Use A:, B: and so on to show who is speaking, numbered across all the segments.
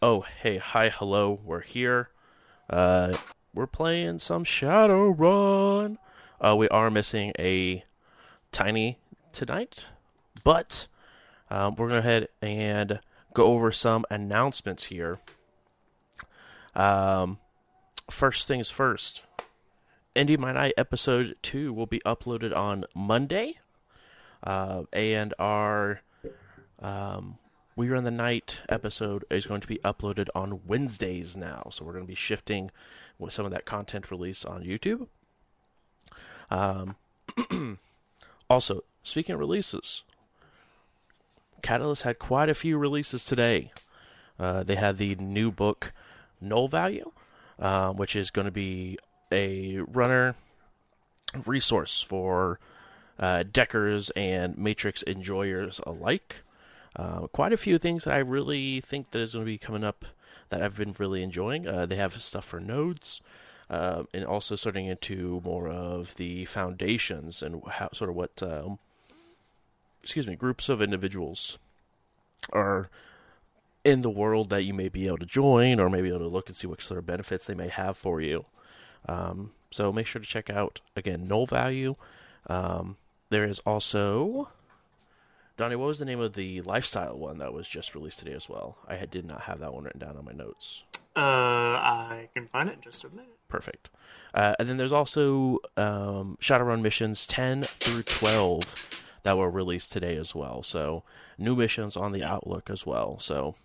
A: Oh, hey, hi, hello. We're here. Uh, we're playing some Shadowrun. Uh, we are missing a tiny tonight, but um, we're gonna head and go over some announcements here. Um, first things first. Indie My Night episode two will be uploaded on Monday, uh, and our um, we Are in the Night episode is going to be uploaded on Wednesdays now. So we're going to be shifting with some of that content release on YouTube. Um, also, speaking of releases, Catalyst had quite a few releases today. Uh, they had the new book, Null Value, uh, which is going to be a runner resource for uh, deckers and Matrix enjoyers alike. Uh, quite a few things that I really think that is going to be coming up that I've been really enjoying. Uh, they have stuff for nodes, uh, and also starting into more of the foundations and how sort of what, um, excuse me, groups of individuals are in the world that you may be able to join, or maybe able to look and see what sort of benefits they may have for you. Um, so make sure to check out again null value. Um, there is also Donnie, what was the name of the lifestyle one that was just released today as well? I had, did not have that one written down on my notes.
B: Uh, I can find it in just a minute.
A: Perfect. Uh, and then there's also um, Shadowrun missions 10 through 12 that were released today as well. So new missions on the Outlook as well. So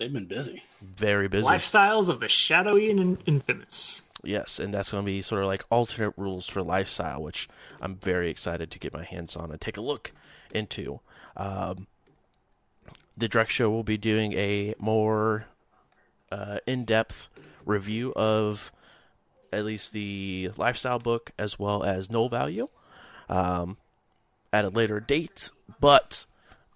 C: they've been busy,
A: very busy.
B: Lifestyles of the Shadowy and Infamous.
A: Yes, and that's going to be sort of like alternate rules for lifestyle, which I'm very excited to get my hands on and take a look into. Um, the direct Show will be doing a more uh, in-depth review of at least the lifestyle book as well as Null Value um, at a later date, but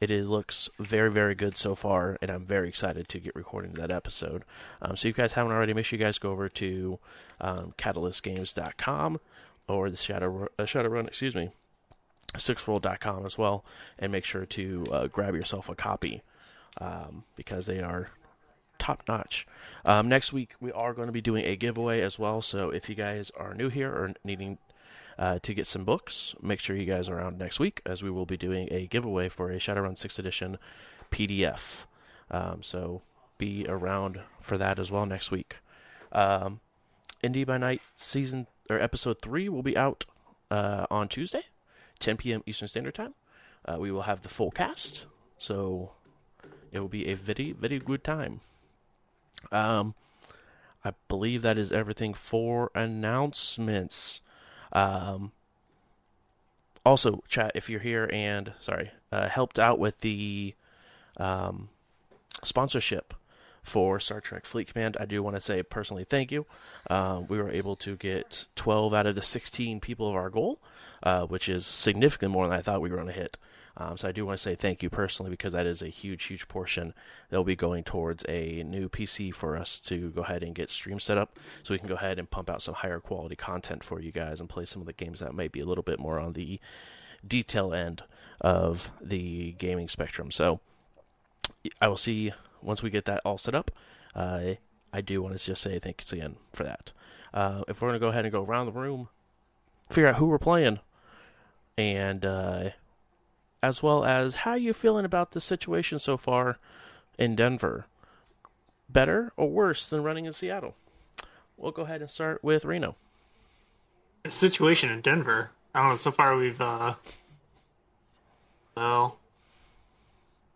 A: it is looks very very good so far, and I'm very excited to get recording that episode. Um, so if you guys haven't already, make sure you guys go over to um, CatalystGames.com or the Shadow uh, Shadowrun, excuse me, sixworld.com as well, and make sure to uh, grab yourself a copy um, because they are top notch. Um, next week we are going to be doing a giveaway as well. So if you guys are new here or needing uh, to get some books, make sure you guys are around next week as we will be doing a giveaway for a Shadowrun 6th edition PDF. Um, so be around for that as well next week. Um, Indie by Night season or episode three will be out uh, on Tuesday. 10 p.m. Eastern Standard Time. Uh, we will have the full cast, so it will be a very, very good time. Um, I believe that is everything for announcements. Um, also, chat if you're here and sorry, uh, helped out with the um, sponsorship for Star Trek Fleet Command. I do want to say personally thank you. Uh, we were able to get 12 out of the 16 people of our goal, uh, which is significantly more than I thought we were going to hit. Um, so I do want to say thank you personally because that is a huge, huge portion that will be going towards a new PC for us to go ahead and get stream set up, so we can go ahead and pump out some higher quality content for you guys and play some of the games that might be a little bit more on the detail end of the gaming spectrum. So I will see once we get that all set up. Uh, I do want to just say thanks again for that. Uh, if we're going to go ahead and go around the room, figure out who we're playing, and uh, as well as how you feeling about the situation so far in Denver. Better or worse than running in Seattle? We'll go ahead and start with Reno.
B: The situation in Denver. I don't know. So far, we've uh, well,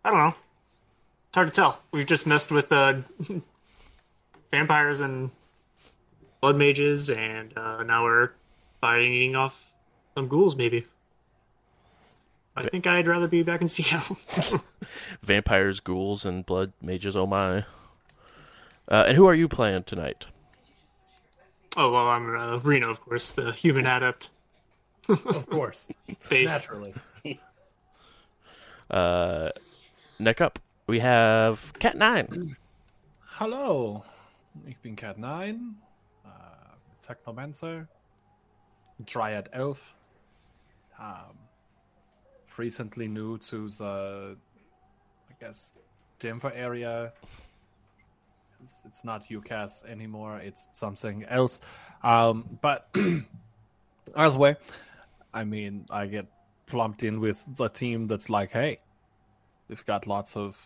B: I don't know. It's hard to tell. We've just messed with uh, vampires and blood mages, and uh, now we're fighting off some ghouls. Maybe. I think I'd rather be back in Seattle.
A: Vampires, ghouls, and blood mages. Oh my! Uh, and who are you playing tonight?
B: Oh well, I'm uh, Reno, of course, the human adept.
D: of course,
B: Base.
D: naturally.
A: Uh, neck up, we have Cat Nine.
D: Hallo, ich bin Cat 9, uh, Technomancer, Dryad Elf. Um, recently new to the, I guess, Denver area. It's, it's not UCAS anymore. It's something else. Um, but either way, I mean, I get plumped in with the team that's like, hey, we've got lots of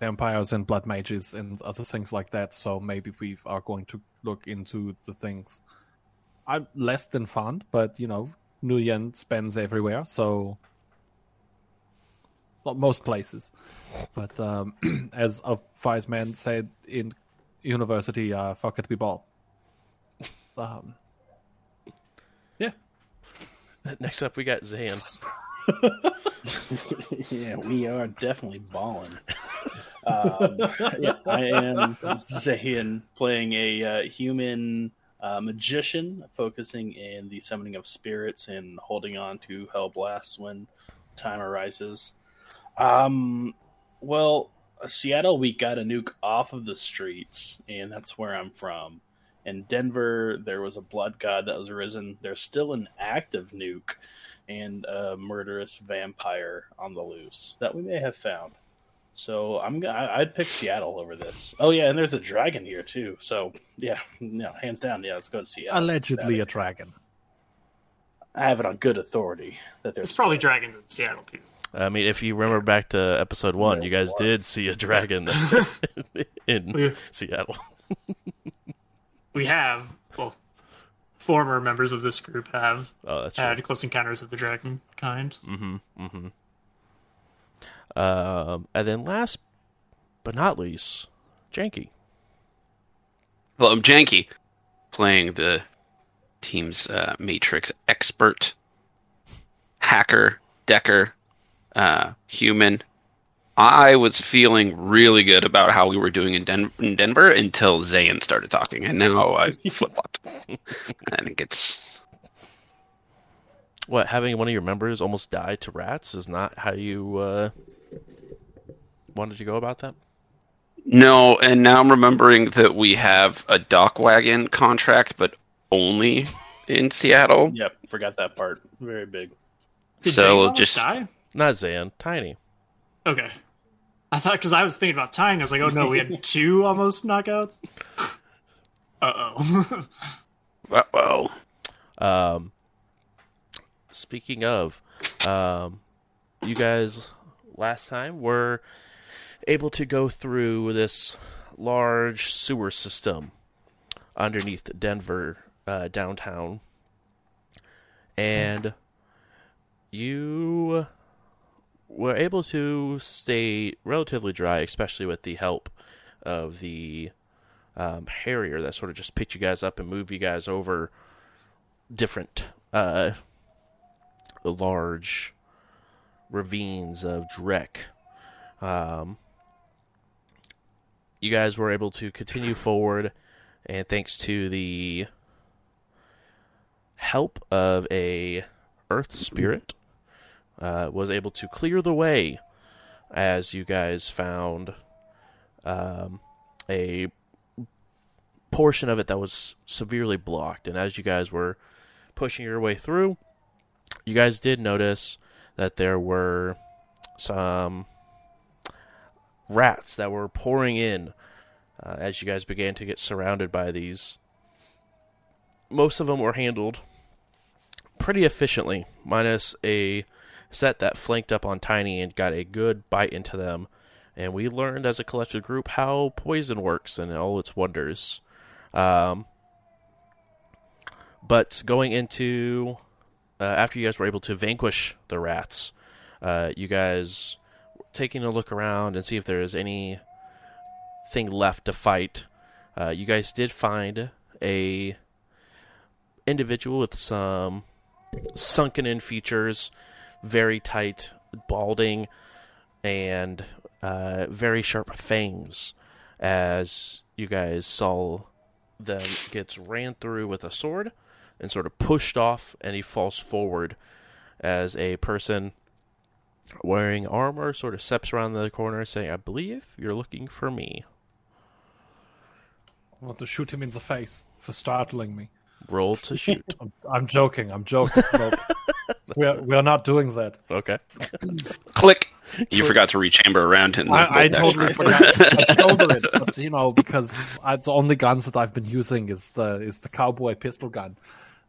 D: vampires and blood mages and other things like that. So maybe we are going to look into the things. I'm less than fond, but you know, nuyen spends everywhere, so well, most places. But um, as a wise man said in university, uh, fuck it, we ball. Um, yeah.
A: Next up, we got Zan.
C: yeah, we are definitely balling. Um, yeah, I am Zayn playing a uh, human uh, magician, focusing in the summoning of spirits and holding on to hell blasts when time arises. Um, well, Seattle, we got a nuke off of the streets, and that's where I'm from. In Denver, there was a blood god that was arisen. There's still an active nuke and a murderous vampire on the loose that we may have found. So I'm gonna, I'd pick Seattle over this. Oh yeah, and there's a dragon here too. So yeah, no, hands down, yeah, let's go to Seattle.
D: Allegedly a dragon.
C: I have it on good authority that there's
B: It's probably dragons in Seattle too.
A: I mean, if you remember back to episode one,
C: There
A: you guys did see a dragon in Seattle.
B: we have well, former members of this group have
A: Oh, that's true.
B: had close encounters of the dragon kind.
A: Mm-hmm. Mm-hmm. Um, and then last but not least, Janky.
E: Well, I'm Janky, playing the team's uh, Matrix expert, hacker, decker, uh, human. I was feeling really good about how we were doing in, Den- in Denver until Zayn started talking, and now I flip flopped. I think it's
A: What having one of your members almost die to rats is not how you uh, wanted to go about that.
E: no, and now I'm remembering that we have a DocWagon contract, but only in Seattle.
C: Yep, forgot that part. Very big.
B: Did
E: So
B: Zane
E: we'll just-
B: die?
A: Not Zan, Tiny.
B: Okay. I thought because I was thinking about Tiny, I was like, oh no, we had two almost knockouts. Uh oh.
E: Uh-oh.
A: Um, speaking of, um, you guys last time were able to go through this large sewer system underneath Denver uh, downtown, and you were able to stay relatively dry, especially with the help of the um, Harrier that sort of just picked you guys up and moved you guys over different uh, large ravines of Drek. Um, you guys were able to continue forward, and thanks to the help of a Earth Spirit, uh, was able to clear the way as you guys found um, a portion of it that was severely blocked. And as you guys were pushing your way through, you guys did notice that there were some rats that were pouring in uh, as you guys began to get surrounded by these. Most of them were handled pretty efficiently, minus a set that flanked up on Tiny and got a good bite into them. And we learned as a collective group how poison works and all its wonders. Um, but going into uh, after you guys were able to vanquish the rats, uh, you guys taking a look around and see if there is anything left to fight. Uh, you guys did find a individual with some sunken in features, very tight, balding, and uh, very sharp fangs. As you guys saw them gets ran through with a sword and sort of pushed off, and he falls forward as a person wearing armor sort of steps around the corner, saying, "I believe you're looking for me."
D: I want to shoot him in the face for startling me.
A: Roll to shoot.
D: I'm, I'm joking. I'm joking. Nope. we're we're not doing that.
A: okay.
E: Click. You forgot to rechamber around him.
D: I, I
E: bolt
D: totally
E: action.
D: forgot. I shoulder it, but you know, because I, the only guns that I've been using is the is the cowboy pistol gun.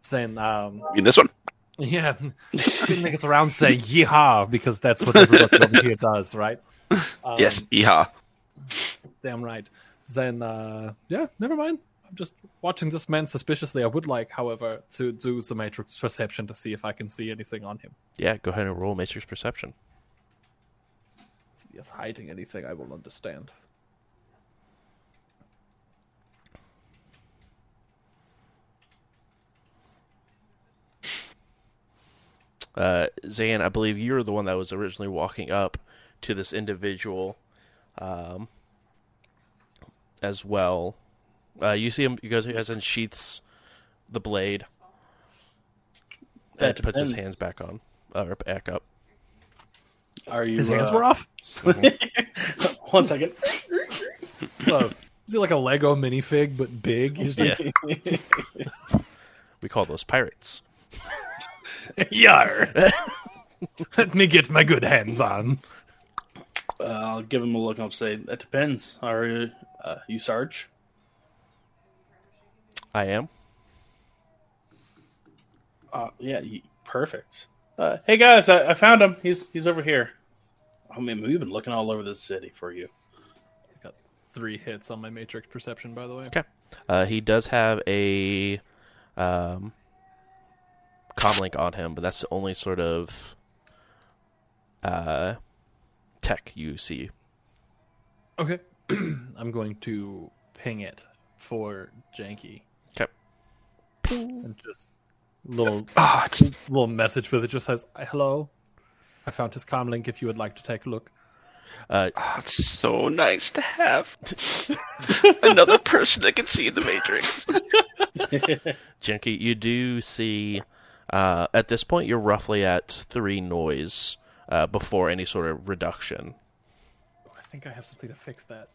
D: Saying, um,
E: You mean this one?
D: yeah, spinning it around saying "yeehaw" because that's what everybody over here does, right? Um,
E: yes. Yeehaw.
D: damn right. Then, uh, yeah, never mind. I'm just watching this man suspiciously. I would like, however, to do the matrix perception to see if I can see anything on him.
A: Yeah, go ahead and roll Matrix Perception.
D: If he is hiding anything, I will understand.
A: Uh, Zan, I believe you're the one that was originally walking up to this individual um, as well. Uh, you see him, he goes, he goes and sheaths the blade
C: That
A: and puts his hands back on, uh, or back up.
C: Are you?
D: His hands
C: uh,
D: were off.
C: One second.
D: Oh, is he like a Lego minifig but big? He's like,
A: Yeah, we call those pirates.
D: Yar! Let me get my good hands on.
C: Uh, I'll give him a look. and I'll say that depends. Are you, uh, you Sarge?
A: I am.
C: Uh, yeah, y- perfect. Uh, hey guys, I, I found him. He's he's over here. I mean, we've been looking all over the city for you.
D: I Got three hits on my matrix perception, by the way.
A: Okay. Uh, he does have a um, comlink on him, but that's the only sort of uh, tech you see.
D: Okay. I'm going to ping it for Janky.
A: Okay.
D: And just little
E: Oh,
D: little message with it just says, "Hello, I found his comm link. If you would like to take a look."
A: Uh,
E: oh, it's so nice to have another person that can see the Matrix.
A: Janky, you do see. Uh, at this point, you're roughly at three noise uh, before any sort of reduction.
D: I think I have something to fix that.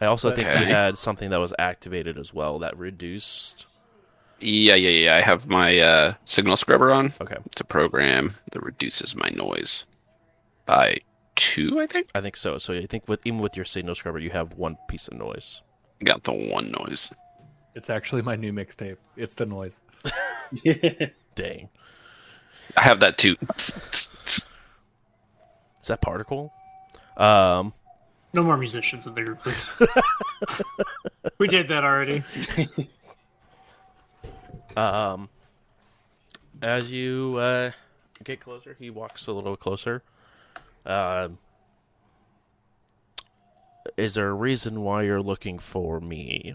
A: I also think you had something that was activated as well that reduced.
E: Yeah, yeah, yeah. I have my uh, signal scrubber on.
A: Okay,
E: It's a program that reduces my noise by two, I think.
A: I think so. So I think with even with your signal scrubber, you have one piece of noise.
E: Got the one noise.
D: It's actually my new mixtape. It's the noise.
A: Dang,
E: I have that too.
A: is that particle? Um,
B: No more musicians in the group, please. we did that already.
A: Um, as you uh, get closer, he walks a little closer. Um, is there a reason why you're looking for me?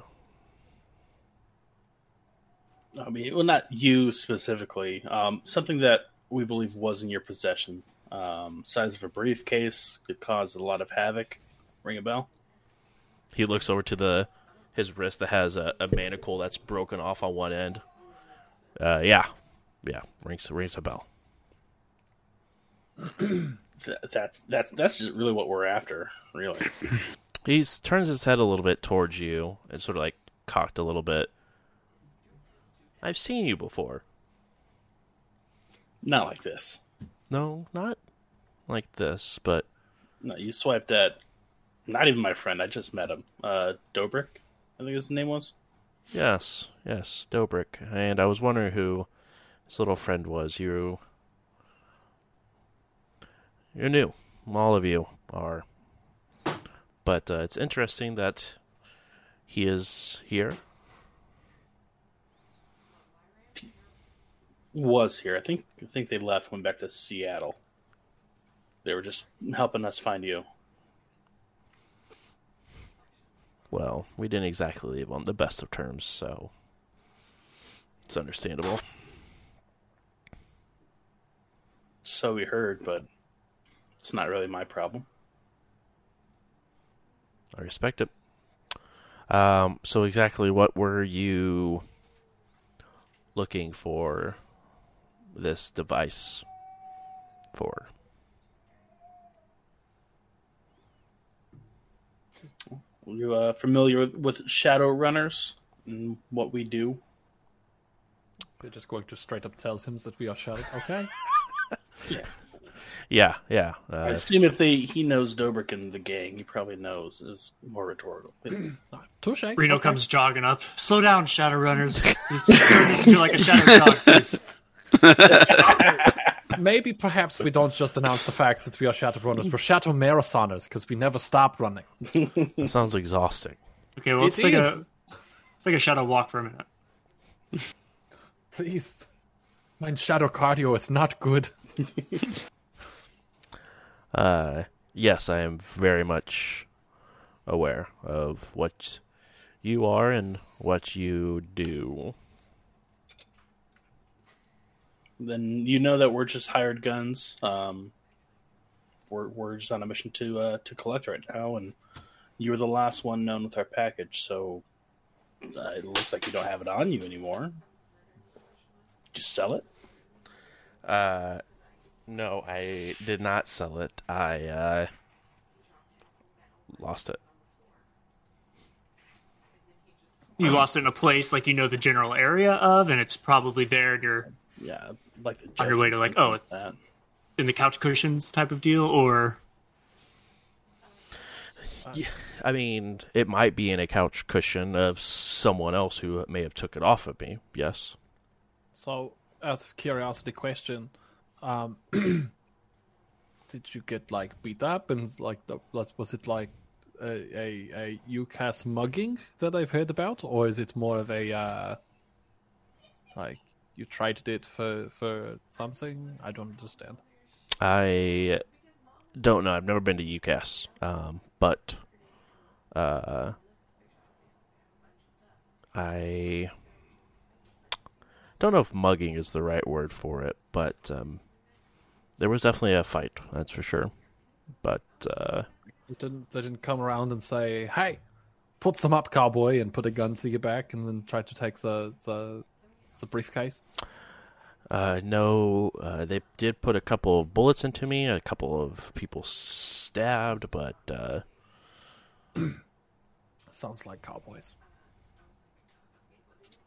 C: I mean, well, not you specifically. Um, something that we believe was in your possession. Um, size of a briefcase could cause a lot of havoc. Ring a bell?
A: He looks over to the his wrist that has a, a manacle that's broken off on one end. Uh, yeah, yeah, rings rings a bell.
C: That's that's that's just really what we're after, really.
A: He turns his head a little bit towards you and sort of like cocked a little bit. I've seen you before.
C: Not like this.
A: No, not like this, but
C: No, you swiped at not even my friend. I just met him. Uh, Dobrik, I think his name was.
A: Yes, yes, Dobrik. And I was wondering who his little friend was. You, you're new. All of you are. But uh, it's interesting that he is here.
C: Was here. I think I think they left. Went back to Seattle. They were just helping us find you.
A: Well, we didn't exactly leave on the best of terms, so it's understandable.
C: So we heard, but it's not really my problem.
A: I respect it. Um, so exactly what were you looking for this device for?
C: You uh, familiar with, with Shadow Runners and what we do?
D: We're just going to straight up tell him that we are Shadow. Okay.
A: Yeah, yeah.
C: I
A: Uh,
C: assume if they he knows Dobrik and the gang, he probably knows is more rhetorical.
D: Touche.
B: Reno
D: Okay.
B: comes jogging up. Slow down, Shadowrunners. This turn this into like a shadow jog, please.
D: Maybe perhaps we don't just announce the facts that we are Shadow Runners, we're Shadow Marathoners because we never stop running.
A: that sounds exhausting.
B: Okay, well,
D: It
B: it's like
D: is.
B: a it's like a shadow walk for a minute.
D: Please. My shadow cardio is not good.
A: Uh, yes, I am very much aware of what you are and what you do.
C: Then you know that we're just hired guns. Um, we're we're just on a mission to uh, to collect right now, and you were the last one known with our package, so uh, it looks like you don't have it on you anymore. Just sell it.
A: Uh, no, I did not sell it. I uh, lost it.
B: You lost it in a place like you know the general area of, and it's probably there, and you're
C: Yeah, like the
B: on your way to like, oh, it's
C: that.
B: in the couch cushions type of deal, or
A: I mean, it might be in a couch cushion of someone else who may have took it off of me. Yes.
D: So, out of curiosity, question: um, Did you get like beat up and like the, was was it like a, a a UCAS mugging that I've heard about, or is it more of a uh, like you tried it for for something? I don't understand.
A: I don't know. I've never been to UCAS, um, but uh, I don't know if mugging is the right word for it, but um, there was definitely a fight. That's for sure. But uh,
D: didn't they didn't come around and say, "Hey, put some up, cowboy," and put a gun to your back, and then try to take the the, the briefcase.
A: uh, no, uh, they did put a couple of bullets into me. A couple of people stabbed, but uh,
D: Sounds like cowboys.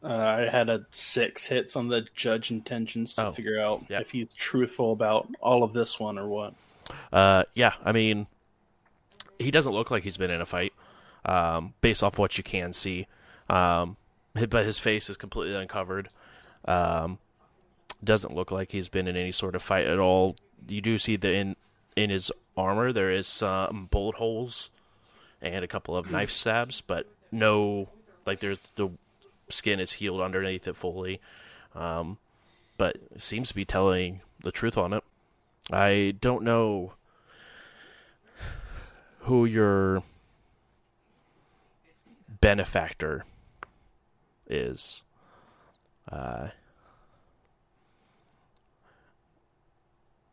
C: Uh, I had a six hits on the judge intentions to
A: Oh,
C: figure out
A: yeah.
C: if he's truthful about all of this one or what.
A: Uh, yeah, I mean, he doesn't look like he's been in a fight, um, based off what you can see. Um, but his face is completely uncovered. Um, doesn't look like he's been in any sort of fight at all. You do see that in in his armor there is some bullet holes and a couple of knife stabs, but no, like there's the skin is healed underneath it fully. Um, but seems to be telling the truth on it. I don't know who your benefactor is. Uh,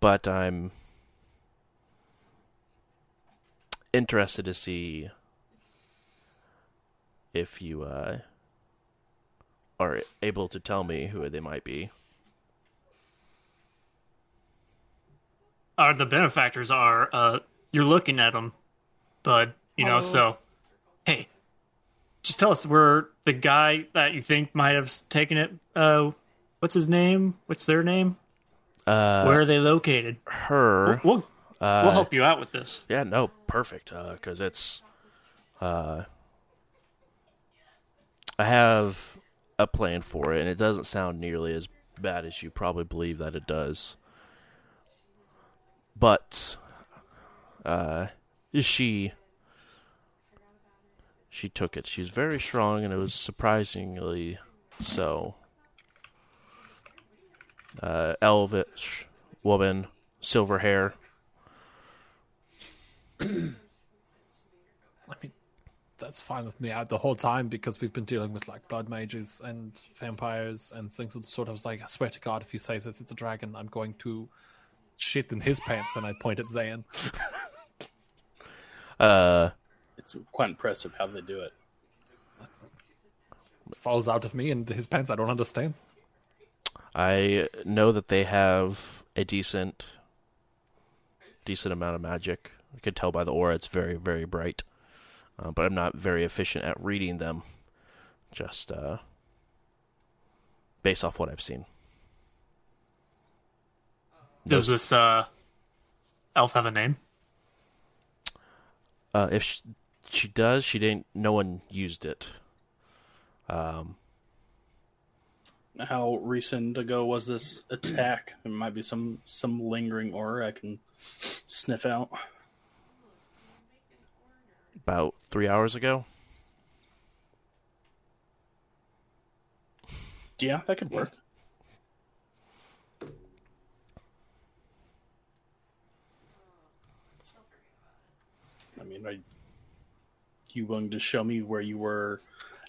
A: but I'm interested to see if you uh, are able to tell me who they might be.
B: are the benefactors are uh you're looking at them, bud. You know,
D: Oh.
B: so hey, just tell us where the guy that you think might have taken it. Uh, what's his name? What's their name?
A: Uh,
B: where are they located?
A: her.
B: We'll
A: Uh,
B: we'll help you out with this.
A: Yeah, no, perfect. Because it's, uh, I have a plan for it, and it doesn't sound nearly as bad as you probably believe that it does. But, uh, is she, she took it. She's very strong, and it was surprisingly so. Uh, elvish woman, silver hair.
D: I mean, that's fine with me out the whole time because we've been dealing with like blood mages and vampires and things of the sort. I was like, I swear to God, if you say this, it's a dragon, I'm going to shit in his pants. And I point at Zayn.
A: Uh,
C: It's quite impressive how they do it.
D: It falls out of me and his pants. I don't understand.
A: I know that they have a decent, decent amount of magic. I could tell by the aura; it's very, very bright. Uh, but I'm not very efficient at reading them, just uh, based off what I've seen.
B: Does this uh elf have a name?
A: Uh, if she, she does, she didn't. No one used it. Um,
C: How recent ago was this attack? There might be some some lingering aura I can sniff out.
A: about three hours ago.
C: Yeah, that could work. I mean, are you willing to show me where you were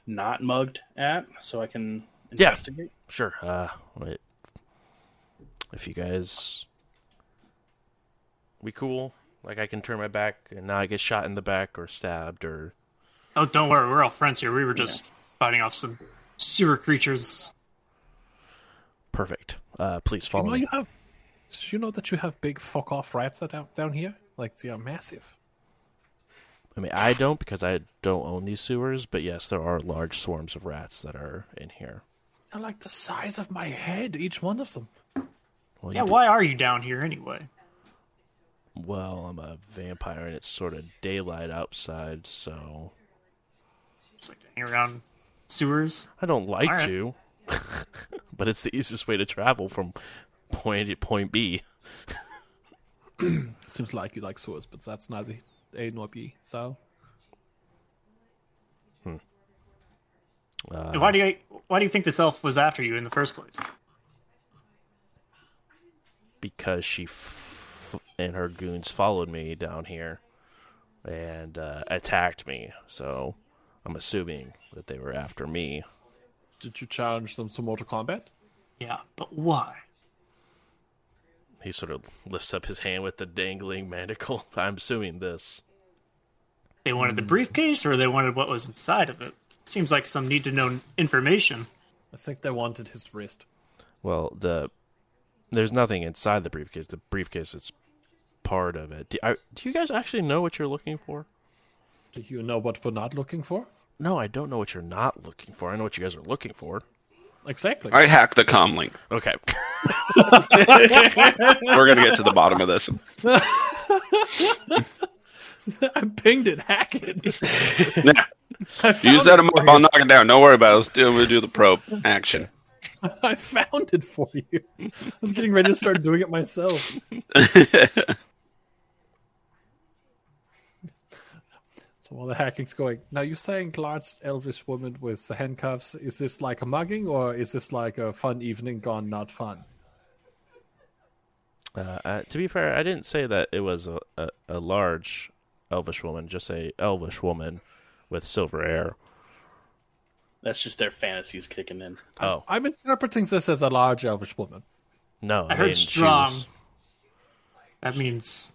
C: not mugged at so I can investigate?
A: Yeah.
C: investigate?
A: Sure. Uh, wait. If you guys, we cool. Like I can turn my back and now I get shot in the back or stabbed or
B: Oh, don't worry, we're all friends here. We were just fighting off some sewer creatures.
A: perfect. Uh, please
D: You
A: follow
D: know
A: me.
D: you have. Did you know that you have big fuck off rats that down down here? Like they are massive.
A: I mean, I don't because I don't own these sewers, but yes, there are large swarms of rats that are in here.
D: They're like the size of my head, each one of them.
A: Well,
B: Yeah,
A: do-
B: why are you down here anyway?
A: well, I'm a vampire and it's sort of daylight outside, so
B: Just like to hang around sewers.
A: I don't like
B: All right.
A: to. but it's the easiest way to travel from point A to point B.
D: Seems like you like sewers, but that's neither A nor B. So
A: Uh,
B: why do you why do you think this elf was after you in the first place?
A: because she f- and her goons followed me down here and uh, attacked me. So I'm assuming that they were after me.
D: did you challenge them to Mortal Kombat?
B: Yeah, but why?
A: He sort of lifts up his hand with the dangling manacle. I'm assuming this.
B: They wanted the briefcase or they wanted what was inside of it? Seems like some need to know information.
D: I think they wanted his wrist.
A: Well, the there's nothing inside the briefcase. The briefcase is part of it. Do, I, do you guys actually know what you're looking for?
D: Do you know what we're not looking for?
A: No, I don't know what you're not looking for. I know what you guys are looking for.
D: Exactly.
E: I hacked the com link.
A: Okay.
E: We're gonna get to the bottom of this.
D: I pinged it. Hack it.
E: Nah,
D: I found
E: you set
D: it
E: him
D: for
E: up. I'll knock it down. Don't worry about it. Let's do. We'll do the probe action.
D: I found it for you. I was getting ready to start doing it myself. So while the hacking's going, now you're saying large elvish woman with handcuffs. Is this like a mugging, or is this like a fun evening gone not fun?
A: Uh, uh, to be fair, I didn't say that it was a, a, a large elvish woman, just a elvish woman with silver hair.
C: That's just their fantasies kicking in.
A: Oh,
D: I'm interpreting this as a large elvish woman,
A: no.
B: I heard
A: mean,
B: strong.
A: was-
B: That means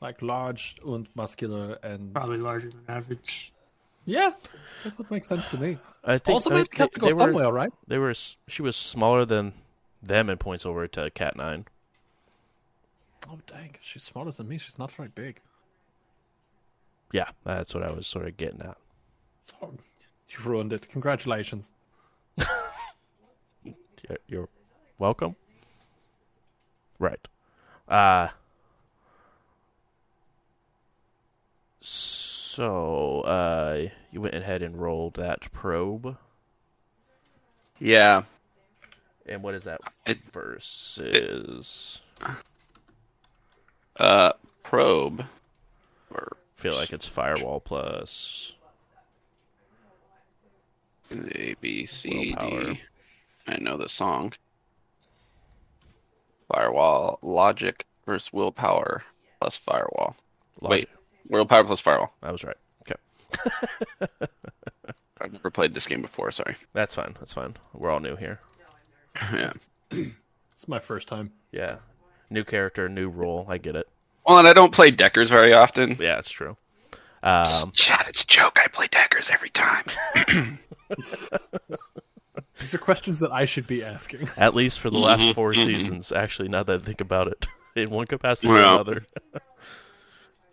D: like large and muscular, and
B: probably larger than average.
D: yeah, that would make sense to me.
A: I think
D: Also, maybe it has to go
A: they were-
D: somewhere, right?
A: They were. She was smaller than them and points over to Cat Nine.
D: Oh dang, she's smaller than me. She's not very big.
A: Yeah, that's what I was sort of getting at.
D: So you ruined it. Congratulations.
A: You're, you're welcome. Right. Uh so uh you went ahead and rolled that probe.
E: Yeah.
A: And what is that
E: It-
A: versus
E: Uh, probe. Or
A: feel like it's firewall plus
E: A B C
A: Willpower.
E: D. I know the song. Firewall logic versus willpower plus firewall.
A: logic.
E: Wait, willpower plus firewall.
A: I was right. Okay.
E: I've never played this game before. Sorry.
A: That's fine. That's fine. We're all new here.
E: yeah.
D: It's my first time.
A: Yeah. New character, new role. I get it.
E: Well, and I don't play Deckers very often.
A: Yeah, it's true. Um
E: Chat, it's a joke. I play Deckers every time.
D: These are questions that I should be asking.
A: At least for the last
E: Mhm,
A: 4
E: mhm.
A: seasons, actually, now that I think about it, in one capacity
E: Well.
A: or another.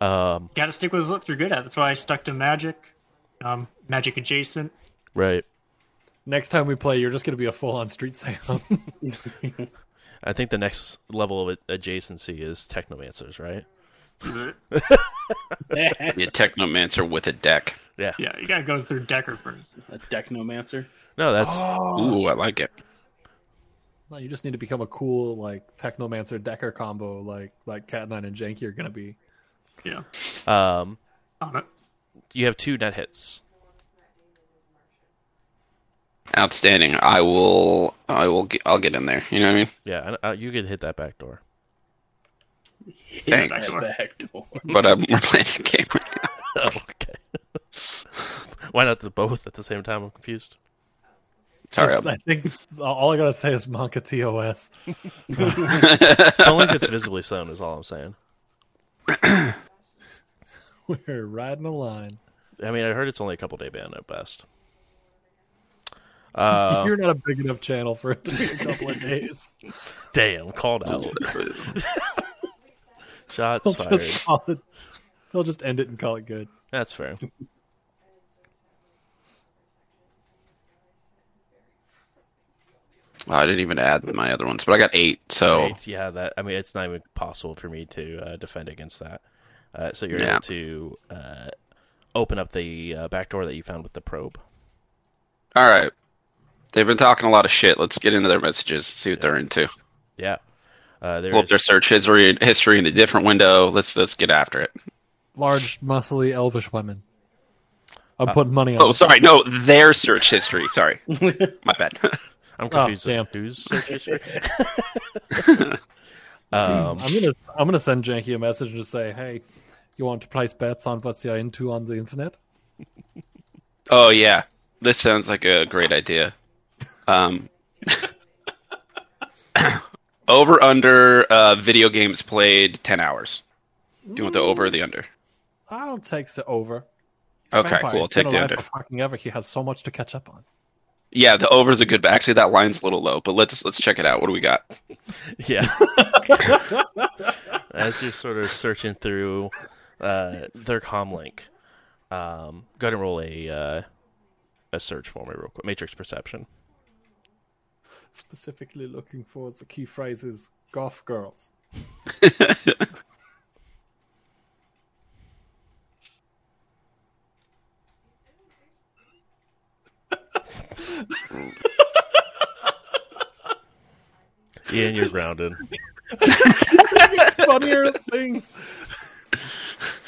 A: Um,
B: Got to stick with what you're good at. That's why I stuck to magic, um, magic adjacent.
A: right.
D: Next time we play, you're just going to be a full-on street sale.
A: I think the next level of adjacency is technomancers, right?
E: Be a technomancer with a deck.
A: Yeah.
B: Yeah, you gotta go through Decker first.
C: a Technomancer.
A: No, that's
D: Oh.
E: Ooh, I like it.
D: No, you just need to become a cool like Technomancer Decker combo, like like Cat Nine and Janky are gonna be.
B: Yeah.
A: um.
B: On it.
A: You have two net hits.
E: Outstanding. I will. I will. Get, I'll get in there. You know what I mean?
A: Yeah, and, uh, you could hit that back door.
E: Thanks.
B: back door.
C: Back door.
E: But um, we're playing a game right now.
A: Oh, okay. Why not the both at the same time? I'm confused.
E: Sorry.
D: Just- I think all I gotta say is Monka TOS.
A: It's only if it's visibly sewn, is all I'm saying.
D: We're riding a line.
A: I mean, I heard it's only a couple day ban at best. Uh,
D: You're not a big enough channel for it to be a couple of days.
A: damn, called out. Shots
D: They'll
A: fired.
D: just call it. They'll just end it and call it good.
A: That's fair.
E: I didn't even add my other ones, but I got eight. So
A: Right, yeah, that. I mean, it's not even possible for me to uh, defend against that. Uh, so you're
E: Yeah.
A: able to uh, open up the uh, back door that you found with the probe.
E: all right. They've been talking a lot of shit. Let's get into their messages. See what they're into.
A: Yeah. Uh, there
E: Pull up their search history history in a different window. Let's let's get after it.
D: Large, muscly, elvish women. I'm putting money on.
E: Oh, sorry. No, their search history. Sorry, my bad.
A: I'm confused.
D: Oh, damn.
A: Who's search history? um,
D: I'm gonna I'm gonna send Janky a message and just say, hey, you want to place bets on what you're into on the internet?
E: oh yeah, this sounds like a great idea. Um, over under uh, video games played ten hours. Do you want the over or the under?
D: I'll take the over. It's
E: Okay,
D: vampire.
E: cool,
D: He's
E: take the
D: alive
E: under.
D: Fucking ever. He has so much to catch up on.
E: Yeah, the over is a good. Actually, that line's a little low, but let's let's check it out. What do we got?
A: yeah. As you're sort of searching through uh, their comlink, um, go ahead and roll a uh, a search for me real quick. Matrix perception.
D: Specifically looking for the key phrases "golf girls."
A: Ian, you're grounded.
D: Funnier things.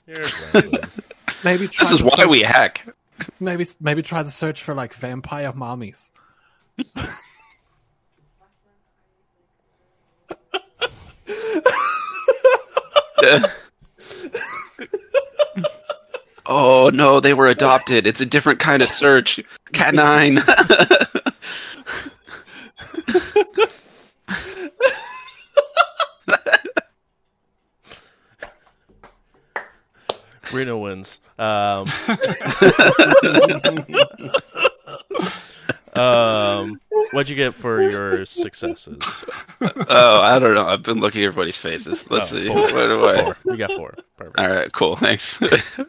A: You're grounded.
D: Maybe try
E: This is why
D: search-
E: we hack.
D: maybe maybe try the search for like vampire mommies.
E: Oh no, they were adopted. It's a different kind of search. Cat nine.
A: Reno wins. Um, um, what'd you get for your successes?
E: oh, I don't know. I've been looking at everybody's faces. Let's
A: Oh,
E: see.
A: four.
E: What do I?
A: Four. You got four. Perfect.
E: All right, cool. Thanks.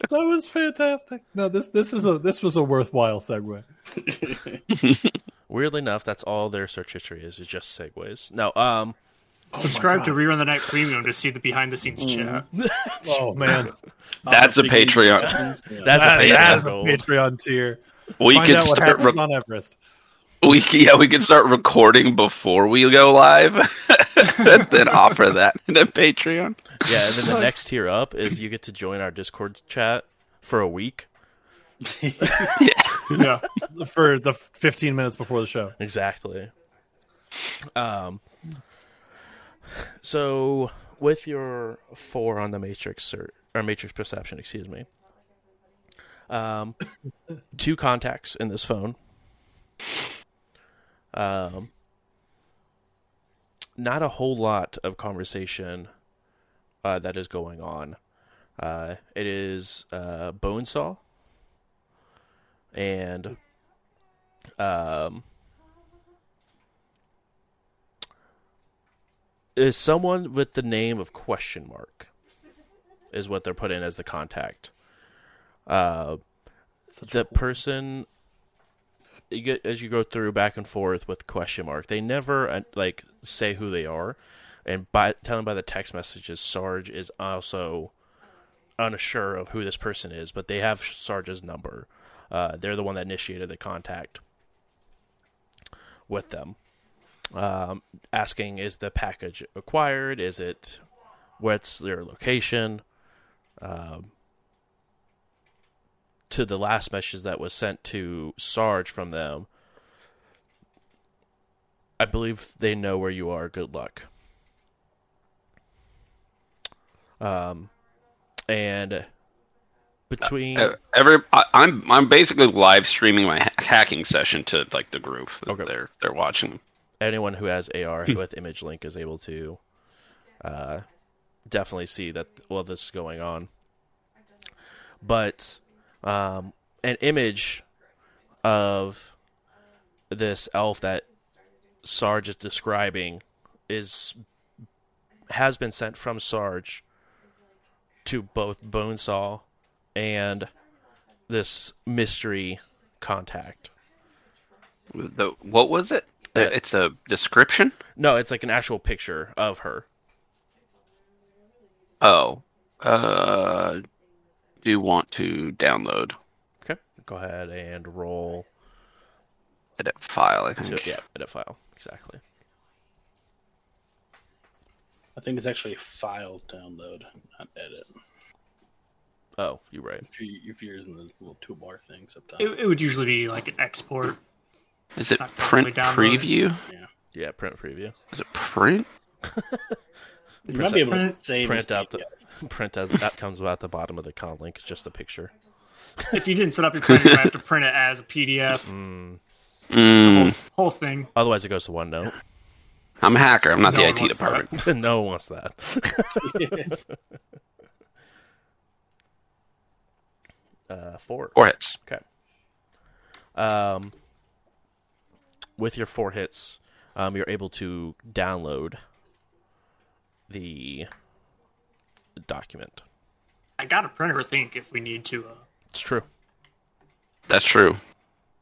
D: That was fantastic. No, this this is a this was a worthwhile segue.
A: Weirdly enough, that's all their search history is, is just segues. No, um,
B: Subscribe to Rerun the Night Premium to see the behind the scenes chat.
D: Oh man,
E: That's a Patreon.
C: questions. Yeah.
A: that's
D: that,
A: a
D: that is a. Patreon tier.
E: We
D: Find
E: could
D: out what
E: start.
D: happens
E: Re-
D: on Everest.
E: we yeah, we could start recording before we go live, then offer that in a Patreon.
A: Yeah, and then the next tier up is you get to join our Discord chat for a week.
B: Yeah.
D: for the 15 minutes before the show.
A: Exactly. Um. So with your four on the matrix cert, or matrix perception, excuse me. Um, two contacts in this phone. Um, not a whole lot of conversation uh, that is going on. Uh, it is uh, Bonesaw and um, is someone with the name of question mark is what they're put in as the contact. Uh, the person you get as you go through back and forth with question mark, they never uh, like say who they are, and by telling by the text messages, Sarge is also unsure of who this person is, but they have Sarge's number. Uh, they're the one that initiated the contact with them, um, asking, "Is the package acquired? Is it? What's their location?" Um, to the last message that was sent to Sarge from them, I believe they know where you are. Good luck. Um, and between
E: Uh, every I, I'm I'm basically live streaming my ha- hacking session to like the group. that
A: Okay.
E: They're they're watching.
A: anyone who has AR with Image Link is able to uh, definitely see that well this is going on. But um, an image of this elf that Sarge is describing is has been sent from Sarge to both Bonesaw and this mystery contact.
E: The what was it? Uh, It's a description.
A: No, it's like an actual picture of her.
E: Oh, uh, do you want to download
A: Okay. Go ahead and roll
E: edit file? I
A: to
E: think.
A: yeah, edit file. Exactly.
C: I think it's actually file download, not edit.
A: Oh, you're right.
C: If, you, if you're using the little toolbar things up top.
B: It, it would usually be like an export.
E: Is it
B: Not
E: print
B: totally downloaded.
E: preview?
A: Yeah, Yeah, print preview.
E: Is it print?
C: you might be able to
B: print-
C: save
A: Print
C: as
A: out the
C: PDF.
A: print as that comes out the bottom of the commlink. It's just a picture.
B: If you didn't set up your printer, you have to print it as a PDF.
E: Mm,
B: Whole thing.
A: Otherwise, it goes to OneNote.
E: I'm a hacker. I'm not
B: No
E: the
B: one
E: IT
B: wants that.
E: department.
A: no one wants that. Uh, four.
E: Four hits.
A: Okay. Um, with your four hits, um, you're able to download the document.
B: I got a printer, I think, if we need to uh,
A: It's true.
E: That's true.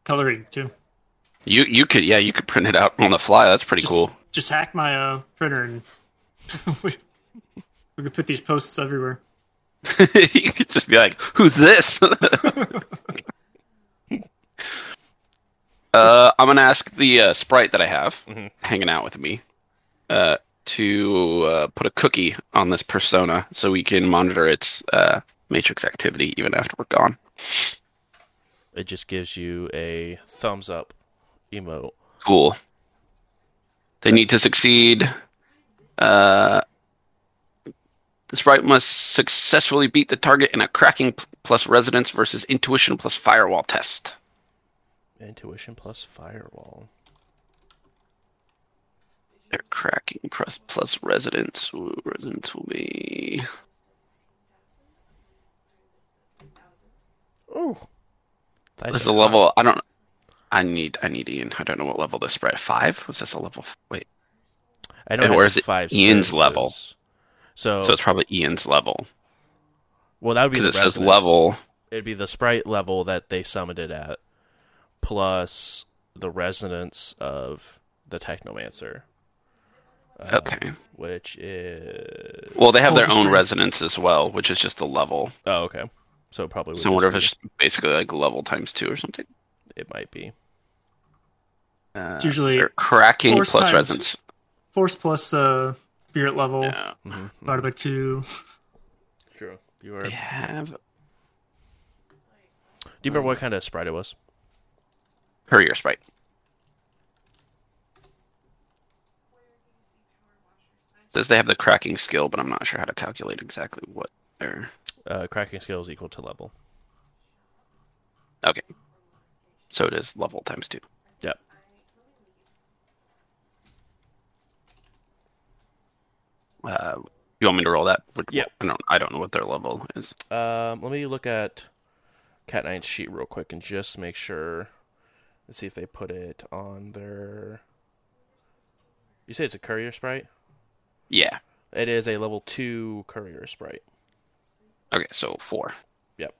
B: Coloring too.
E: You you could yeah you could print it out on the fly. That's pretty
B: Just,
E: cool.
B: Just hack my uh, printer and we, we could put these posts everywhere.
E: you could just be like, "Who's this?" uh, I'm gonna ask the uh, sprite that I have
A: Mhm.
E: hanging out with me uh, to uh, put a cookie on this persona so we can monitor its uh, matrix activity even after we're gone.
A: It just gives you a thumbs up emote.
E: Cool. They need to succeed. The sprite must successfully beat the target in a cracking plus resonance versus intuition plus firewall test.
A: Intuition plus firewall.
E: Their cracking plus plus resonance. Ooh, resonance will be
A: Ooh.
E: This is a level. I don't. I need. I need Ian. I don't know what level this sprite. Five? Was this a level? Wait.
A: I don't know
E: or is it
A: five
E: Ian's
A: services.
E: level?
A: So,
E: So it's probably Ian's level
A: well, that would be
E: because
A: the
E: it says level.
A: It'd be the sprite level that they summoned it at, plus the resonance of the Technomancer, uh,
E: Okay.
A: which is
E: Well, they have their
B: Holy
E: own
B: string.
E: resonance as well, which is just a level.
A: oh okay. So it probably would
E: So I wonder if it's just basically like level times two or something.
A: it might be.
E: Uh,
B: It's usually
E: cracking plus
B: times-
E: resonance.
B: Force plus uh, spirit level
E: Yeah.
A: Mm-hmm.
B: divided by two.
A: True. You are.
E: They have
A: Do you remember what kind of sprite it was?
E: courier sprite. Says they have the cracking skill, but I'm not sure how to calculate exactly what they're.
A: Uh, cracking skill is equal to level.
E: Okay. So it is level times two.
A: Yep.
E: Uh, you want me to roll that?
A: Yep.
E: I don't. I don't know what their level is.
A: Um, let me look at Cat Nine's sheet real quick and just make sure. Let's see if they put it on their. You say it's a courier sprite?
E: Yeah.
A: It is a level two courier sprite.
E: Okay. So four.
A: Yep.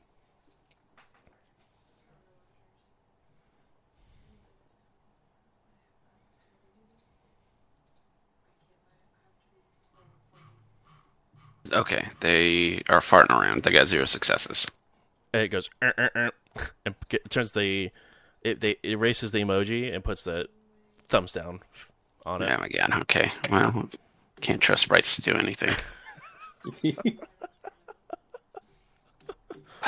E: Okay, they are farting around. They got zero successes.
A: And it goes "Er, er, er," and turns the it they erases the emoji and puts the thumbs down on it.
E: Oh my god. Okay. Well, can't trust sprites to do anything.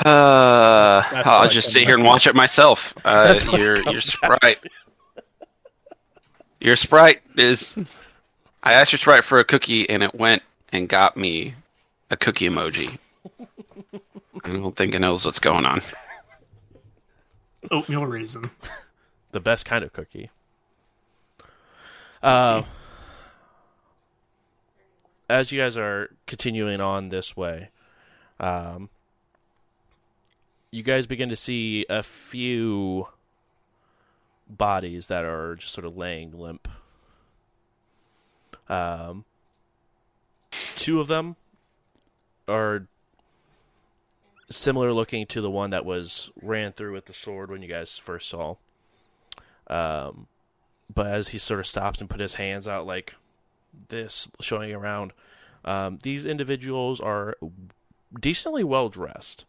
E: Uh, I'll
C: like
E: just sit here and watch it myself. Uh,
A: That's what it
E: your your sprite, your sprite is. I asked your sprite for a cookie, and it went and got me a cookie emoji. I don't think it knows what's going on.
B: Oatmeal raisin.
A: the best kind of cookie. Uh, as you guys are continuing on this way, um, you guys begin to see a few bodies that are just sort of laying limp. Um, two of them are similar looking to the one that was ran through with the sword when you guys first saw. Um, but as he sort of stops and put his hands out like this, showing around, um, these individuals are decently well dressed.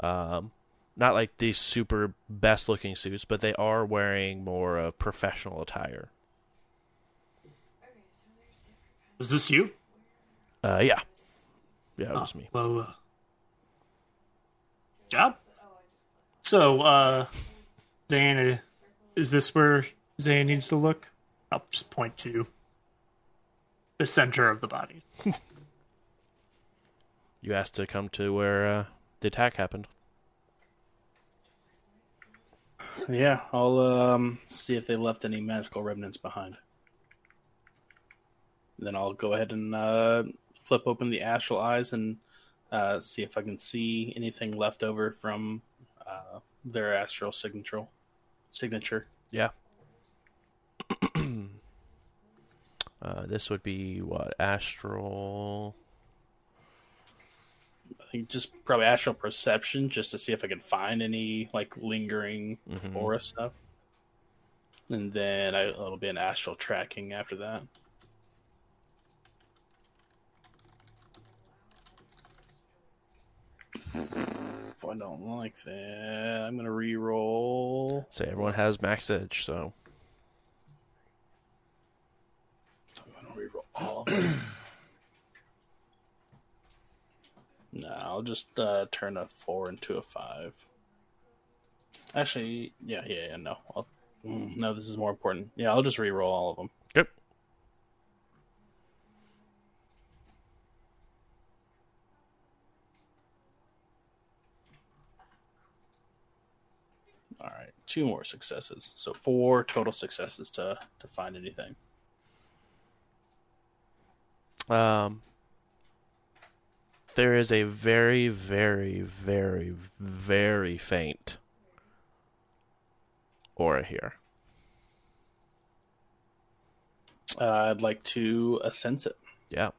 A: Um, not like these super best looking suits, but they are wearing more of professional attire.
B: Is this you?
A: Uh, yeah, yeah, it was
B: Oh,
A: me.
B: Well, uh, job. So, uh, Zan, uh, is this where Zan needs to look? I'll just point to the center of the bodies.
A: You asked to come to where uh, the attack happened.
C: Yeah, I'll um, see if they left any magical remnants behind. Then I'll go ahead and uh, flip open the astral eyes and uh, see if I can see anything left over from uh, their astral signature. Signature.
A: Yeah. uh, this would be what astral.
C: I think just probably astral perception, just to see if I can find any like lingering
A: Mhm.
C: aura stuff. And then I, it'll be an astral tracking after that. I don't like that, I'm gonna re-roll.
A: Say everyone has max edge, so
C: I'm gonna re-roll all of them. no, I'll just uh, turn a four into a five. Actually, yeah, yeah, yeah. No, I'll, mm, no, this is more important. Yeah, I'll just re-roll all of them.
A: Yep.
C: All right, two more successes. So four total successes to to find anything.
A: Um, there is a very, very, very, very faint aura here.
C: Uh, I'd like to uh, sense it.
A: Yeah.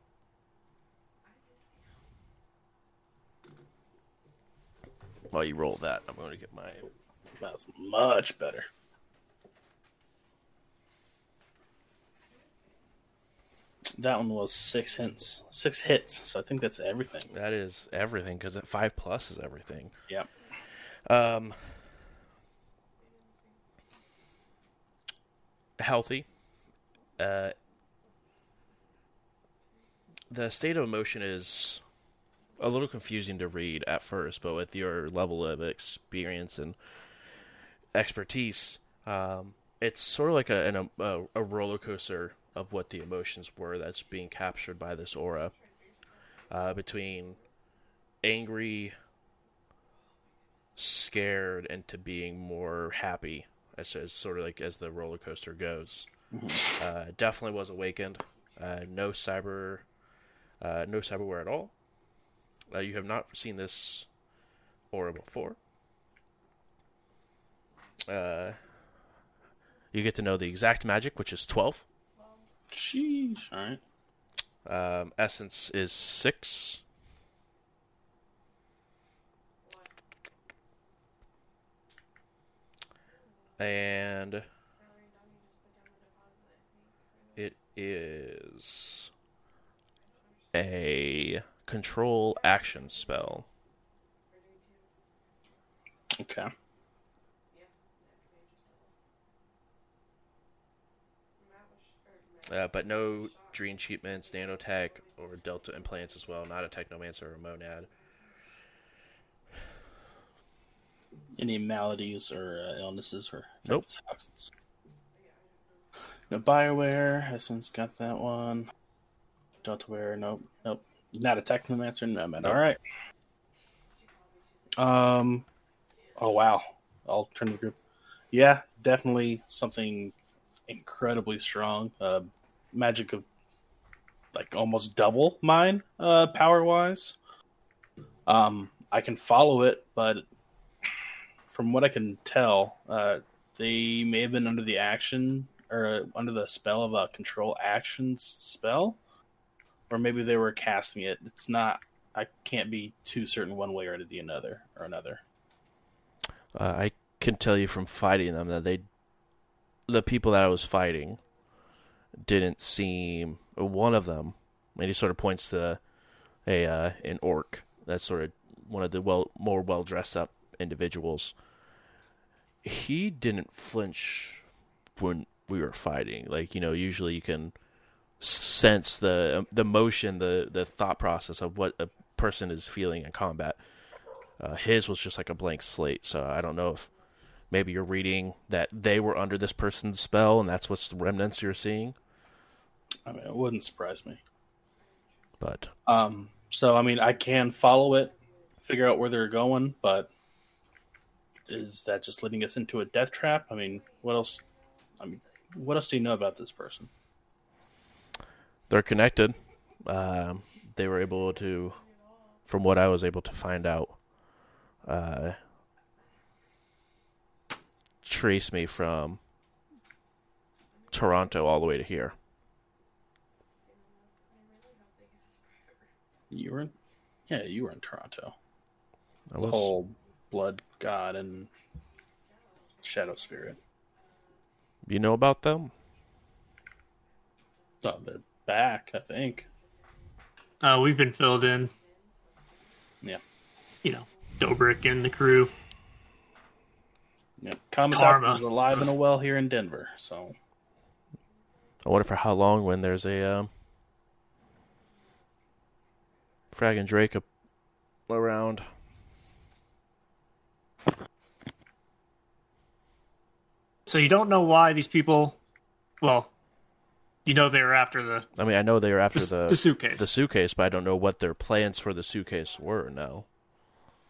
A: While you roll that, I'm going to get my.
C: That's much better. That one was six hits. Six hits. So I think that's everything.
A: That is everything because at five plus is everything.
C: Yep.
A: Um, healthy. Uh, the state of emotion is a little confusing to read at first, but with your level of experience and expertise, um, it's sort of like a, an, a a roller coaster of what the emotions were that's being captured by this aura. Uh, between angry, scared, and to being more happy, as, as sort of like as the roller coaster goes. Uh, definitely was awakened. Uh, no cyber, uh, no cyberware at all. Uh, you have not seen this aura before. Uh, you get to know the exact magic, which is twelve.
C: Sheesh. All right.
A: Um, essence is six. And it is a control action spell.
C: Okay.
A: Uh, but no dream achievements, nanotech, or delta implants as well. Not a technomancer or a monad.
C: Any maladies or uh, illnesses or
A: Nope.
C: toxins? No Bioware. Essence got that one. Deltaware. Nope. Nope. Not a Technomancer. No, man.
A: Nope.
C: All right. Um. Oh wow. Alternative group. Yeah, definitely something incredibly strong. Uh, magic of like almost double mine uh, power wise. Um, I can follow it, but from what I can tell, uh, they may have been under the action or under the spell of a control actions spell, or maybe they were casting it. It's not. I can't be too certain one way or the another or another.
A: Uh, I can tell you from fighting them that they, the people that I was fighting, didn't seem. One of them, and he sort of points to a uh, an orc. That's sort of one of the well more well dressed up individuals. He didn't flinch when we were fighting. Like you know, usually you can sense the the motion, the the thought process of what a person is feeling in combat. Uh, his was just like a blank slate, so I don't know if maybe you're reading that they were under this person's spell, and that's what's the remnants you're seeing.
C: I mean, it wouldn't surprise me.
A: But
C: Um, so I mean, I can follow it, figure out where they're going, but is that just leading us into a death trap? I mean, what else? I mean, what else do you know about this person?
A: they're connected. Um, they were able to, from what I was able to find out, uh, trace me from Toronto all the way to here.
C: You were, in, yeah, you were in Toronto.
A: I
C: The
A: was,
C: whole blood god and shadow spirit.
A: you know about them?
C: Oh, they're back, I think.
B: Uh, we've been filled in.
C: Yeah.
B: You know, Dobrik and the crew.
C: Yeah, Kamisato
B: Karma.
C: is alive and well here in Denver. So
A: I wonder for how long when there's a um, Frag and Drake up around.
B: So you don't know why these people. Well, you know they were after the
A: I mean, I know they were after
B: the,
A: the
B: the suitcase.
A: the suitcase, but I don't know what their plans for the suitcase were. No.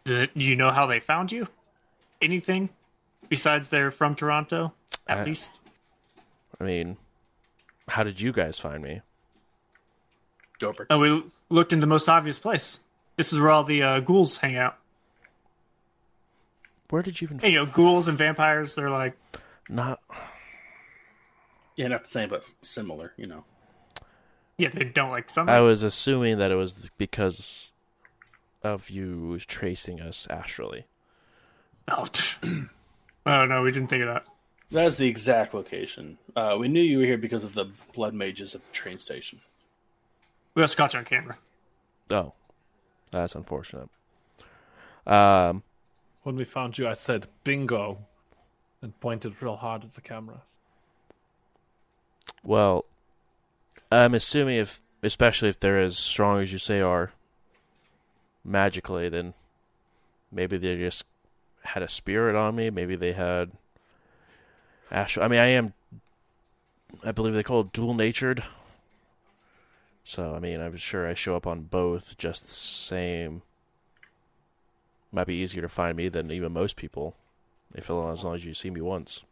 B: Do you know how they found you? Anything besides they're from Toronto? At
A: I-
B: least.
A: I mean, how did you guys find me?
C: Dobrik.
B: And we looked in the most obvious place. This is where all the uh, ghouls hang out.
A: Where did you even?
B: Hey, you know, ghouls and vampires. They're like,
A: Not.
C: Yeah, not the same, but similar. You know.
B: yeah, they don't like some.
A: I was assuming that it was because of you tracing us astrally.
B: Oh, oh no, we didn't think of that.
C: That is the exact location. Uh, we knew you were here because of the blood mages at the train station.
B: We also caught you on camera.
A: Oh, that's unfortunate. Um,
D: When we found you, I said bingo and pointed real hard at the camera.
A: well, I'm assuming if, especially if they're as strong as you say are, magically, then maybe they just had a spirit on me. Maybe they had astral. I mean, I am. I believe they call it dual natured. So I mean, I'm sure I show up on both just the same. Might be easier to find me than even most people, if as long as you see me once.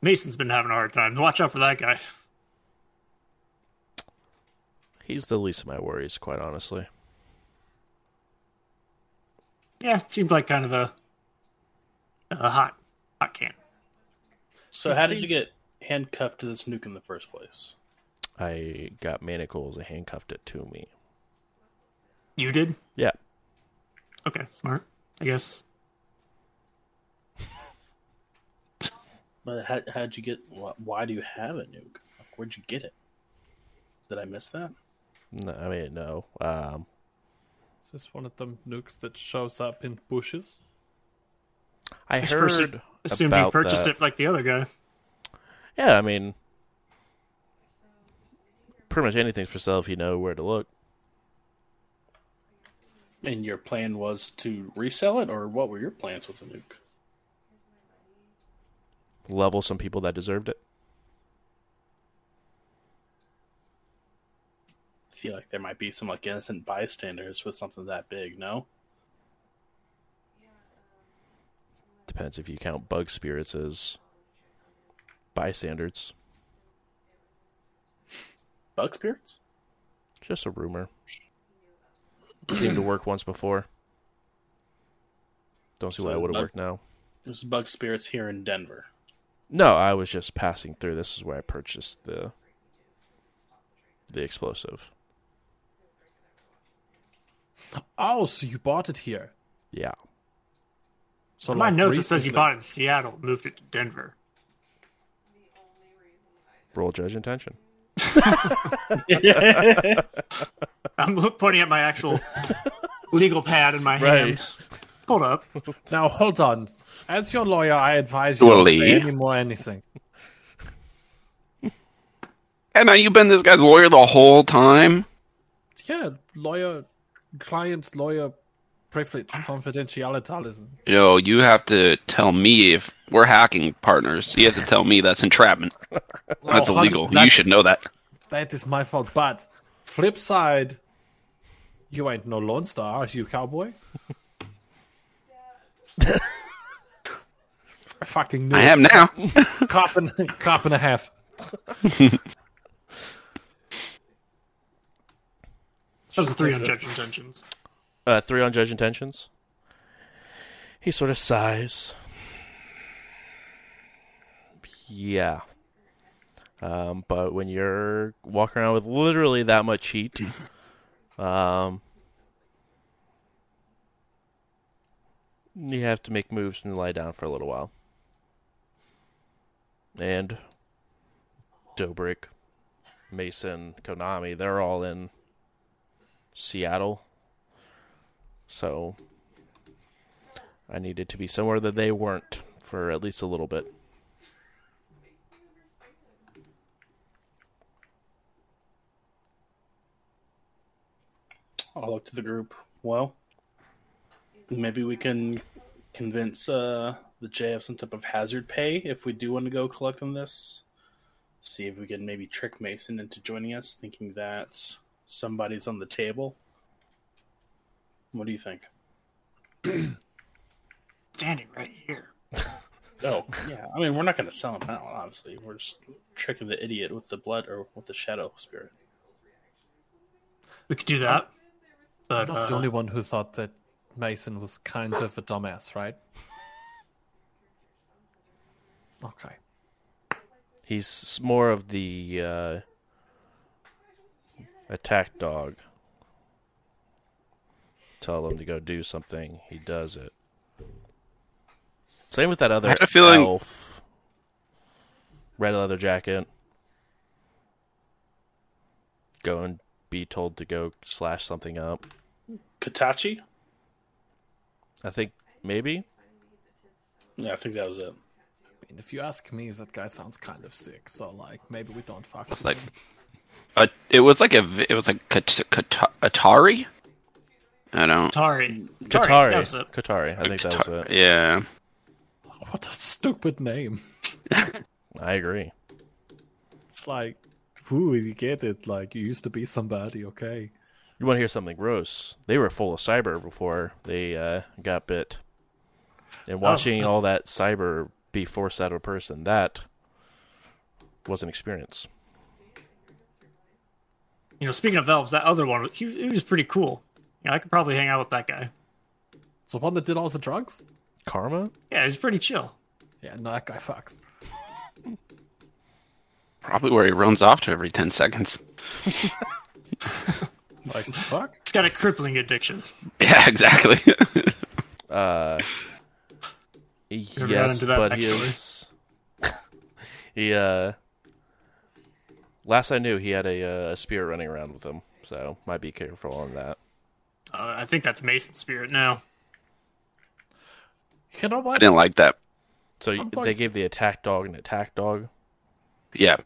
B: Mason's been having a hard time. Watch out for that guy.
A: He's the least of my worries, quite honestly.
B: Yeah, seems like kind of a, a hot, hot can.
C: So,
A: It
C: how did you get handcuffed to this nuke in the first place?
A: I got manacles and handcuffed it to me.
B: You did?
A: Yeah.
B: Okay, smart. I guess.
C: But how how'd you get? Why do you have a nuke? Where'd you get it? Did I miss that?
A: No, I mean, no. Um,
D: Is this one of them nukes that shows up in bushes?
A: I
B: This person
A: heard
B: Assumed you purchased
A: that.
B: it like the other guy.
A: Yeah, I mean, pretty much anything's for sale if you know where to look.
C: And your plan was to resell it, or what were your plans with the nuke?
A: Level some people that deserved it.
C: I feel like there might be some like innocent bystanders with something that big. No,
A: Depends if you count bug spirits as bystanders.
C: Bug spirits.
A: Just a rumor. Seemed to work once before. Don't see why it would have
C: bug-
A: worked now.
C: There's bug spirits here in Denver.
A: No, I was just passing through. This is where I purchased the the explosive.
D: Oh, so you bought it here.
A: Yeah.
D: So
B: My
D: like,
B: notes it says you bought it in Seattle, moved it to Denver.
A: Roll judge intention.
B: I'm pointing at my actual legal pad in my
A: Right.
B: hand. Hold up.
D: Now hold on. As your lawyer, I advise you not to
E: Surely.
D: say any more anything.
E: And now you've been this guy's lawyer the whole time.
D: Yeah, lawyer, client, lawyer, privilege, confidentiality.
E: Yo, you have to tell me if we're hacking partners. You have to tell me that's entrapment. That's
D: Oh,
E: illegal.
D: that-
E: you should know that.
D: That is my fault. But flip side, you ain't no Lone Star, are you, cowboy? I fucking knew
E: I am now.
D: Cop and, cop and a half.
B: Those are three on intentions.
A: Uh, three on judge intentions. He sort of sighs. Yeah. Um, but when you're walking around with literally that much heat, um, you have to make moves and lie down for a little while. And Dobrik, Mason, Konami, they're all in Seattle. So I needed to be somewhere that they weren't for at least a little bit.
C: I'll look to the group. Well, maybe we can convince uh, the J of some type of hazard pay if we do want to go collect on this. See if we can maybe trick Mason into joining us, thinking that somebody's on the table. What do you think?
B: Standing right here.
C: Oh, yeah. I mean, we're not going to sell him out, obviously. We're just tricking the idiot with the blood or with the shadow spirit.
B: We could do that. But
D: That's the
B: uh,
D: only one who thought that Mason was kind of a dumbass, right? Okay.
A: He's more of the uh, attack dog. Tell him to go do something, he does it. Same with that other
E: had a feeling-
A: elf. Red leather jacket. Go and be told to go slash something up.
C: Katachi?
A: I think maybe.
C: Yeah, I think that was it.
D: I mean, if you ask me, that guy sounds kind of sick. So, like, maybe we don't fuck
E: It's
D: with
E: like,
D: him.
E: uh, it was like a, vi- it was like Kat- Kat- Atari. I don't.
B: Atari.
A: Katari.
B: that was it.
A: Katari. I think that was it.
E: Yeah.
D: What a stupid name.
A: I agree.
D: It's like, ooh, you get it. Like, you used to be somebody, okay?
A: You want to hear something gross? They were full of cyber before they uh, got bit. And watching all that cyber be forced out of a person, that was an experience.
B: You know, speaking of elves, that other one, he, he was pretty cool. Yeah, I could probably hang out with that guy.
D: So, one that did all the drugs?
A: Karma?
B: Yeah, he's pretty chill.
D: Yeah, no, that guy fucks.
E: Probably where he runs off to every 10 seconds.
D: Like, fuck?
B: He's got a crippling addiction.
E: Yeah, exactly.
A: Uh,
B: got
A: yes,
B: into that,
A: but he
B: actually.
A: is. he, uh. Last I knew, he had a, uh, a spear running around with him, so might be careful on that.
B: Uh, I think that's Mason Spirit now.
D: You know
E: I didn't like that.
A: So
D: I'm
A: they
D: going-
A: gave the attack dog an attack dog.
E: Yeah.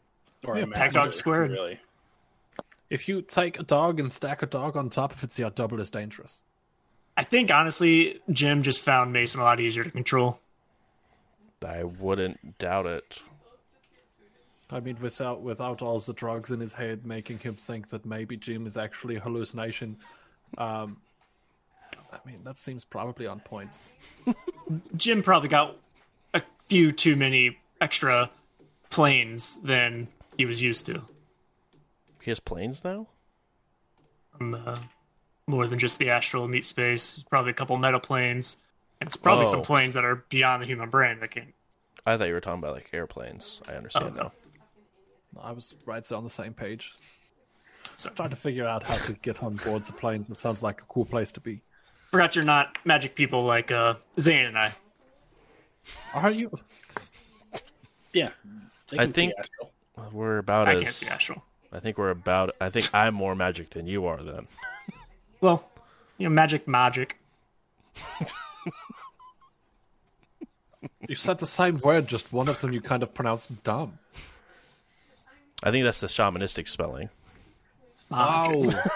C: Or
D: Yeah,
C: a
B: Tag
C: match,
B: dog squared.
C: Really.
D: If you take a dog and stack a dog on top of it, you're double as dangerous.
B: I think honestly, Jim just found Mason a lot easier to control.
A: I wouldn't doubt it.
D: I mean, without without all the drugs in his head, making him think that maybe Jim is actually a hallucination. Um, I mean, that seems probably on point.
B: Jim probably got a few too many extra planes than he was used to.
A: He has planes now.
B: From, uh, more than just the astral meat space, probably a couple meta planes, and it's probably some
A: Oh.
B: planes that are beyond the human brain that can.
A: I thought you were talking about like airplanes. I understand
B: Oh, no.
A: now.
D: I was right there on the same page,
B: So,
D: trying to figure out how to get on board the planes. It sounds like a cool place to be.
B: forgot you're not magic people like uh, Zane and I.
D: Are you?
C: Yeah.
A: I think- We're about as
B: I
A: as.
B: can't see astral.
A: I think we're about. I think I'm more magic than you are. Then
B: Well, you know, magic, magic.
D: You said the same word, just one of them you kind of pronounced dumb.
A: I think that's the shamanistic spelling.
B: Magic.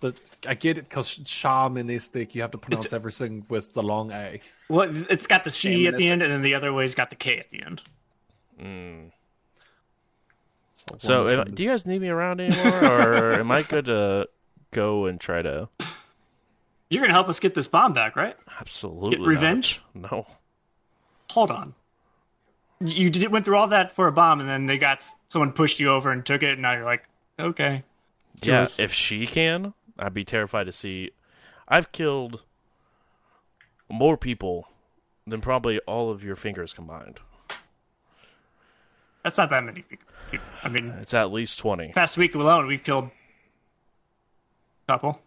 D: The, I get it because shamanistic, you have to pronounce everything with the long A.
B: Well, it's got the C at the end, and then the other way's got the K at the end. Mm.
A: So,
D: One of
A: do you guys need me around anymore, or am I good to go and try to?
B: You're gonna help us get this bomb back, right?
A: Absolutely.
B: Get
A: not.
B: revenge?
A: No.
B: Hold on. You did went through all that for a bomb, and then they got someone pushed you over and took it, and now you're like, okay.
A: Yeah,
B: us.
A: if she can, I'd be terrified to see. I've killed more people than probably all of your fingers combined.
B: That's not that many people. I mean,
A: It's at least twenty.
B: past week alone, we've killed a couple.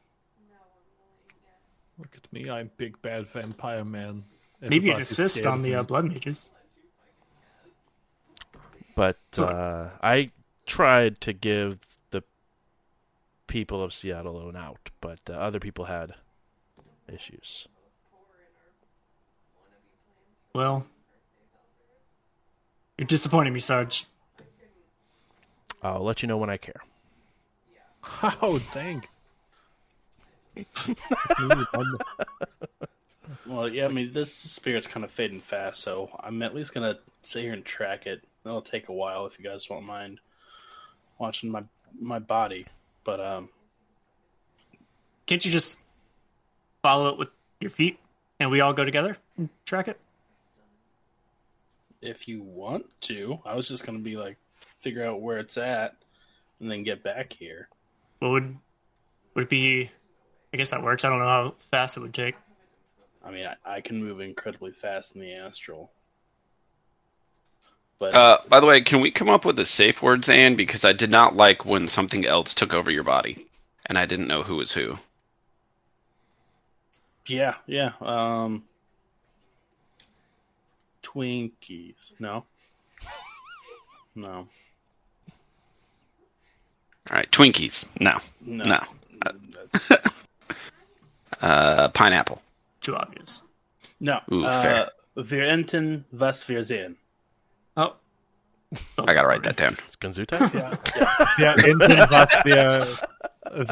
D: Look at me, I'm big bad vampire man.
B: Maybe an
D: Everybody's
B: assist on the uh, blood mages.
A: But uh, I tried to give the people of Seattle an out, but uh, other people had issues.
B: Well, you're disappointing me, Sarge.
A: I'll let you know when I care.
D: Oh, dang.
C: Well, yeah, I mean, this spirit's kind of fading fast, so I'm at least gonna sit here and track it. It'll take a while if you guys won't mind watching my my body, but um,
B: Can't you just follow it with your feet, and we all go together and track it?
C: if you want to, I was just gonna be like figure out where it's at and then get back here.
B: What would would it be? I guess that works. I don't know how fast it would take.
C: I mean, I, I can move incredibly fast in the astral, but
E: Uh, by the way, can we come up with a safe word, Zan? Because I did not like when something else took over your body, and I didn't know who was who.
C: yeah, yeah. Um, Twinkies, no, no,
E: All right, Twinkies. No,
C: no,
E: no.
C: That's-
E: Uh, pineapple.
B: Too obvious.
C: no.
E: Ooh,
C: uh,
E: fair.
C: Wir enten was wir sehen.
B: Oh,
E: I gotta write that down.
A: It's Ganzuta?
D: Wer enten was wir,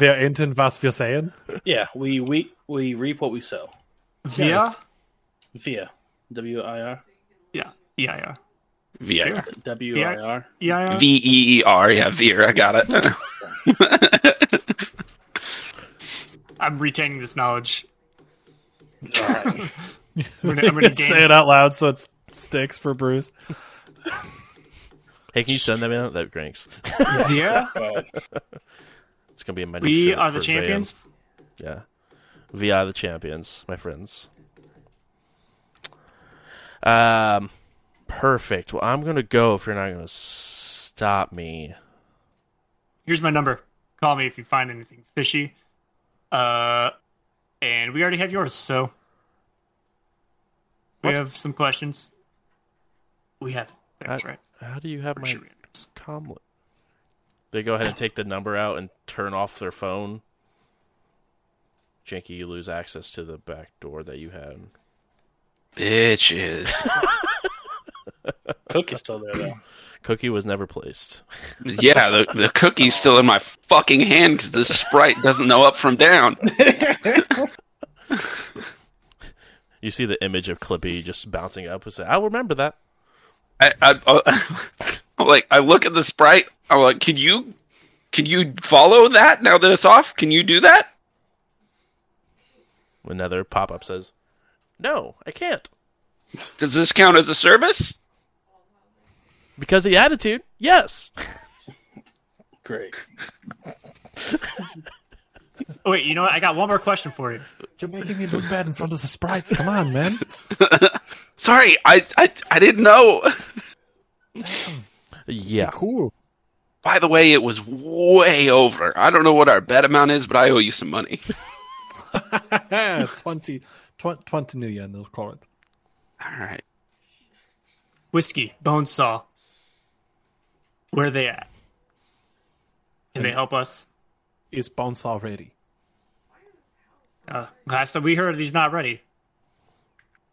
D: wer enten was wir sehen?
C: Yeah, we we we reap what we sow.
B: Via.
C: Via, W I R,
B: Yeah. Yeah. Yeah.
E: V I R.
C: W I R.
B: Yeah. Yeah.
E: V E E R. Yeah, Veer. I got it.
B: I'm retaining this knowledge.
C: All right.
B: I'm gonna, I'm gonna
D: Say it out loud so it sticks for Bruce.
A: hey, can you send them in? That Grinks.
C: yeah.
A: It's gonna be in my.
B: We are the champions.
A: Yeah, we are the champions, my friends. Um, perfect. Well, I'm gonna go if you're not gonna stop me.
B: Here's my number. Call me if you find anything fishy. Uh, and we already have yours, so we
A: What?
B: have some questions. We have. That's
A: I-
B: right.
A: How do you have
B: Pretty
A: my
B: sure we have yours.
A: commlink? They go ahead and take the number out and turn off their phone. Janky, you lose access to the back door that you had.
E: Bitches.
C: Cookie's still there though.
A: Cookie was never placed.
E: yeah, the, the cookie's still in my fucking hand because the sprite doesn't know up from down.
A: You see the image of Clippy just bouncing up and say, "I'll remember that."
E: I, I, I, like I look at the sprite. I'm like, can you, can you follow that now that it's off? Can you do that?
A: Another pop up says, "No, I can't."
E: Does this count as a service?
A: Because the attitude, yes.
C: Great.
B: Oh, wait, you know what? I got one more question for you.
D: You're making me look bad in front of the sprites. Come on, man.
E: Sorry, I, I, I didn't know. Damn.
A: Yeah.
D: Cool.
E: By the way, it was way over. I don't know what our bet amount is, but I owe you some money.
D: 20, 20, 20 nuyen, they'll call it.
E: All right.
B: Whiskey, Bonesaw. Where are they at? Can they help us?
D: Is Bonesaw ready?
B: Uh, last time we heard he's not ready.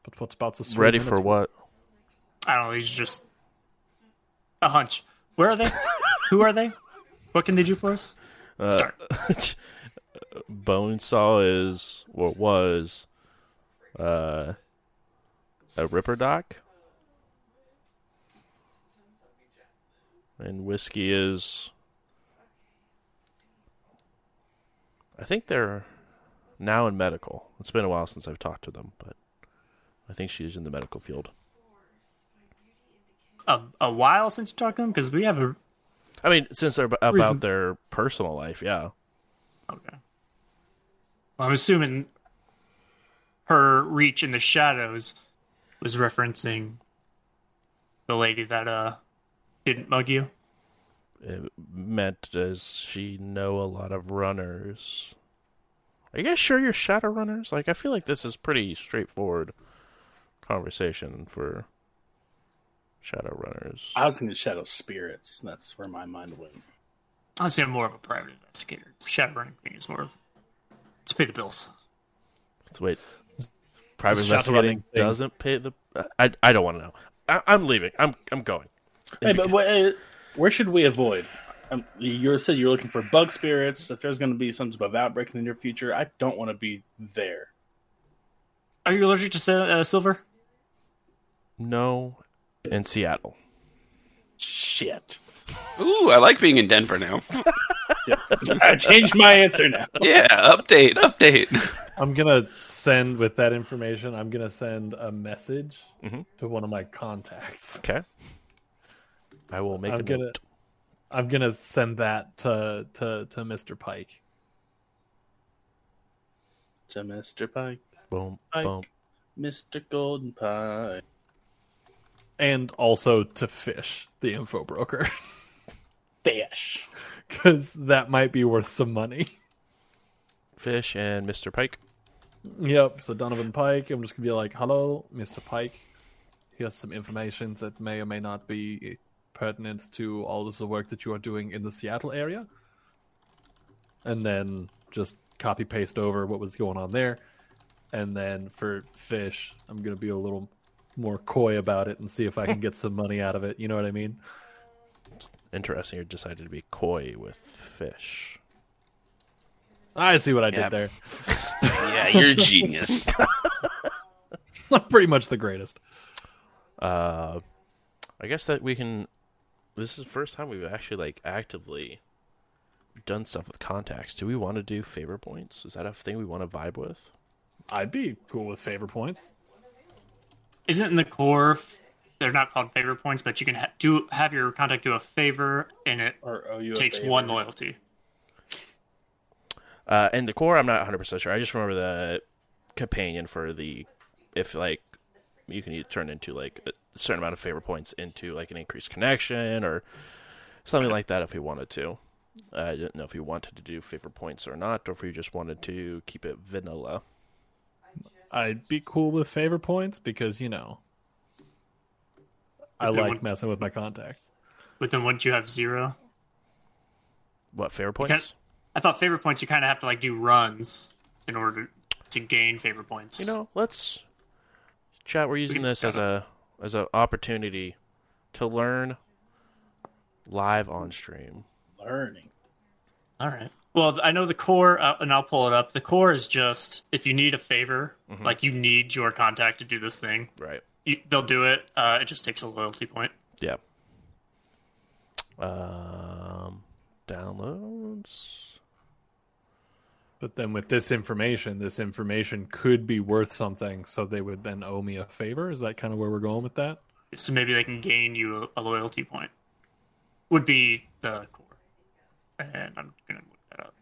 D: But what's about the
A: Ready for what?
B: I don't know. He's just a hunch. Where are they? Who are they? What can they do for us?
A: Uh,
B: Start.
A: Bonesaw is what was uh, a Ripper Doc, and whiskey is. I think they're now in medical. It's been a while since I've talked to them, but I think she's in the medical field.
B: A, a while since you talked to them because we have a
A: I mean, since they're ab- about
B: Reason-
A: their personal life, yeah.
B: okay. Well, I'm assuming her reach in the shadows was referencing the lady that uh didn't mug you.
A: It meant does she know a lot of runners? Are you guys sure you're shadow runners? Like, I feel like this is pretty straightforward conversation for shadow runners.
C: I was thinking shadow spirits. That's where my mind went.
B: Honestly, I'm more of a private investigator. Shadow running thing is more of to pay the bills.
A: So wait, private
D: This shadow
A: investigating
D: running
A: doesn't pay the. I I don't want to know. I, I'm leaving. I'm I'm going.
C: Hey, but what, uh, where should we avoid? Um, you said you're looking for bug spirits. If there's going to be some type of outbreak in the near future, I don't want to be there.
B: Are you allergic to uh, silver?
A: No, in Seattle.
C: Shit.
E: Ooh, I like being in Denver now.
C: I changed my answer now.
E: Yeah, update, update.
D: I'm gonna send with that information. I'm gonna send a message
A: Mhm.
D: to one of my contacts.
A: Okay. I will make
D: I'm
A: a
D: gonna-
A: note.
D: I'm gonna send that to to to Mr. Pike.
C: To Mr. Pike,
A: Boom,
C: Pike.
A: boom.
C: Mr. Golden Pie.
D: and also to Fish, the info broker,
C: Fish.
D: because that might be worth some money.
A: Fish and Mr. Pike.
D: Yep. So Donovan Pike, I'm just gonna be like, "Hello, Mr. Pike. Here's some information that may or may not be pertinent to all of the work that you are doing in the Seattle area." And then just copy paste over what was going on there. And then for Fish, I'm gonna be a little more coy about it and see if I can get some money out of it. You know what I mean?
A: Interesting. You decided to be coy with fish.
D: I see what I
E: Yeah.
D: did there.
E: Yeah, you're a genius.
D: I'm pretty much the greatest.
A: Uh, I guess that we can. This is the first time we've actually like actively done stuff with contacts. Do we want to do favor points? Is that a thing we want to vibe with?
D: I'd be cool with favor points.
B: Isn't in the core? f- They're not called favor points, but you can ha- do have your contact do a favor, and it
C: Or owe you a
B: takes one loyalty.
A: Uh, and the core, I'm not 100 percent sure. I just remember the companion for the if like you can turn into like a certain amount of favor points into like an increased connection or something like that if we wanted to. I didn't know if you wanted to do favor points or not, or if you just wanted to keep it vanilla.
D: I'd be cool with favor points because you know I
B: But then
D: like
B: when-
D: messing with my contacts.
B: But then once you have zero,
A: What favor points?
B: can't- I thought favor points you kind of have to like do runs in order to gain favor points.
A: You know, let's chat. We're using
B: can
A: this as a as an opportunity to learn live on stream.
C: Learning.
B: All right. Well, I know the core, uh, and I'll pull it up. The core is just if you need a favor, like you need your contact to do this thing,
A: Right.
B: you, they'll do it. Uh, it just takes a loyalty point.
A: Yeah. Um, downloads.
D: But then with this information, this information could be worth something, so they would then owe me a favor. Is that kind of where we're going with that?
B: So maybe they can gain you a, a loyalty point. Would be the core, and I'm gonna look that up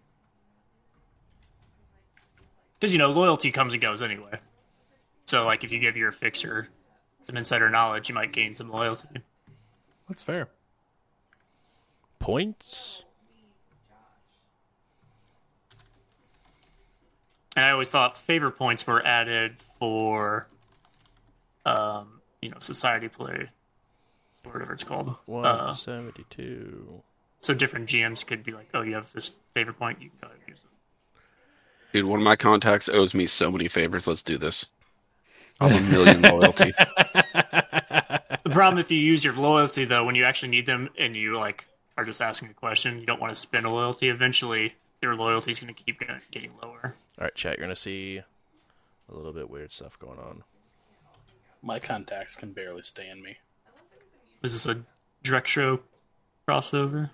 B: because you know loyalty comes and goes anyway. So like if you give your fixer some insider knowledge, you might gain some loyalty.
D: That's fair.
A: Points.
B: And I always thought favor points were added for, um, you know, society play, or whatever it's called.
A: One
B: Uh,
A: seventy-two.
B: so different GMs could be like, "Oh, you have this favor point, you can go ahead and use it."
E: Dude, one of my contacts owes me so many favors. Let's do this. I have a million loyalty.
B: The problem if you use your loyalty though, when you actually need them and you like are just asking a question, you don't want to spend a loyalty. Eventually, your loyalty is going to keep getting lower.
A: All right, chat. You're gonna see a little bit weird stuff going on.
C: My contacts can barely stand me.
B: Is this a direct show crossover?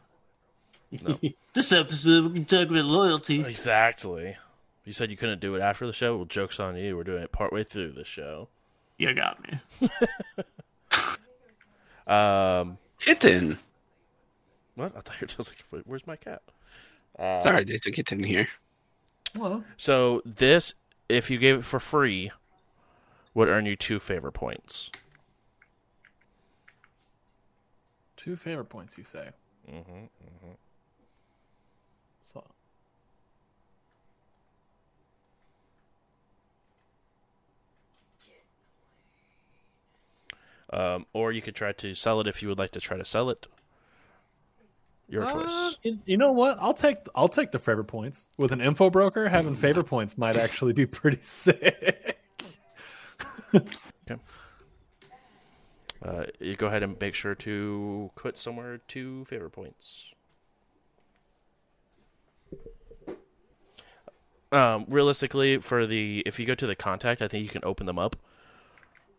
A: No.
B: This episode we can talk about loyalty.
A: Exactly. You said you couldn't do it after the show. Well, jokes on you. We're doing it partway through the show.
B: You got me.
A: Um,
E: Kitten.
A: what? I thought you were just like, "Where's my cat?"
E: Sorry, Nathan in here.
D: Well,
A: So this, if you gave it for free, would earn you two favor points.
D: two favor points, you say? Mm-hmm. So,
A: Um, or you could try to sell it if you would like to try to sell it. Your
D: Uh,
A: choice.
D: you, you know what? I'll take I'll take the favor points. With an info broker, having favor points might actually be pretty sick.
A: Uh, you go ahead and make sure to put somewhere two favor points. Um, realistically, for the if you go to the contact, I think you can open them up.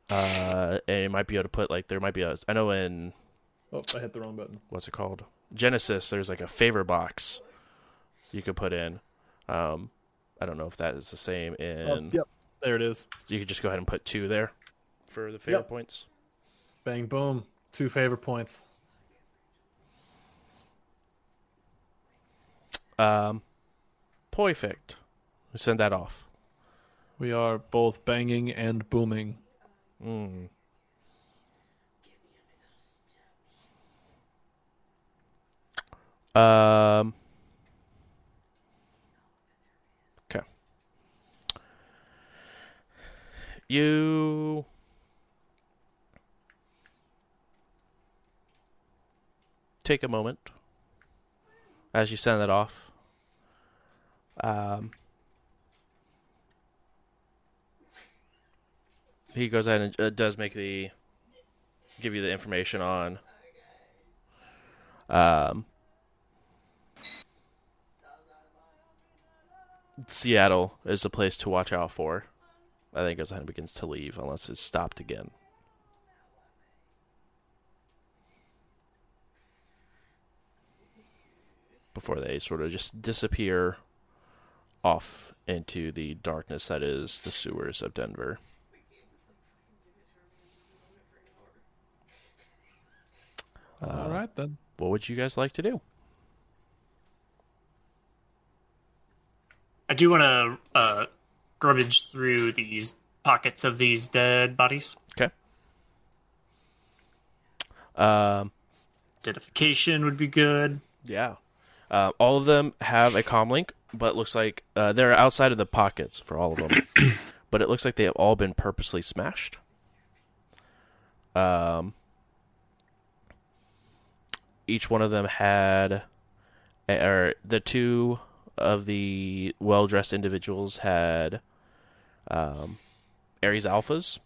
A: Uh, and you might be able to put like there might be a I know in
D: Oh, I hit the wrong button.
A: what's it called Genesis. There's like a favor box you could put in. Um, I don't know if that is the same in.
D: Oh, yep, there it is.
A: You could just go ahead and put two there for the favor
D: Yep.
A: points.
D: Bang boom, two favor points.
A: Um, perfect. We send that off.
D: We are both banging and booming.
A: Mm. Um. Okay. You. Take a moment as you send that off. Um. he goes ahead and uh, does make the give you the information on um Seattle is the place to watch out for. I think goes ahead and begins to leave unless it's stopped again. Before they sort of just disappear off into the darkness that is the sewers of Denver.
D: All right then.
A: what would you guys like to do?
B: I do want to uh, rummage through these pockets of these dead bodies.
A: Okay. Um,
B: Identification would be good.
A: yeah. Uh, all of them have a commlink, but looks like uh, they're outside of the pockets for all of them. but it looks like they have all been purposely smashed. Um, each one of them had, or the two of the well dressed individuals had um, Ares alphas,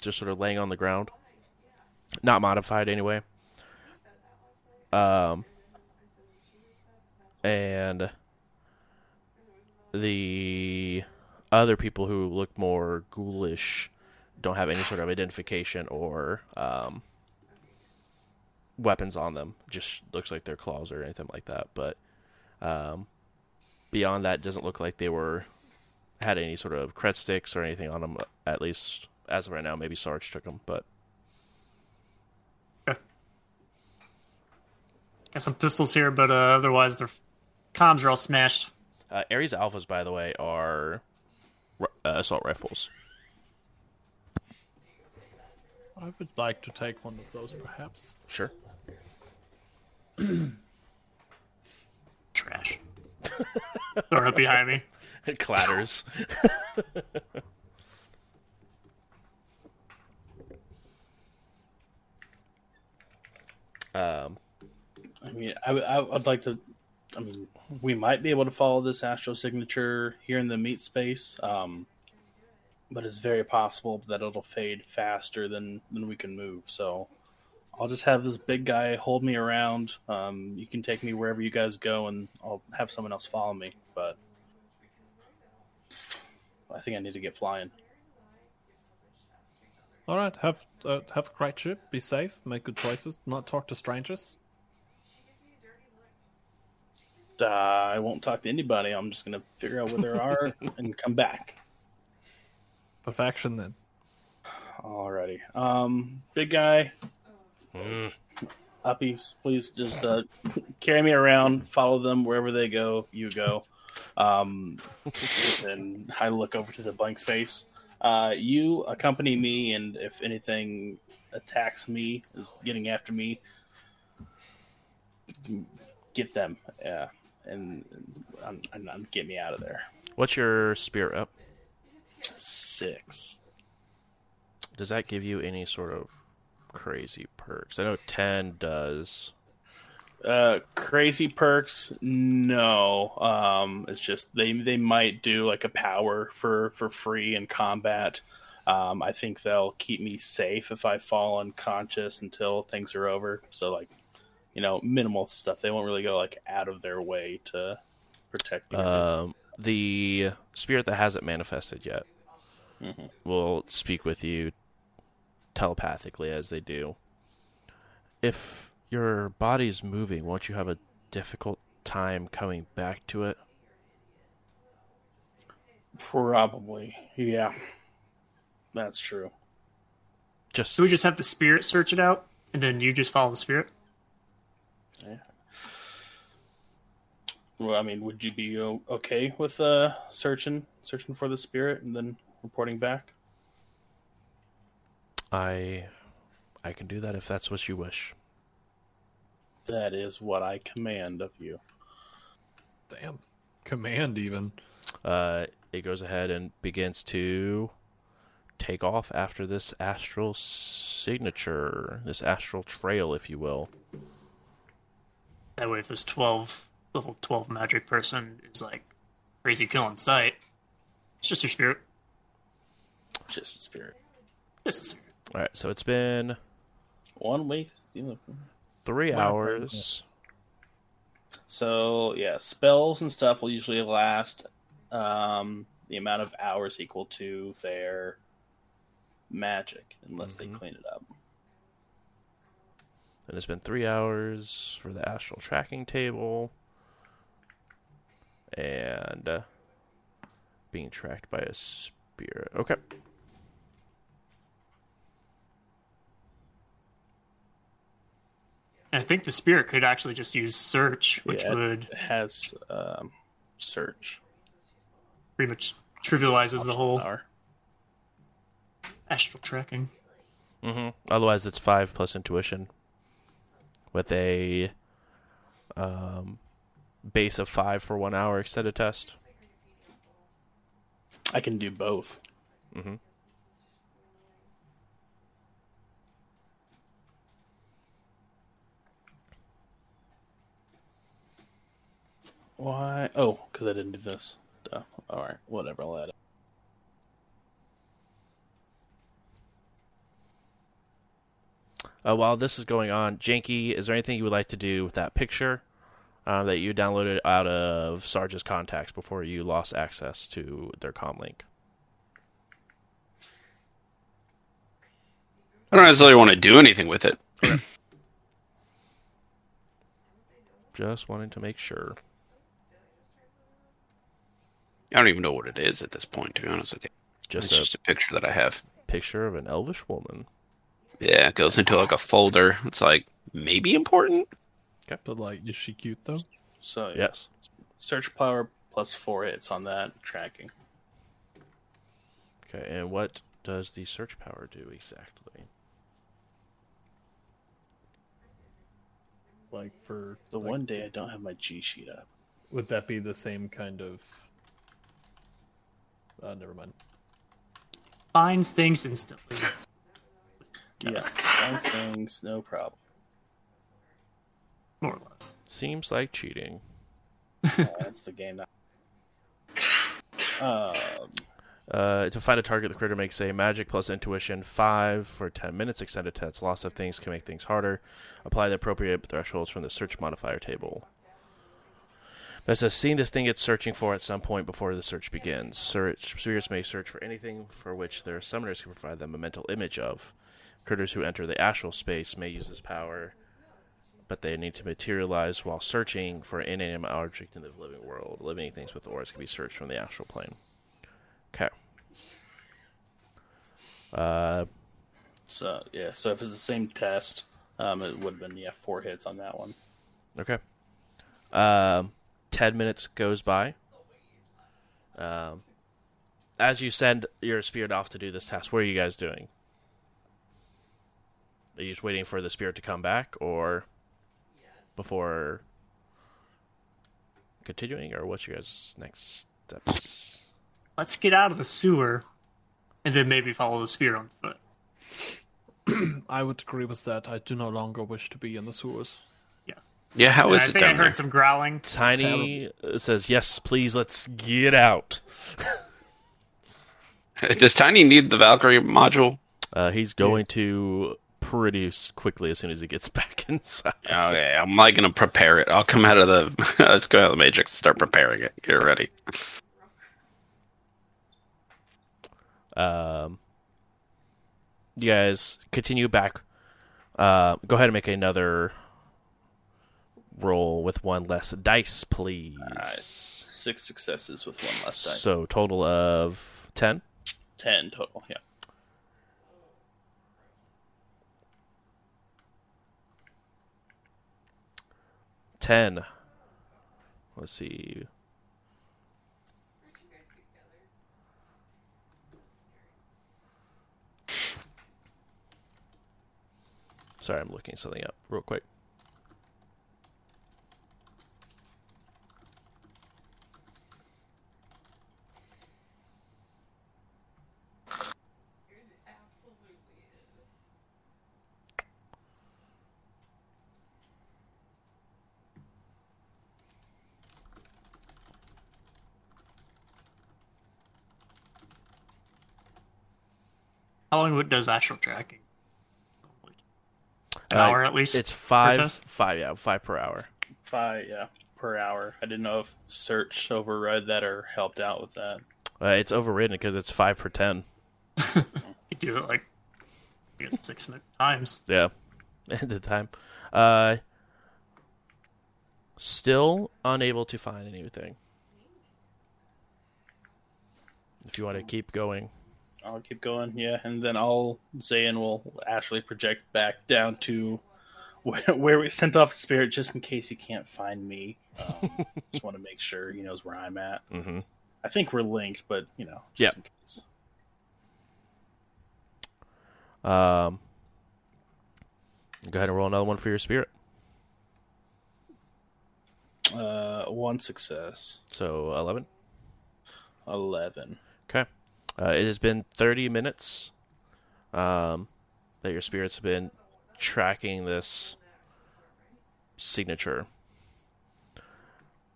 A: just sort of laying on the ground, not modified anyway. Um, and the other people who look more ghoulish don't have any sort of identification or um, weapons on them. Just looks like their claws or anything like that. But um, beyond that, it doesn't look like they were had any sort of cred sticks or anything on them. At least as of right now, maybe Sarge took them, but
B: Got some pistols here, but uh, otherwise their comms are all smashed.
A: uh, Ares alphas, by the way, are uh, assault rifles.
D: I would like to take one of those, perhaps.
A: Sure.
B: Trash. Throw it up behind me.
A: It clatters. um,
C: I mean, I, I would like to. I mean, we might be able to follow this astral signature here in the meat space, um, but it's very possible that it'll fade faster than than we can move. So, I'll just have this big guy hold me around. Um, you can take me wherever you guys go, and I'll have someone else follow me. But I think I need to get flying.
D: All right, have uh, have a great trip. Be safe. Make good choices. Not talk to strangers.
C: Uh, I won't talk to anybody. I'm just gonna figure out where they are and come back.
D: Perfection, then.
C: Alrighty. Um, big guy,
A: mm,
C: uppies, please just uh, carry me around. Follow them wherever they go. You go. Um, and I look over to the blank space. Uh, you accompany me, and if anything attacks me, is getting after me, get them. Yeah, and, and, and, and get me out of there.
A: what's your spirit up?
C: Six.
A: Does that give you any sort of crazy perks? I know ten does.
C: Uh, crazy perks, no. Um, it's just they they might do like a power for for free in combat. Um, I think they'll keep me safe if I fall unconscious until things are over. So like, you know, minimal stuff. They won't really go like out of their way to protect me.
A: Um, the spirit that hasn't manifested yet
C: Mhm.
A: will speak with you telepathically as they do. If your body's moving, won't you have a difficult time coming back to it?
C: Probably, yeah. That's true.
A: Just
B: So we just have the spirit search it out, and then you just follow the spirit. Yeah.
C: Well, I mean, would you be okay with uh searching searching for the spirit and then reporting back?
A: I I can do that if that's what you wish.
C: That is what I command of you.
D: Damn. Command, even.
A: Uh, it goes ahead and begins to take off after this astral signature, this astral trail, if you will.
B: That way, if this twelve level twelve magic person is like crazy killing sight, it's just your spirit.
C: Just spirit.
B: Just a spirit.
A: All right, so it's been
C: One week.
A: three
D: Wow.
A: hours.
C: So yeah, spells and stuff will usually last um, the amount of hours equal to their magic, unless they
A: Mhm.
C: clean it up.
A: And it's been three hours for the astral tracking table. And uh, being tracked by a spirit. Okay.
B: I think the spirit could actually just use search, which
C: Yeah.
B: would
C: has um, search.
B: pretty much trivializes the whole
C: Power.
B: astral tracking.
A: hmm Otherwise, it's five plus intuition with a um, base of five for one hour extended test.
C: I can do both.
A: hmm
C: Why? Oh, because I didn't do this. Duh. All right, whatever. I'll add it.
A: Uh, while this is going on, Janky, is there anything you would like to do with that picture uh, that you downloaded out of Sarge's contacts before you lost access to their commlink?
E: I don't necessarily want to do anything with it.
A: Just wanting to make sure.
E: I don't even know what it is at this point, to be honest with you.
A: Just
E: it's
A: a
E: just a picture that I have.
A: picture of an elvish woman.
E: Yeah, it goes into like a folder. It's like maybe important.
D: But like, is she cute though?
C: So
A: Yes.
C: search power plus four hits on that tracking.
A: Okay, and what does the search power do exactly?
D: Like for
C: The
D: like,
C: one day I don't have my G sheet up.
D: would that be the same kind of? Uh, never mind.
B: Finds things instantly.
C: Yeah, find things, no problem.
B: More or less.
A: Seems like cheating.
C: Uh, that's the game. Now. Um,
A: Uh, to find a target, the critter makes a magic plus intuition 5 for 10 minutes. Extended tests. Loss of things can make things harder. Apply the appropriate thresholds from the search modifier table. It says, seeing the thing it's searching for at some point before the search begins. Search Spirits may search for anything for which their summoners can provide them a mental image of. Critters who enter the astral space may use this power, but they need to materialize while searching for an inanimate object in the living world. Living things with auras can be searched from the astral plane. Okay. Uh,
C: so yeah, so if it's the same test, um, it would have been yeah four hits on that one.
A: okay. Um, ten minutes goes by. Um, as you send your spirit off to do this task, what are you guys doing? Are you just waiting for the spirit to come back, or before continuing, or what's your guys' next steps?
B: Let's get out of the sewer, and then maybe follow the spirit on foot.
D: I would agree with that. I do no longer wish to be in the sewers.
B: Yes.
E: Yeah, how
B: And
E: is
B: I
E: it
B: think I heard
E: there?
B: some growling.
A: Tiny uh, says, "Yes, please. Let's get out."
E: Does Tiny need the Valkyrie module?
A: Uh, he's going to pretty s- quickly as soon as he gets back inside.
E: Okay, I'm like gonna prepare it. I'll come out of the let's go out of the matrix and start preparing it. Get ready.
A: Um, you guys continue back. Uh, go ahead and make another roll with one less dice, please.
C: Six successes with one less die.
A: So total of ten.
C: Ten total. Yeah.
A: Ten. Let's see. Sorry, I'm looking something up real quick.
B: How long does astral tracking? An
A: Uh,
B: hour at least.
A: It's five, five, yeah, five per hour.
C: Five. Yeah. Per hour. I didn't know if search override that or helped out with that.
A: Uh, it's overridden because it's five per ten.
B: You do it like I guess six times.
A: Yeah, at the time. Uh, still unable to find anything. If you want to keep going,
C: I'll keep going, yeah, and then I'll Zayn will actually project back down to where, where we sent off the spirit, just in case he can't find me. Um, just want to make sure he knows where I'm at.
A: hmm
C: I think we're linked, but you know,
A: Yeah.
C: just in case.
A: um, go ahead and roll another one for your spirit.
C: Uh, one success,
A: So eleven.
C: eleven.
A: Okay. Uh, it has been 30 minutes um, that your spirits have been tracking this signature.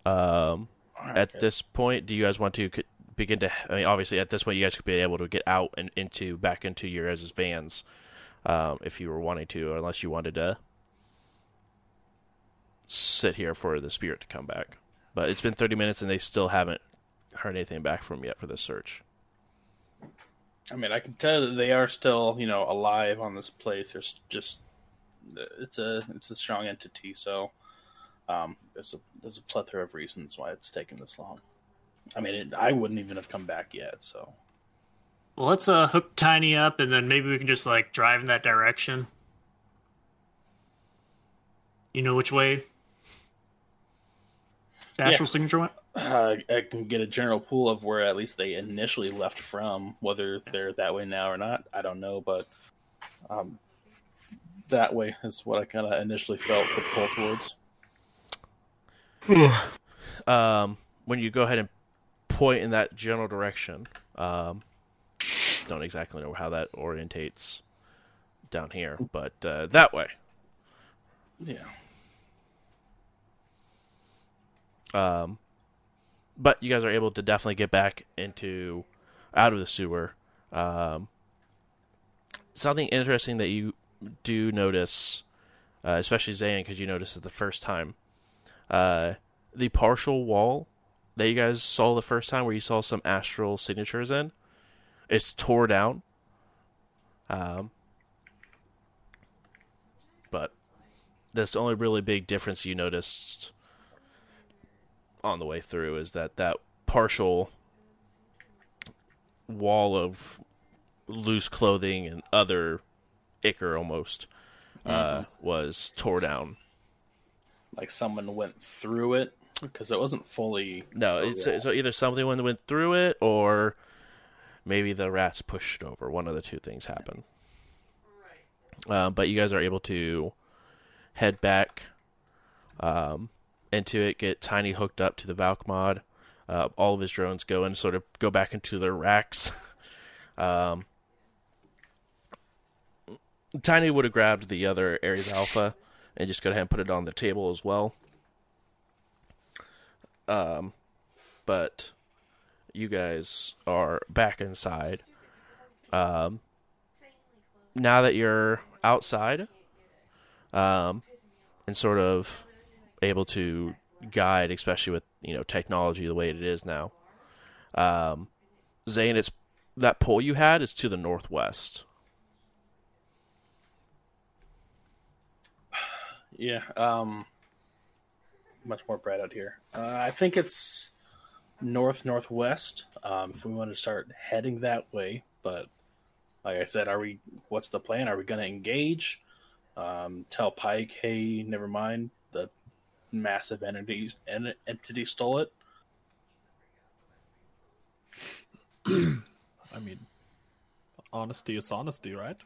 A: Um, at
C: Okay.
A: this point, do you guys want to begin to? I mean, obviously, at this point, you guys could be able to get out and into back into your guys' vans, um, if you were wanting to, unless you wanted to sit here for the spirit to come back. But it's been 30 minutes, and they still haven't heard anything back from yet for the search.
C: I mean, I can tell that they are still, you know, alive on this place. There's just it's a it's a strong entity, so um, there's a there's a plethora of reasons why it's taken this long. I mean, it, I wouldn't even have come back yet. So
B: Well, let's uh, hook Tiny up, and then maybe we can just like drive in that direction. You know which way the
C: Yeah.
B: signature went?
C: Uh, I can get a general pool of where at least they initially left from. Whether they're that way now or not, I don't know, but um, that way is what I kind of initially felt the pull towards.
A: um, when you go ahead and point in that general direction, um, don't exactly know how that orientates down here, but uh, that way.
C: Yeah.
A: Um, but you guys are able to definitely get back into out of the sewer. Um, something interesting that you do notice, uh, especially Zayn, because you noticed it the first time. Uh, the partial wall that you guys saw the first time, where you saw some astral signatures in, it's tore down. Um, but that's the only really big difference you noticed on the way through is that that partial wall of loose clothing and other ichor almost uh, was tore down.
C: Like someone went through it because it wasn't fully.
A: No,
C: a
A: it's so either something went went through it or maybe the rats pushed it over. One of the two things happened. Uh, but you guys are able to head back um, into it, get Tiny hooked up to the Valk mod. Uh, all of his drones go and sort of go back into their racks. um, Tiny would have grabbed the other Ares Alpha and just go ahead and put it on the table as well. Um, but you guys are back inside. Um, now that you're outside, um, and sort of able to guide, especially with you know technology the way it is now. Um, Zane, it's that pole you had is to the northwest.
C: Yeah. Um. Much more bright out here. Uh, I think it's north northwest. Um, if we want to start heading that way, but like I said, are we? What's the plan? Are we going to engage? Um, tell Pike, hey, never mind. The massive entities en- entity stole it.
D: I mean, honesty is honesty, right?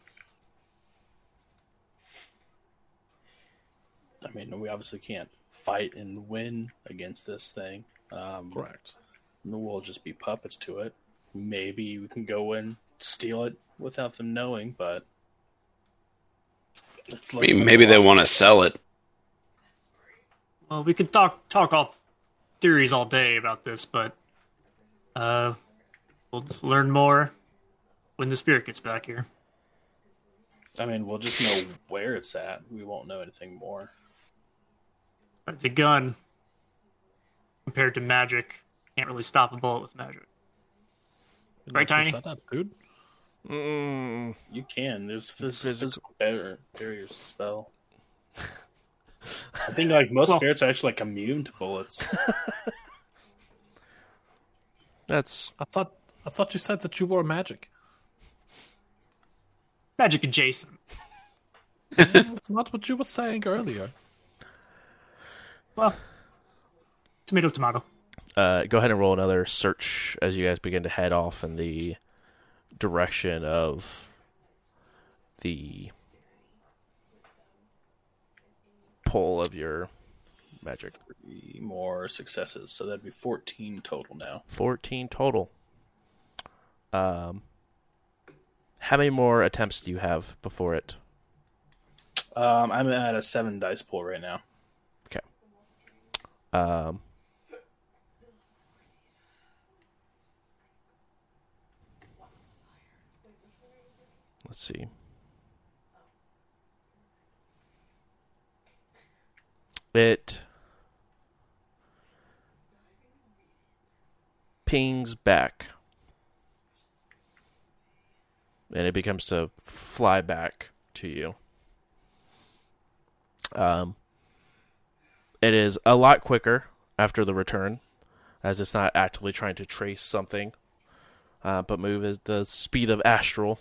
C: I mean, we obviously can't fight and win against this thing. Um,
D: Correct.
C: We'll just be puppets to it. Maybe we can go in, steal it without them knowing, but.
E: I mean, maybe they want to sell it.
B: Well, we could talk talk off theories all day about this, but uh, we'll learn more when the spirit gets back here.
C: I mean, we'll just know where it's at. We won't know anything more.
B: But the gun, compared to magic, can't really stop a bullet with magic. Right, Tiny?
D: set up, dude.
A: Mm,
C: You can. There's phys-
A: Physical-
C: physical barrier, barriers spell. I think like most
B: Well-
C: spirits are actually like immune to bullets.
A: that's
D: I thought I thought you said that you were magic.
B: Magic adjacent.
D: That's not what you were saying earlier.
B: Well, tomato, tomato.
A: uh, go ahead and roll another search as you guys begin to head off in the direction of the whole of your magic.
C: Three more successes, so that'd be fourteen total now.
A: Fourteen total. Um, how many more attempts do you have before it?
C: Um, I'm at a seven dice pool right now. Okay.
A: Um. Let's see. It pings back. And it becomes to fly back to you. Um, it is a lot quicker after the return, as it's not actively trying to trace something, uh, but move at the speed of astral.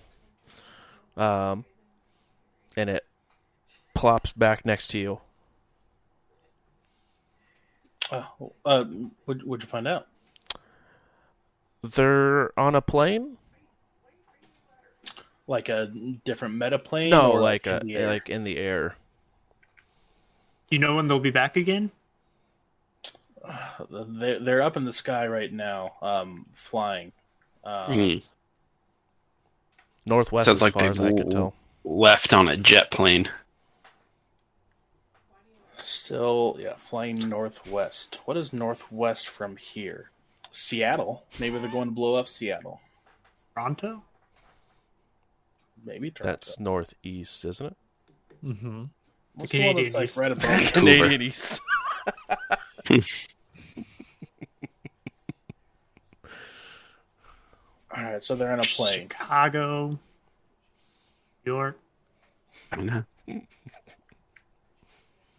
A: Um, and it plops back next to you.
C: Uh, uh, what, what'd you find out?
A: They're on a plane.
C: Like a different meta plane?
A: No, like
C: in
A: a
C: the air?
A: like in the air.
B: You know when they'll be back again?
C: they're, they're up in the sky right now, um, flying. Um,
E: Hmm.
A: Northwest,
E: Sounds
A: as
E: like
A: far as I
E: they've
A: can tell.
E: left on a jet plane.
C: Still, yeah, flying northwest. What is northwest from here? Seattle. Maybe they're going to blow up Seattle.
B: Toronto?
C: Maybe Toronto.
A: That's northeast, isn't it?
D: Mm-hmm.
C: What's
B: the
C: the one
B: Canadian
C: like
B: East.
C: right above?
A: Canadian East.
C: All right, so they're in a plane.
B: Chicago, New York.
E: I know.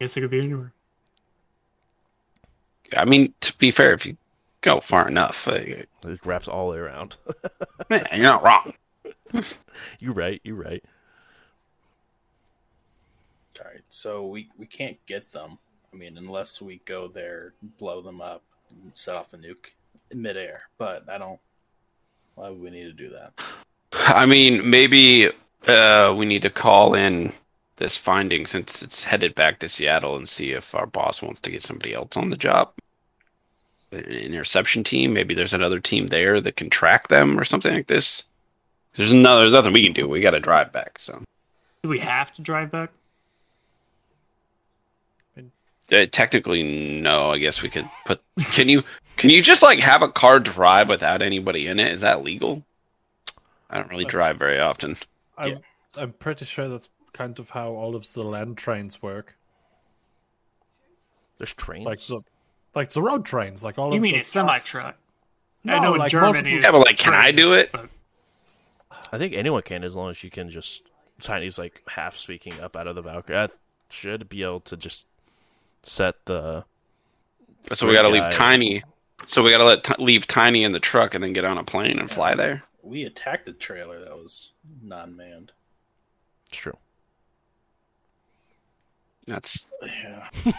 B: Guess it could be anywhere.
E: I mean, to be fair, if you go far enough, uh,
A: It wraps all the way around.
E: man, you're not wrong.
A: you're right. You're right.
C: All right, so we we can't get them. I mean, unless we go there, blow them up, and set off a nuke in midair. But I don't. Why would we need to do that?
E: I mean, maybe uh, we need to call in this finding since it's headed back to Seattle and see if our boss wants to get somebody else on the job. An interception team. Maybe there's another team there that can track them or something like this. There's no, there's nothing we can do. We got to drive back. So
B: Do we have to drive back?
E: uh, technically, no. I guess we could put. Can you? Can you just like have a car drive without anybody in it? Is that legal? I don't really drive very often.
D: I'm,
C: Yeah.
D: I'm pretty sure that's kind of how all of the land trains work.
A: There's trains.
D: Like the, like the road trains. Like all
B: You
D: of
B: mean
D: the
B: a semi truck?
D: No,
B: I know in
D: like
B: Germany.
D: multiple-
E: Yeah, but, like, can I do it?
B: but-
A: I think anyone can as long as you can just. Tiny's like half speaking up out of the Valkyrie. I should be able to just set the.
E: So we got to leave. Tiny. So we got to let t- leave Tiny in the truck and then get on a plane and fly there.
C: We attacked the trailer that was non-manned.
A: It's true.
E: That's
C: Yeah.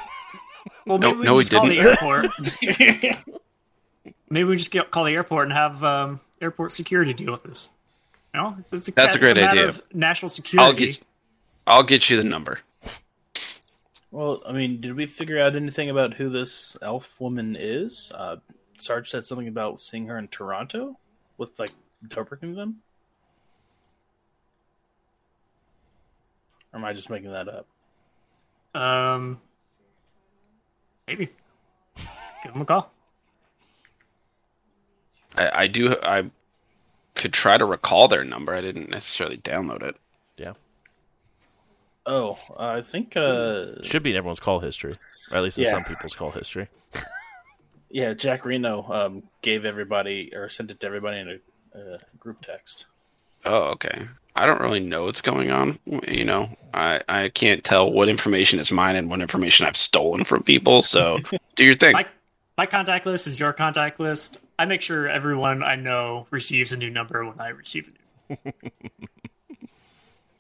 B: Well,
E: No-
B: maybe we
E: no,
B: just call the
E: didn't.
B: airport. maybe we just get, call the airport and have um, airport security deal with this. You know, it's, it's a,
E: That's a great
B: matter
E: idea.
B: Of national
E: I'll
B: security.
E: get. I'll get you the number.
C: Well, I mean, did we figure out anything about who this elf woman is? Uh, Sarge said something about seeing her in Toronto with like interpreting them. Or am I just making that up?
B: Um, maybe give them a call.
E: I, I do. I could try to recall their number. I didn't necessarily download it.
A: Yeah.
C: Oh, uh, I think. Uh,
A: Should be in everyone's call history, or at least in
C: Yeah.
A: some people's call history.
C: yeah, Jack Reno um, gave everybody or sent it to everybody in a, a group text.
E: Oh, okay. I don't really know what's going on. You know, I I can't tell what information is mine and what information I've stolen from people. So do your thing.
B: My my contact list is your contact list. I make sure everyone I know receives a new number when I receive a new.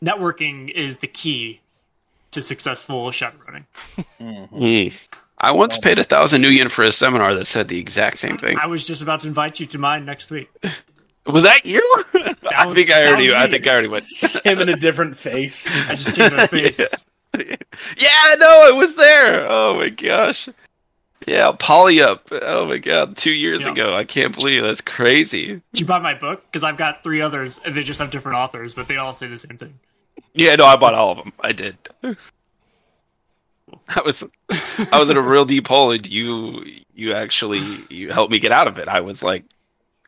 B: Networking is the key to successful shadowrunning.
E: Hmm. I once paid a thousand nuyen for a seminar that said the exact same thing.
B: I was just about to invite you to mine next week.
E: Was that you? I
B: was-
E: think I
B: that
E: already.
B: was
E: I
B: me.
E: think I already went.
C: Him in a different face.
B: I just changed my face.
E: yeah, no, it was there. Oh my gosh. Yeah, Polly up. Oh my god, two years
B: Yeah.
E: ago. I can't believe that's crazy.
B: Did you buy my book? Because I've got three others, and they just have different authors, but they all say the same thing.
E: Yeah, no, I bought all of them. I did. I was, I was in a real deep hole, and you, you actually, you helped me get out of it. I was like,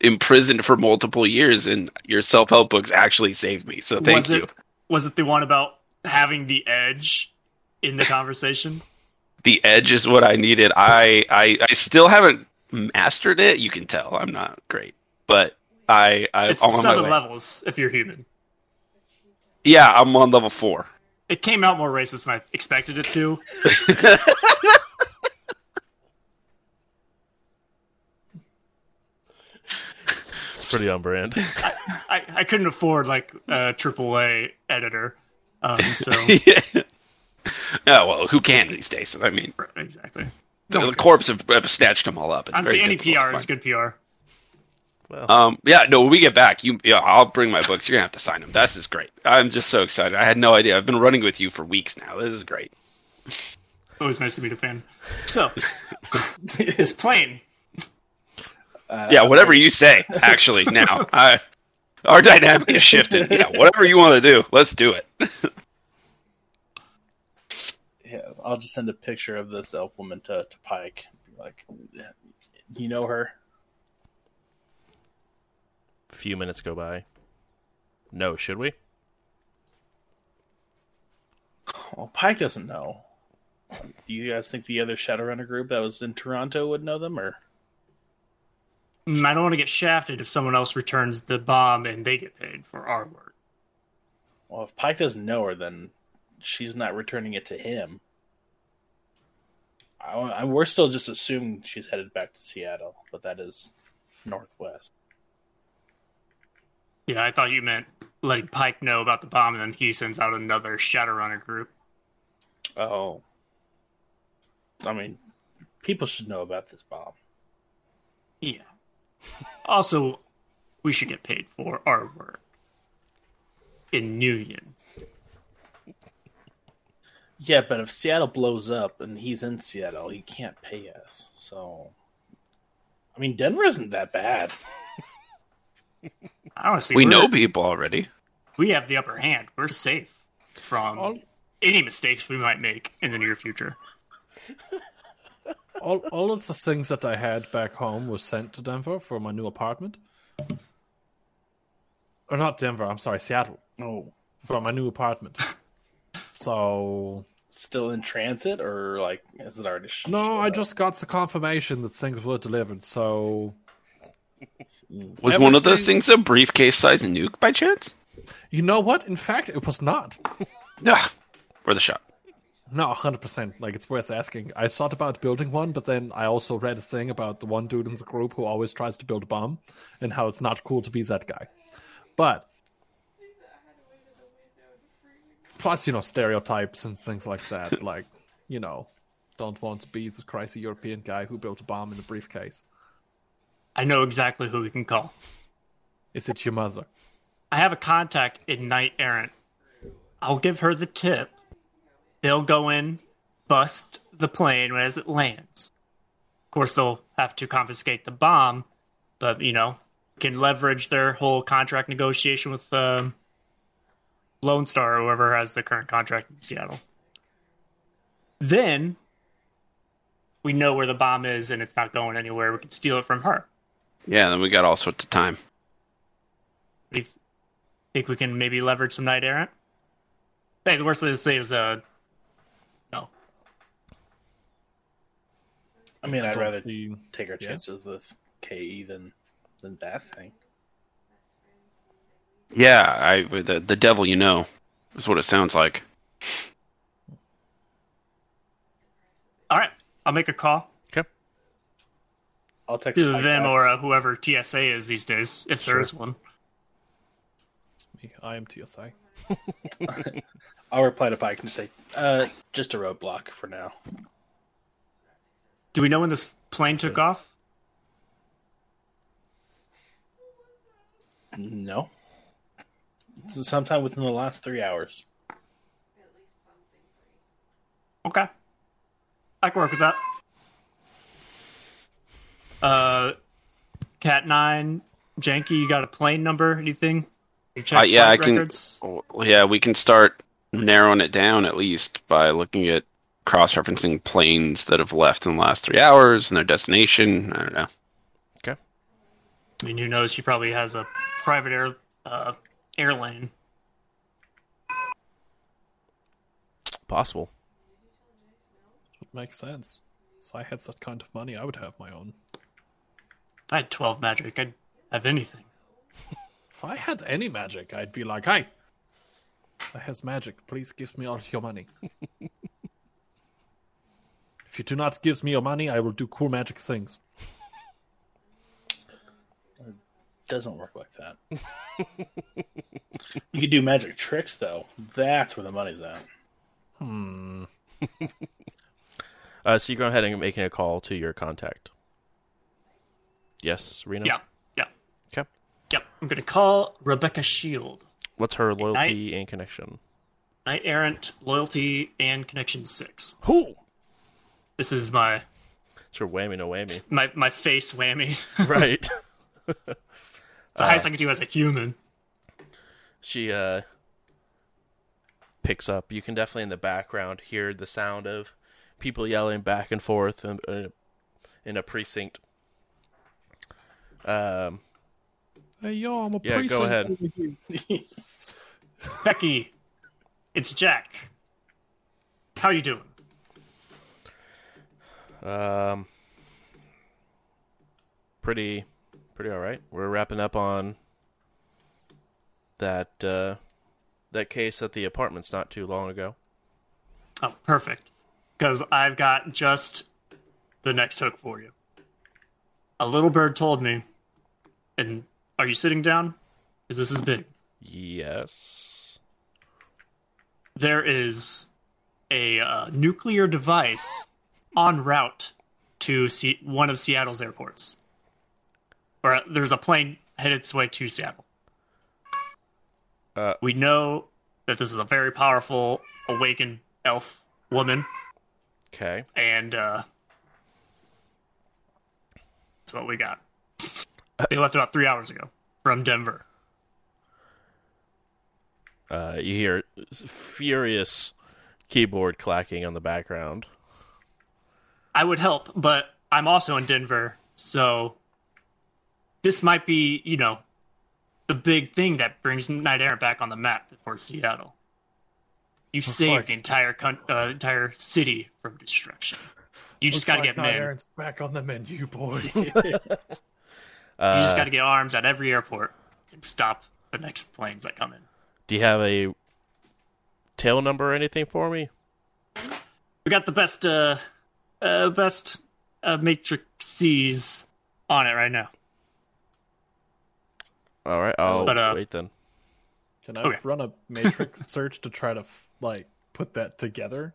E: imprisoned for multiple years, and your self help books actually saved me. So thank
B: was
E: you.
B: It, was it the one about having the edge in the conversation?
E: the edge is what I needed. I, I I still haven't mastered it. You can tell I'm not great, but I I
B: It's
E: I'm on my
B: seven
E: way.
B: levels if you're human.
E: Yeah, I'm on level four.
B: It came out more racist than I expected it to.
A: pretty on brand.
B: I, I couldn't afford like a AAA editor, um, so
E: yeah. Yeah, well, who can these days? I mean,
B: exactly.
E: the, the corpse have, have snatched them all up. It's
B: Honestly, any PR is good PR.
A: Well,
E: Um, yeah, no, when we get back, you, yeah, I'll bring my books. You're gonna have to sign them. This is great. I'm just so excited. I had no idea. I've been running with you for weeks now. This is great.
B: Always nice to meet a fan. So, his plane.
C: Uh,
E: Yeah, whatever you say. Actually, now, I, our dynamic is shifted. Yeah, whatever you want to do, let's do it.
C: Yeah, I'll just send a picture of this elf woman to, to Pike. Like, you know her?
A: a few minutes go by. No, should we?
C: Well, Pike doesn't know. Do you guys think the other Shadowrunner group that was in Toronto would know them, or
B: Mm, I don't want to get shafted if someone else returns the bomb and they get paid for our work.
C: well, if Pike doesn't know her, then she's not returning it to him. I, I, we're still just assuming she's headed back to Seattle, but that is northwest.
B: Yeah, I thought you meant letting Pike know about the bomb and then he sends out another Shadowrunner group.
C: Oh, I mean, people should know about this bomb.
B: Yeah. Also, we should get paid for our work in nuyen.
C: Yeah, but if Seattle blows up and he's in Seattle, he can't pay us. So, I mean, Denver isn't that bad.
B: Honestly,
E: We
B: we're-
E: know people already.
B: we have the upper hand. We're safe from
D: All,
B: any mistakes we might make in the near future.
D: all, all of the things that I had back home was sent to Denver for my new apartment. Or not Denver, I'm sorry, Seattle
C: Oh,
D: for my new apartment. So
C: still in transit, or like is it already? sh-
D: no, I
C: up?
D: just got the confirmation that things were delivered. So
E: Was one of those
D: Everything-
E: things a briefcase size nuke by chance?
D: you know what? In fact, it was not.
E: Ah, for the shot.
D: No, hundred percent. Like it's worth asking. I thought about building one, but then I also read a thing about the one dude in the group who always tries to build a bomb, and how it's not cool to be that guy. But plus, you know, stereotypes and things like that. like, you know, don't want to be the crazy European guy who built a bomb in a briefcase.
B: I know exactly who we can call.
D: Is it your mother?
B: I have a contact in Knight Errant. I'll give her the tip. They'll go in, bust the plane as it lands. Of course, they'll have to confiscate the bomb, but you know, can leverage their whole contract negotiation with um, Lone Star or whoever has the current contract in Seattle. Then we know where the bomb is and it's not going anywhere. We can steal it from her.
E: Yeah, then we got all sorts of time.
B: Do you th- think we can maybe leverage some Knight Errant? Hey, the worst thing to say is uh,
C: I mean, I'd rather
D: see-
C: take our
D: Yeah.
C: chances with KE than than that thing.
E: Yeah, I the the devil you know is what it sounds like.
B: All right, I'll make a call
A: Okay.
C: I'll text
B: to them
C: back.
B: or uh, whoever TSA is these days, if there is one.
D: It's me. I am TSI.
C: I'll reply to Pike and just say, uh, just a roadblock for now.
B: Do we know when this plane took off?
C: No. So sometime within the last three hours.
B: Okay, I can work with that. Uh, Cat Nine, Janky, you got a plane number? Anything? You check
E: Uh, yeah,
B: flight
E: I can-
B: records?
E: Well, yeah, we can start narrowing it down at least by looking at cross-referencing planes that have left in the last three hours and their destination. I don't know. Okay.
B: I mean, who knows? She probably has a private air uh, airlane.
A: Possible.
D: Would make sense. If I had such kind of money, I would have my own.
B: If I had twelve magic. I'd have anything.
D: If I had any magic, I'd be like, "Hey, that has magic. Please give me all your money." if you do not give me your money, I will do cool magic things.
C: It Doesn't work like that. you could do magic tricks though. That's where the money's at.
D: Hmm.
A: Uh, so you go ahead and making a call to your contact. Yes, Rena.
B: Yeah, yeah,
A: Okay.
B: yep. I'm gonna call Rebecca Shield,
A: What's her loyalty and connection?
B: Knight Errant, Loyalty, and Connection Six.
A: Who?
B: This is my
A: It's her whammy no whammy.
B: my my face whammy.
A: right.
B: the highest I can do as a human.
A: she uh picks up. You can definitely in the background hear the sound of people yelling back and forth in, in, a, in a precinct. Um,
D: Hey, yo, I'm a
A: Yeah, go ahead.
B: Becky, it's Jack. How you doing?
A: Um, pretty, pretty all right. We're wrapping up on that uh, that case at the apartments not too long ago.
B: Oh, perfect. Because I've got just the next hook for you. A little bird told me, and are you sitting down? Because this is big.
A: Yes.
B: There is a uh, nuclear device en route to Se- one of Seattle's airports. Or uh, there's a plane headed its way to Seattle.
A: Uh,
B: We know that this is a very powerful awakened elf woman.
A: Okay.
B: and uh that's what we got. They left about three hours ago from Denver.
A: Uh, you hear furious keyboard clacking on the background.
B: I would help, but I'm also in Denver, so this might be, you know, the big thing that brings Knight Errant back on the map for Seattle. You saved
D: fuck.
B: the entire con- uh, entire city from destruction. You just got to get men.
D: Aaron's back on the menu, boys.
B: You
A: Uh,
B: just got to get arms at every airport and stop the next planes that come in.
A: Do you have a tail number or anything for me?
B: We got the best, uh, uh best uh, Matrix C's on it right now.
A: All right, I'll
B: But, uh,
A: wait then.
D: Can I
B: Okay.
D: run a matrix search to try to like put that together?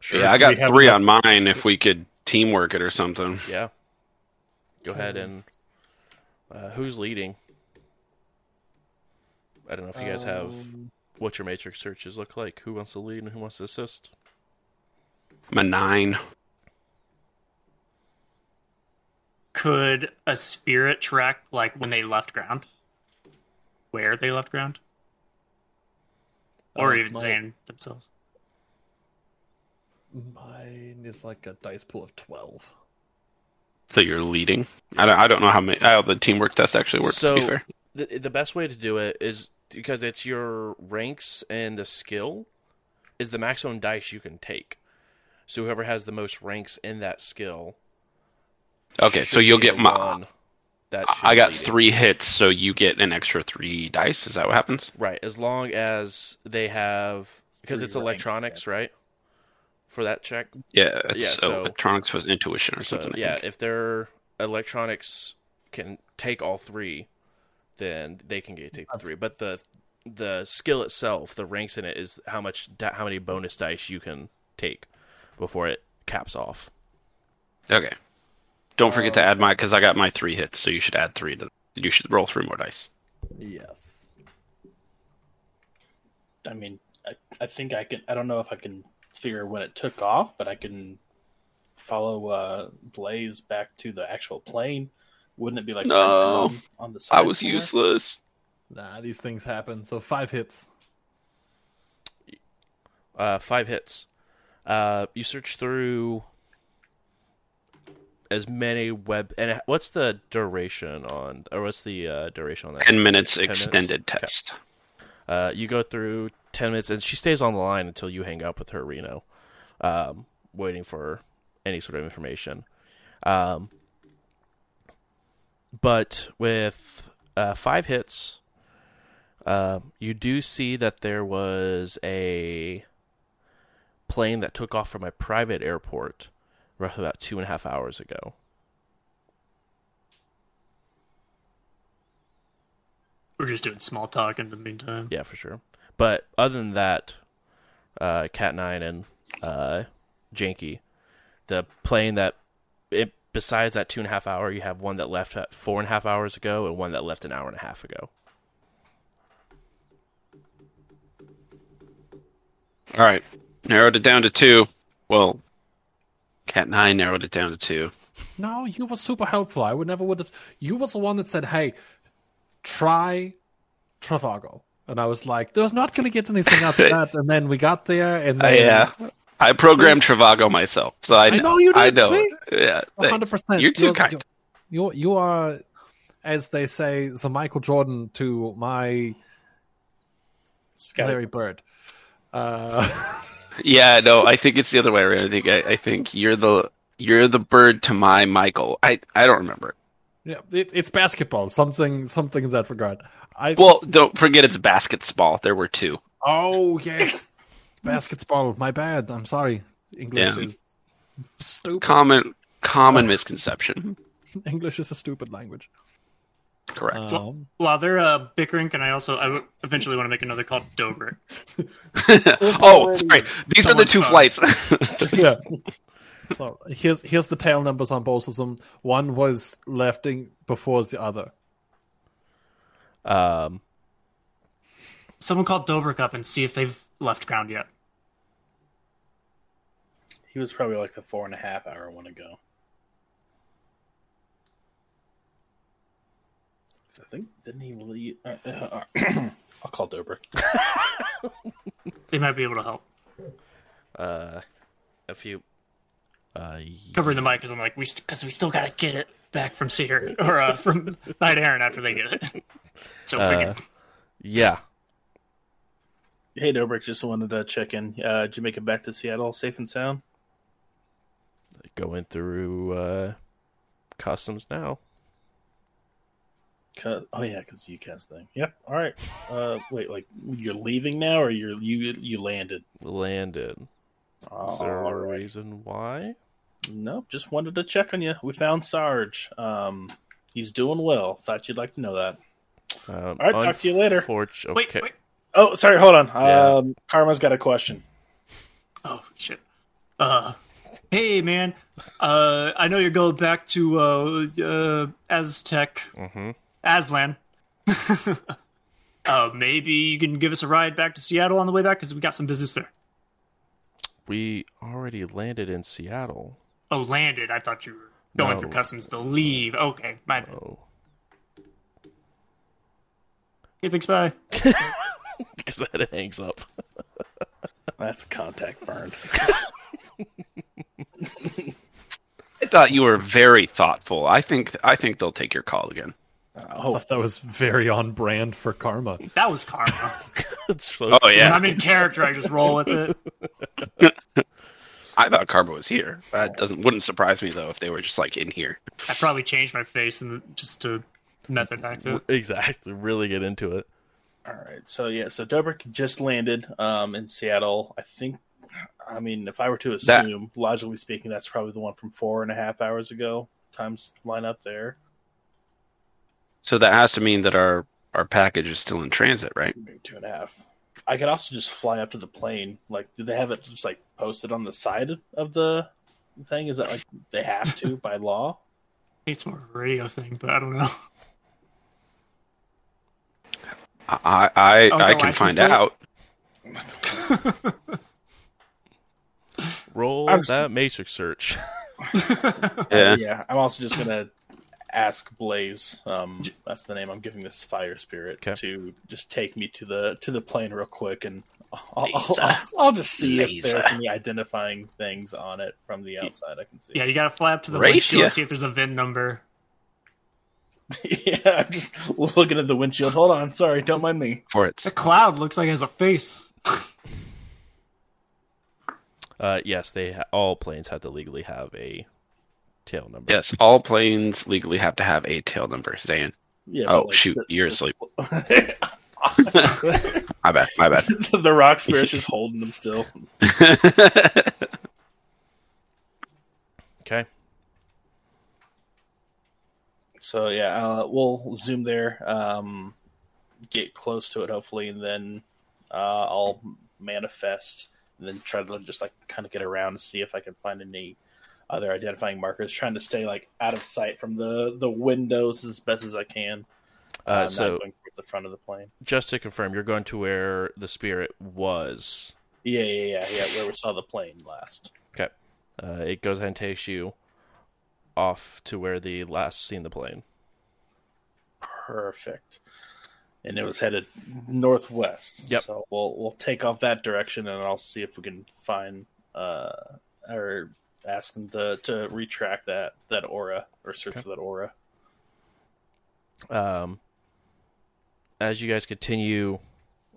A: Sure.
E: Yeah, I got three on mine. If we could teamwork it or something.
A: Yeah. Go ahead and. Uh, who's leading? I don't know if you guys have
D: Um,
A: what your matrix searches look like. Who wants to lead and who wants to assist?
E: I'm a nine.
B: Could a spirit track like when they left ground? Where they left ground? Or
D: Uh,
B: even
D: my-
B: saying themselves.
D: Mine is like a dice pool of twelve.
E: So you're leading. I don't. I don't know how many, how the teamwork test actually works.
A: So
E: to be fair.
A: the the best way to do it is because it's your ranks and the skill is the maximum dice you can take. So whoever has the most ranks in that skill.
E: Okay, so you'll get
A: the
E: my.
A: that
E: I got
A: leading.
E: three hits, so you get an extra three dice. Is that what happens?
A: Right, as long as they have because
C: Three
A: it's
C: ranks,
A: electronics, right? For that check.
E: Yeah. It's,
A: Yeah,
E: so,
A: so-
E: electronics was intuition or
A: So
E: something. I
A: yeah,
E: think.
A: if their electronics can take all three, then they can get take the three. But the the skill itself, the ranks in it, is how much how many bonus dice you can take before it caps off.
E: Okay. Don't forget to add my because I got my three hits, so you should add three. To, you should roll three more dice.
D: Yes.
C: I mean, I, I think I can. I don't know if I can figure when it took off, but I can follow uh, Blaze back to the actual plane. Wouldn't it be like
E: No.
C: on, on the side?
E: I was
C: somewhere?
E: useless.
D: Nah, these things happen. So five hits.
A: Uh, five hits. Uh, you search through as many web and what's the duration on or what's the uh, duration on that?
E: Ten minutes
A: 10 minutes?
E: extended
A: Okay.
E: test.
A: Uh, you go through ten minutes, and she stays on the line until you hang up with her, Reno, um, waiting for any sort of information. Um, but with uh, five hits, uh, you do see that there was a plane that took off from a private airport roughly about two and a half hours ago.
B: We're just doing small talk in the meantime.
A: Yeah, for sure. But other than that, uh, Cat Nine and uh, Janky, the plane that it besides that two and a half hour, you have one that left four and a half hours ago and one that left an hour and a half ago.
E: All right, narrowed it down to two. Well, Cat I narrowed it down to two.
D: No, you were super helpful. I would never would have. You was the one that said, "Hey, try Trivago," and I was like, "There's not going to get anything out of that." And then we got there, and
E: Uh, yeah, I programmed Trivago myself, so I know.
D: know you
E: I know.
D: see?
E: Yeah,
D: one hundred percent.
E: You're too kind.
D: You you are, as they say, the Michael Jordan to my
C: Scotty.
D: Larry Bird. Uh,
E: Yeah, no, I think it's the other way around. I think I, I think you're the you're the bird to my Michael. I I don't remember.
D: yeah, it, it's basketball. Something something in that regard. I
E: Well, don't forget it's basketball. There were two.
D: oh yes, basketball. My bad. I'm sorry. English
E: Yeah.
D: is stupid.
E: Common common misconception.
D: English is a stupid language.
E: Correct.
D: Um,
B: While they're uh, bickering, can I also? I w- eventually want to make another called Dover.
E: oh, sorry. These are the two
B: phone.
E: flights.
D: yeah. So here's here's the tail numbers on both of them. One was lefting before the other.
A: Um,
B: Someone called Dover up and see if they've left ground yet.
C: He was probably like the four and a half hour one ago. I think didn't he leave? Uh, uh, I'll call Dobrik.
B: They might be able to help.
A: uh, a few. Uh,
B: Covering the mic because I'm like, we because we still gotta get it back from Seer or uh, from Knight Errant after they get it. So
A: Uh,
B: freaking
A: yeah.
C: Hey Dobrik, just wanted to check in. Uh, did you make it back to Seattle safe and sound?
A: Going through uh, customs now.
C: 'Cause- oh yeah, because UCAS thing. Yep. All right. Uh, wait, like you're leaving now, or you're you you landed?
A: Landed.
C: Oh,
A: Is there a
C: right.
A: reason why?
C: Nope. Just wanted to check on you. We found Sarge. Um, he's doing well. Thought you'd like to know that.
A: Um,
C: All right, talk to you later.
A: unfortu-
B: wait, wait.
C: Oh, sorry. Hold on.
A: Yeah.
C: Um, Karma's got a question.
B: Oh shit. Uh, hey man. Uh, I know you're going back to uh, uh Aztec,
A: Mm-hmm.
B: Aztlan. uh, maybe you can give us a ride back to Seattle on the way back because we got some business there.
A: We already landed in Seattle.
B: Oh, landed. I thought you were going
A: No.
B: through customs to leave. Okay, my bad.
A: Oh,
B: Hey, thanks, bye.
A: because that hangs up.
C: That's contact burned.
E: I thought you were very thoughtful. I think I think they'll take your call again.
C: Oh,
D: That was very on brand for karma.
B: That was karma.
A: So-
E: Oh
B: When
E: yeah,
B: I'm in character, I just roll with it.
E: I thought Karma was here. That doesn't wouldn't surprise me though if they were just like in here.
B: I probably changed my face and just to method act it.
A: exactly. Really get into it.
C: all right. So yeah, so Dobrik just landed um, in Seattle. I think. I mean, if I were to
E: That-
C: assume, logically speaking, that's probably the one from four and a half hours ago. Times line up there.
E: So that has to mean that our our package is still in transit, right?
C: Maybe two and a half. I could also just fly up to the plane. Like, do they have it just like posted on the side of the thing? Is that like they have to by law?
B: It's more of a radio thing, but I don't know.
E: I I,
B: Oh,
E: I can find
B: plate?
E: out.
A: Roll
C: I'm just-
A: that matrix search.
E: Yeah.
C: yeah. I'm also just gonna ask Blaze. Um, that's the name I'm giving this fire spirit
A: Okay.
C: to just take me to the to the plane real quick, and I'll, I'll, I'll, I'll just see if there's any identifying things on it from the outside. I can see.
B: Yeah, you gotta fly up to the
E: Race
B: windshield
E: ya.
B: and see if there's a VIN number.
C: yeah. I'm just looking at the windshield. Hold on. Sorry. Don't mind me.
E: For it.
B: The cloud looks like it has a face.
A: Uh, yes, they ha- all planes have to legally have a tail number.
E: Yes, all planes legally have to have a tail number. Zan.
C: Yeah.
E: Oh,
C: like,
E: shoot,
C: the-
E: you're
C: the-
E: asleep. My bad. My bad.
C: the rock spirit's just holding them still.
A: Okay.
C: So yeah, uh, we'll zoom there, um, get close to it hopefully, and then uh, I'll manifest, and then try to just like kind of get around and see if I can find any other identifying markers. Trying to stay like out of sight from the the windows as best as I can.
A: Uh,
C: not
A: so
C: going towards the front of the plane.
A: just to confirm, you're going to where the spirit was.
C: Yeah, yeah, yeah, yeah. Where we saw the plane last.
A: Okay. Uh, it goes ahead and takes you off to where the last seen the plane.
C: Perfect. And it was headed northwest.
A: Yep.
C: So we'll we'll take off that direction, and I'll see if we can find uh or ask them to to retract that that aura or search
A: Okay.
C: for that aura.
A: Um, as you guys continue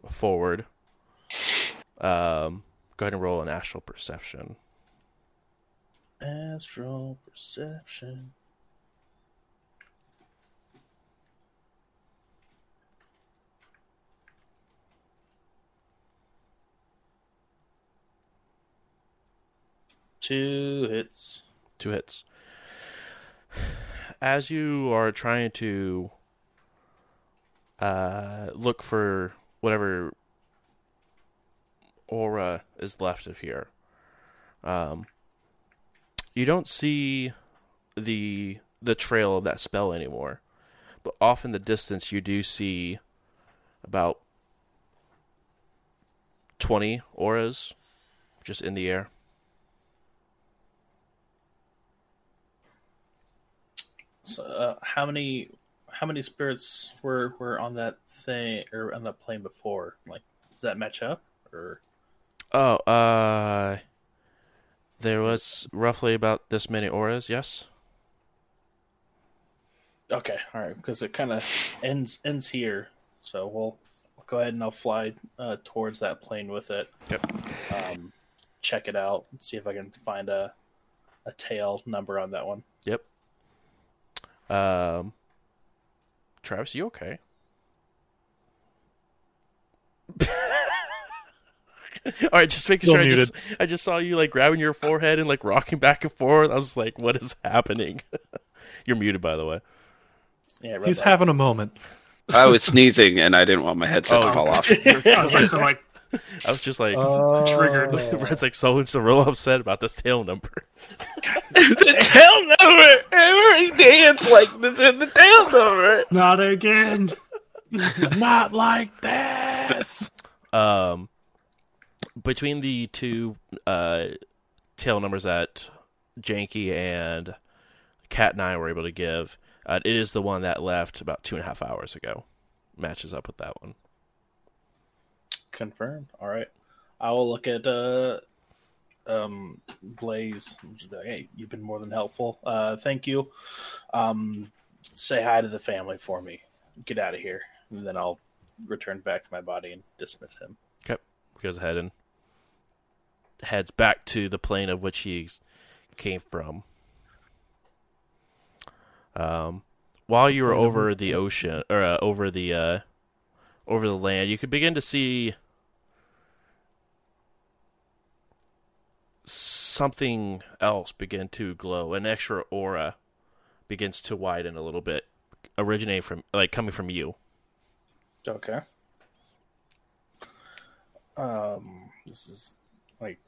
A: forward, um, go ahead and roll an astral perception.
C: Astral perception. Two hits.
A: Two hits. As you are trying to uh, look for whatever aura is left of here, um, you don't see the the trail of that spell anymore. But off in the distance, you do see about twenty auras just in the air.
C: So, uh, how many how many spirits were were on that thing or on that plane before? Like, does that match up? Or
A: Oh, uh, there was roughly about this many auras. Yes.
C: okay, all right, because it kind of ends ends here. So we'll, we'll go ahead and I'll fly uh, towards that plane with it.
A: Yep.
C: Um, check it out. See if I can find a a tail number on that one.
A: Yep. Um, Travis, you okay? All right, just making
D: Still
A: sure. I just, I just saw you like grabbing your forehead and like rocking back and forth. I was like, "What is happening?" You're muted, by the way.
C: Yeah,
D: He's
C: light.
D: having a moment.
E: I was sneezing and I didn't want my headset
A: Oh.
E: to fall off.
B: I was like, so like
A: I was just like,
B: triggered.
A: Red's like so so real upset about this tail number.
E: the tail number! Every dance like this in the tail number!
B: Not again.
D: Not like this.
A: Um, between the two uh, tail numbers that Janky and Cat and I were able to give, uh, it is the one that left about two and a half hours ago. Matches up with that one.
C: Confirmed. All right. I will look at uh um Blaze. and just be like, Hey, you've been more than helpful. Uh thank you. Um say hi to the family for me. Get out of here. And then I'll return back to my body and dismiss him. Okay.
A: Goes ahead and heads back to the plane of which he came from. Um, while you were over the ocean or uh, over the uh, over the land, you could begin to see something else begin to glow. An extra aura begins to widen a little bit, originating from like coming from you.
C: Okay. Um this is like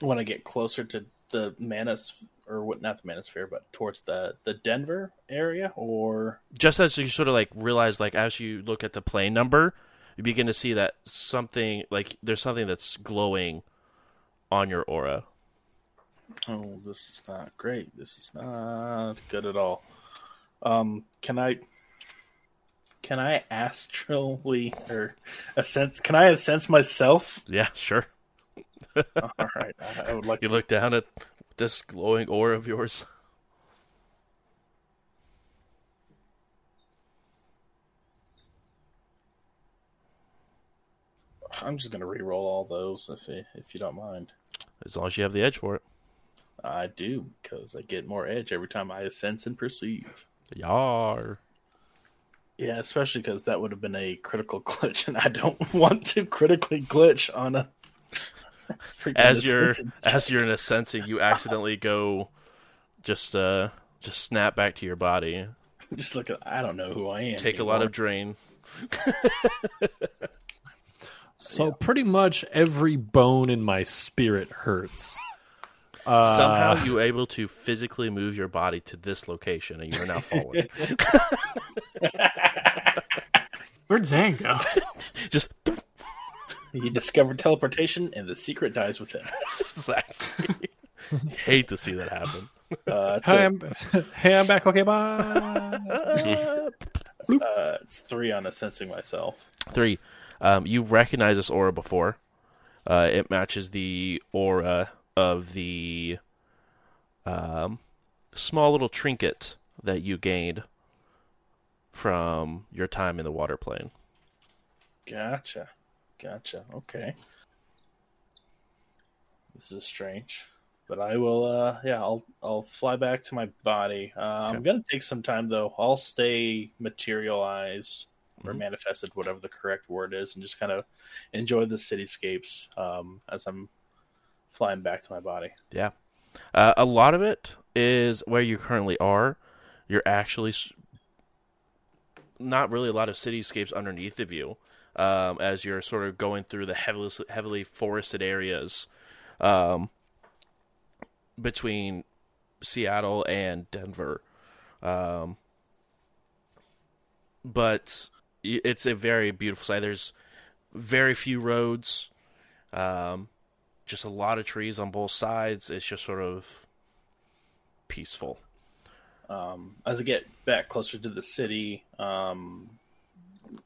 C: when I get closer to the manos or what not the manosphere, but towards the the Denver area or
A: just as you sort of like realize like as you look at the plane number you begin to see that something like there's something that's glowing on your aura
C: Oh, this is not great. This is not good at all. Um, can I can I astrally or a sense? Can I sense myself?
A: Yeah, sure.
C: All right, I, I would like.
A: You to... look down at this glowing ore of yours.
C: I'm just gonna re-roll all those if you, if you don't mind.
A: As long as you have the edge for it.
C: I do because I get more edge every time I sense and perceive.
A: Yar.
C: Yeah, especially because that would have been a critical glitch, and I don't want to critically glitch on a.
A: As you're
C: sensing
A: as you're in a sensing, you accidentally go just uh just snap back to your body.
C: Just look at. I don't know who I am.
A: Take a lot of drain.
D: So pretty much every bone in my spirit hurts. Uh,
A: Somehow you able to physically move your body to this location and you're now falling.
B: Where'd Zan go?
A: just
C: He discovered teleportation, and the secret dies within.
A: exactly. Hate to see that happen.
C: Uh, it's,
D: Hey,
C: a-
D: I'm, hey, I'm back. Okay, bye.
C: uh, it's three on a sensing myself.
A: Three. Um, you've recognized this aura before. Uh, it matches the aura of the um, small little trinket that you gained from your time in the water plane.
C: Gotcha, gotcha. Okay, this is strange, but I will. Uh, yeah, I'll I'll fly back to my body. Uh, I'm gonna take some time though. I'll stay materialized or
A: Mhm.
C: manifested, whatever the correct word is, and just kind of enjoy the cityscapes um, as I'm flying back to my body.
A: Yeah. Uh, a lot of it is where you currently are. You're actually not really a lot of cityscapes underneath of you um, as you're sort of going through the heavily, heavily forested areas um, between Seattle and Denver. Um, but it's a very beautiful site. There's very few roads. Um, just a lot of trees on both sides. It's just sort of peaceful.
C: um, as I get back closer to the city, um,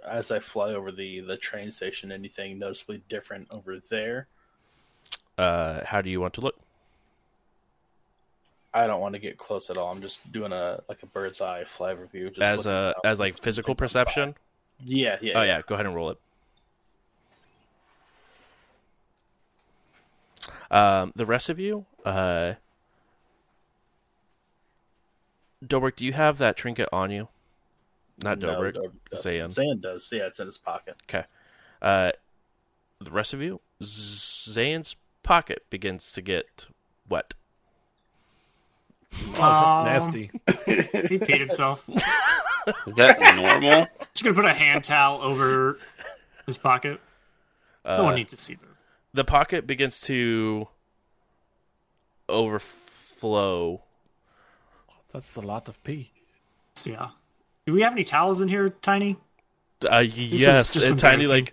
C: as I fly over the the train station, anything noticeably different over there?
A: Uh, how do you want to look?
C: I don't want to get close at all. I'm just doing a like a bird's eye fly review. Just
A: as a as like physical
C: things on fire.
A: perception?
C: Yeah, yeah.
A: Oh yeah, go ahead and roll it. Um, the rest of you, uh, Dobrik, do you have that trinket on you? Not
C: No,
A: Dobrik,
C: Dobrik doesn't.
A: Zayn.
C: Zayn does. Yeah, it's in his pocket.
A: Okay. Uh, the rest of you, Zayn's pocket begins to get wet.
D: Oh, that's nasty.
B: He peed himself.
E: Is that normal?
B: Just gonna put a hand towel over his pocket.
A: Uh,
B: No one needs to see this.
A: The pocket begins to overflow.
D: That's a lot of pee.
B: Yeah. Do we have any towels in here, Tiny?
A: Uh, yes, and Tiny like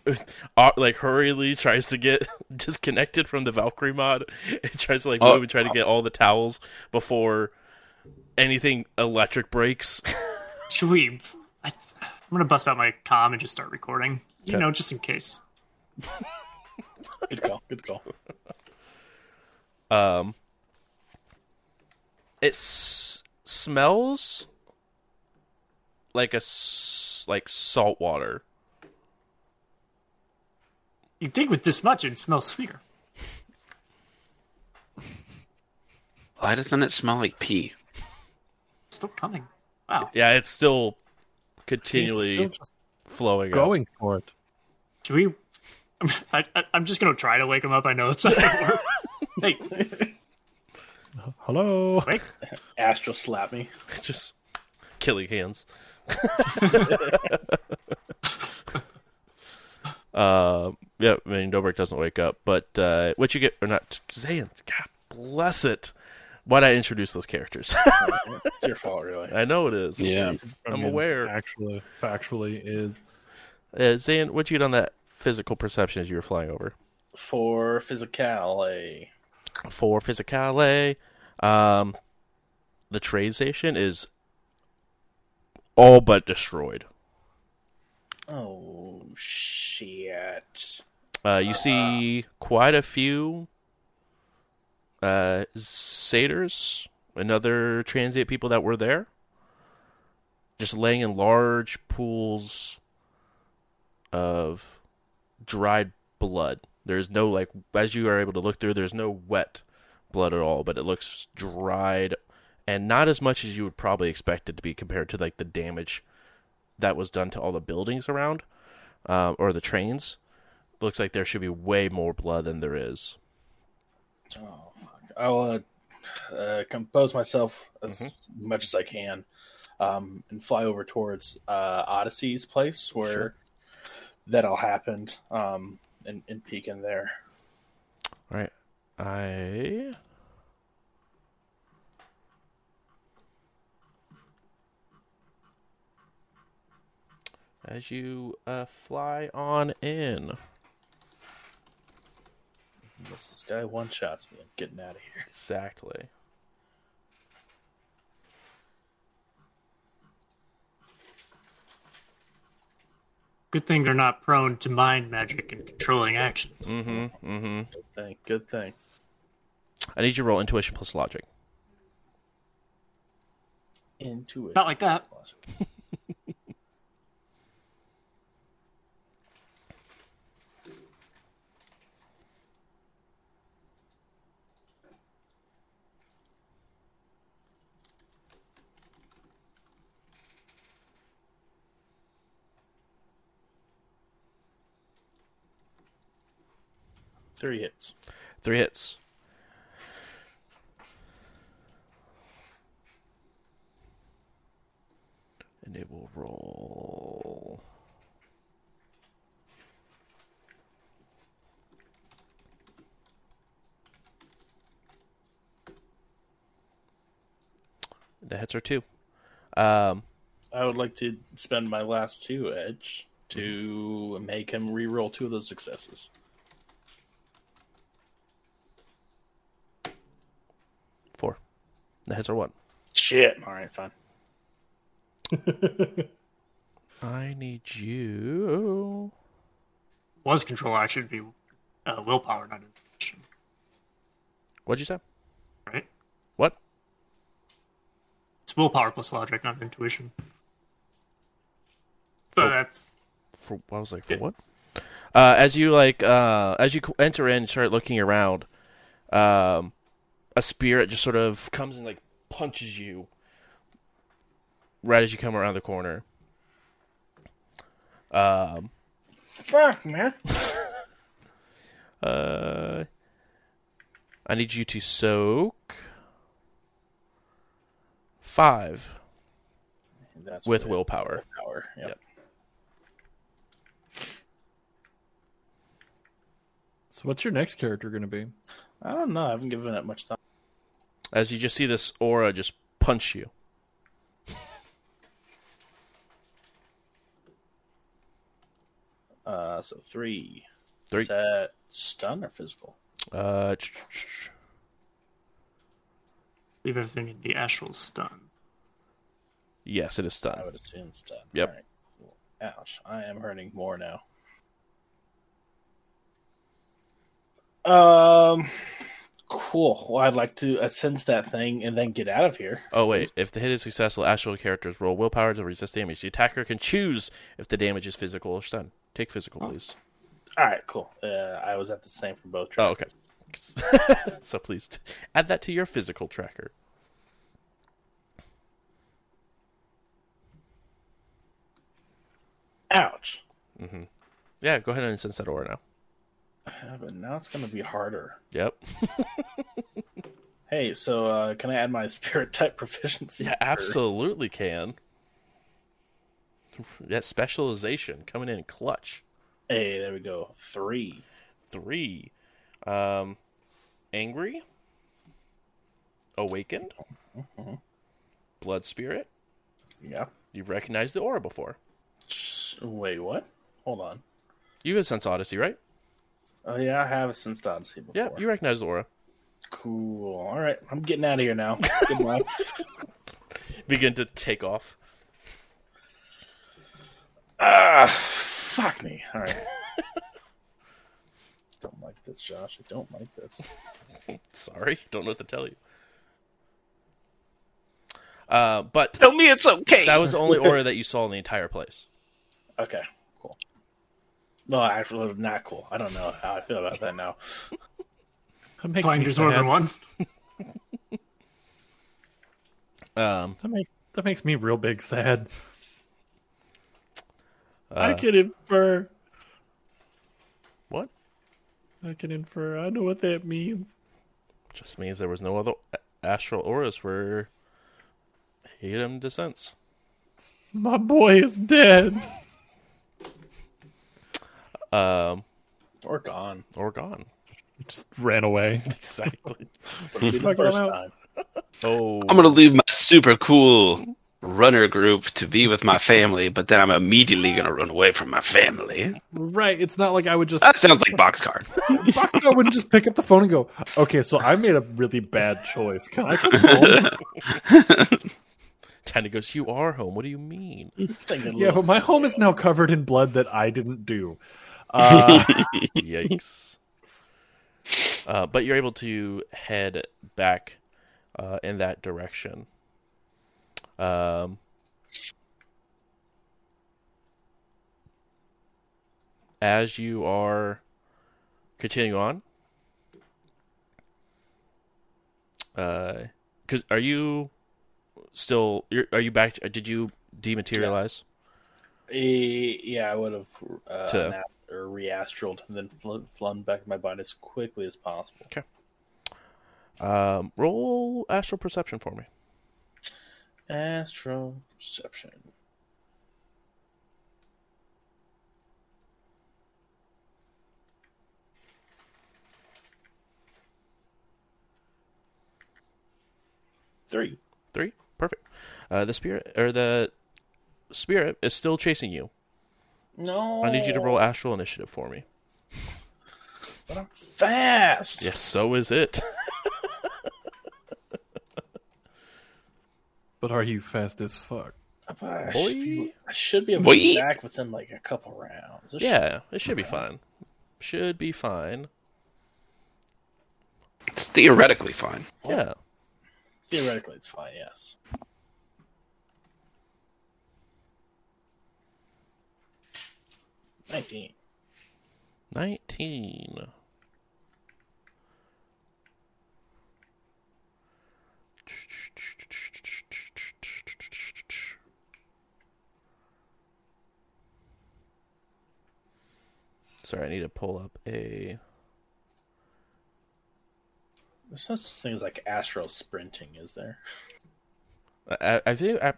A: uh, like hurriedly tries to get disconnected from the Valkyrie mod. and tries to like
E: Oh.
A: move and try to get all the towels before anything electric breaks.
B: Should we? I, I'm gonna bust out my com and just start recording. You
A: Okay.
B: know, just in case.
C: Good call. Good call.
A: um, it s- smells like a s- like salt water.
B: You'd think with this much it smells sweeter.
E: Why doesn't it smell like pee?
B: It's still coming. Wow.
A: Yeah, it's still
D: He's
A: continually
D: still just
A: flowing. up.
D: going for it.
B: Should we? I, I, I'm just gonna try to wake him up. I know it's not gonna work. hey,
D: Hello.
B: wake!
C: Astral slap me.
A: just killing hands. uh, yeah, I mean Dobrik doesn't wake up, but uh, what you get or not Zayn? God bless it. Why'd I introduce those characters?
C: It's your fault, really.
A: I know it is.
E: Yeah.
D: I
A: I'm aware.
D: Actually, factually, is
A: Uh, Zayn, what'd you get on that physical perception as you were flying over?
C: For physical,
A: For physicale, um, the trade station is all but destroyed.
C: Oh shit!
A: Uh, you see quite a few uh, satyrs and other transient people that were there, just laying in large pools of dried blood. There's no like, as you are able to look through, there's no wet blood at all, but it looks dried, and not as much as you would probably expect it to be compared to like the damage that was done to all the buildings around, uh, or the trains looks like there should be way more blood than there is.
C: Oh fuck! I'll uh, uh, compose myself as much as I can, um, and fly over towards uh, Odyssey's place where
A: Sure.
C: That all happened, um, and, and peek in there.
A: All right, I. As you uh, fly on in,
C: Unless this guy one shots me, I'm getting out of here.
A: exactly.
B: Good thing they're not prone to mind magic and controlling actions.
A: Mm-hmm. Mm-hmm.
C: Good thing. Good thing.
A: I need you to roll intuition plus logic.
C: Intuition.
B: Not like that.
C: Three hits.
A: Three hits. And it will roll. The hits are two. Um,
C: I would like to spend my last two edge to make him re-roll two of those successes.
A: four. The hits are one.
C: Shit. All right, fine.
A: I need you.
B: Was control action be uh, willpower, not intuition,
A: What'd you say?
B: right?
A: What?
B: It's willpower plus logic, not intuition. So
A: For-
B: that's
A: for I was like for
B: Yeah.
A: what? Uh, as you like, uh, as you enter in, and start looking around, um, a spirit just sort of comes and like punches you right as you come around the corner. Um,
C: Fuck, man.
A: uh, I need you to soak five
C: That's
A: with willpower.
C: Willpower. Yep.
A: Yep.
D: So what's your next character going to be?
C: I don't know. I haven't given it much thought.
A: As you just see this aura just punch you.
C: Uh, so three.
A: Three.
C: Is that stun or physical?
A: Uh, ch- ch- ch-
B: leave everything in the astral stun.
A: yes, it is stun.
C: I
A: stun.
C: would assume stun.
A: Yep.
C: All right, cool. Ouch. I am hurting more now. Um, cool. Well, I'd like to sense that thing and then get out of here.
A: Oh wait, if the hit is successful, astral characters roll willpower to resist damage. The attacker can choose if the damage is physical or stun. Take physical, please.
C: All right, cool. Uh, I was at the same for both.
A: Oh, okay. so please t- add that to your physical tracker.
C: Ouch. Mm-hmm.
A: Yeah, go ahead and sense that aura now.
C: But now it's going to be harder.
A: Yep.
C: Hey, so uh, can I add my spirit type proficiency?
A: Yeah, absolutely can. That specialization coming in clutch.
C: Hey, there we go. Three.
A: Three. Um, angry. Awakened. Blood spirit.
C: Yeah.
A: You've recognized the aura before.
C: Wait, what? Hold on.
A: You have Sense Odyssey, right?
C: Oh yeah, I have a Sense Odyssey before.
A: Yeah, you recognize the aura.
C: Cool. All right, I'm getting out of here now. Goodbye.
A: Begin to take off.
C: Ah, fuck me. All right. don't like this, Josh. I don't like this.
A: Sorry, don't know what to tell you. Uh, but
E: Tell me it's okay.
A: that was the only aura that you saw in the entire place.
C: Okay, cool. No, I actually, not cool. I don't know how I feel about that now.
D: That makes
B: Fine,
D: me
B: there's more than one.
A: Um,
D: That makes that makes me real big sad. I
A: uh,
D: can infer.
A: what?
D: I can infer. I know what that means.
A: Just means there was no other astral auras for Hayden descents.
D: My boy is dead.
A: Um,
C: Or gone.
A: or gone.
D: Just ran away.
A: Exactly.
C: Be the
D: Fuck
C: first time.
A: Oh,
E: I'm gonna leave my super cool runner group to be with my family, but then I'm immediately gonna run away from my family.
D: Right. It's not like I would just
E: That sounds like boxcar.
D: Boxcar wouldn't just pick up the phone and go, "Okay, so I made a really bad choice. Can I come home?"
A: Tiny goes, "You are home. What do you mean?"
D: Yeah, but my home is now covered in blood that I didn't do. Uh,
A: Yikes. Uh, but you're able to head back uh, in that direction. Um, as you are continuing on, because are you still? You're, are you back? Did you dematerialize?
C: Yeah, I would have uh,
A: To-
C: or reastraled and then fl- flown back in my body as quickly as possible. Okay.
A: Um, roll astral perception for me.
C: Astral perception. Three.
A: Three. Perfect. Uh, the spirit or the spirit is still chasing you.
C: No.
A: I need you to roll astral initiative for me.
C: But I'm fast.
A: Yes, so is it.
D: but are you fast as fuck?
C: I, should be, I should be able
E: Boy.
C: to get back within like a couple rounds. This
A: yeah, it should be fine. Should be fine.
E: It's theoretically fine.
A: Yeah.
C: should- theoretically it's fine. Yes. Nineteen.
A: Nineteen. Sorry, I need to pull up a.
C: There's no such thing as like astral sprinting, is there?
A: I, I think I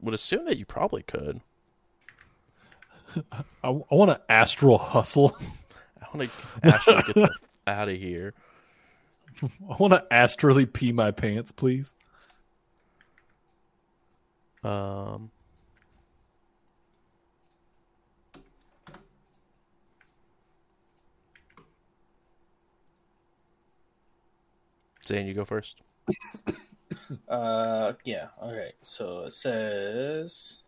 A: would assume that you probably could.
D: I, I want to astral hustle.
A: I want to actually get the f- out of here.
D: I want to astrally pee my pants, please.
A: Um. Zane, you go first.
C: Uh, yeah. Okay. So it says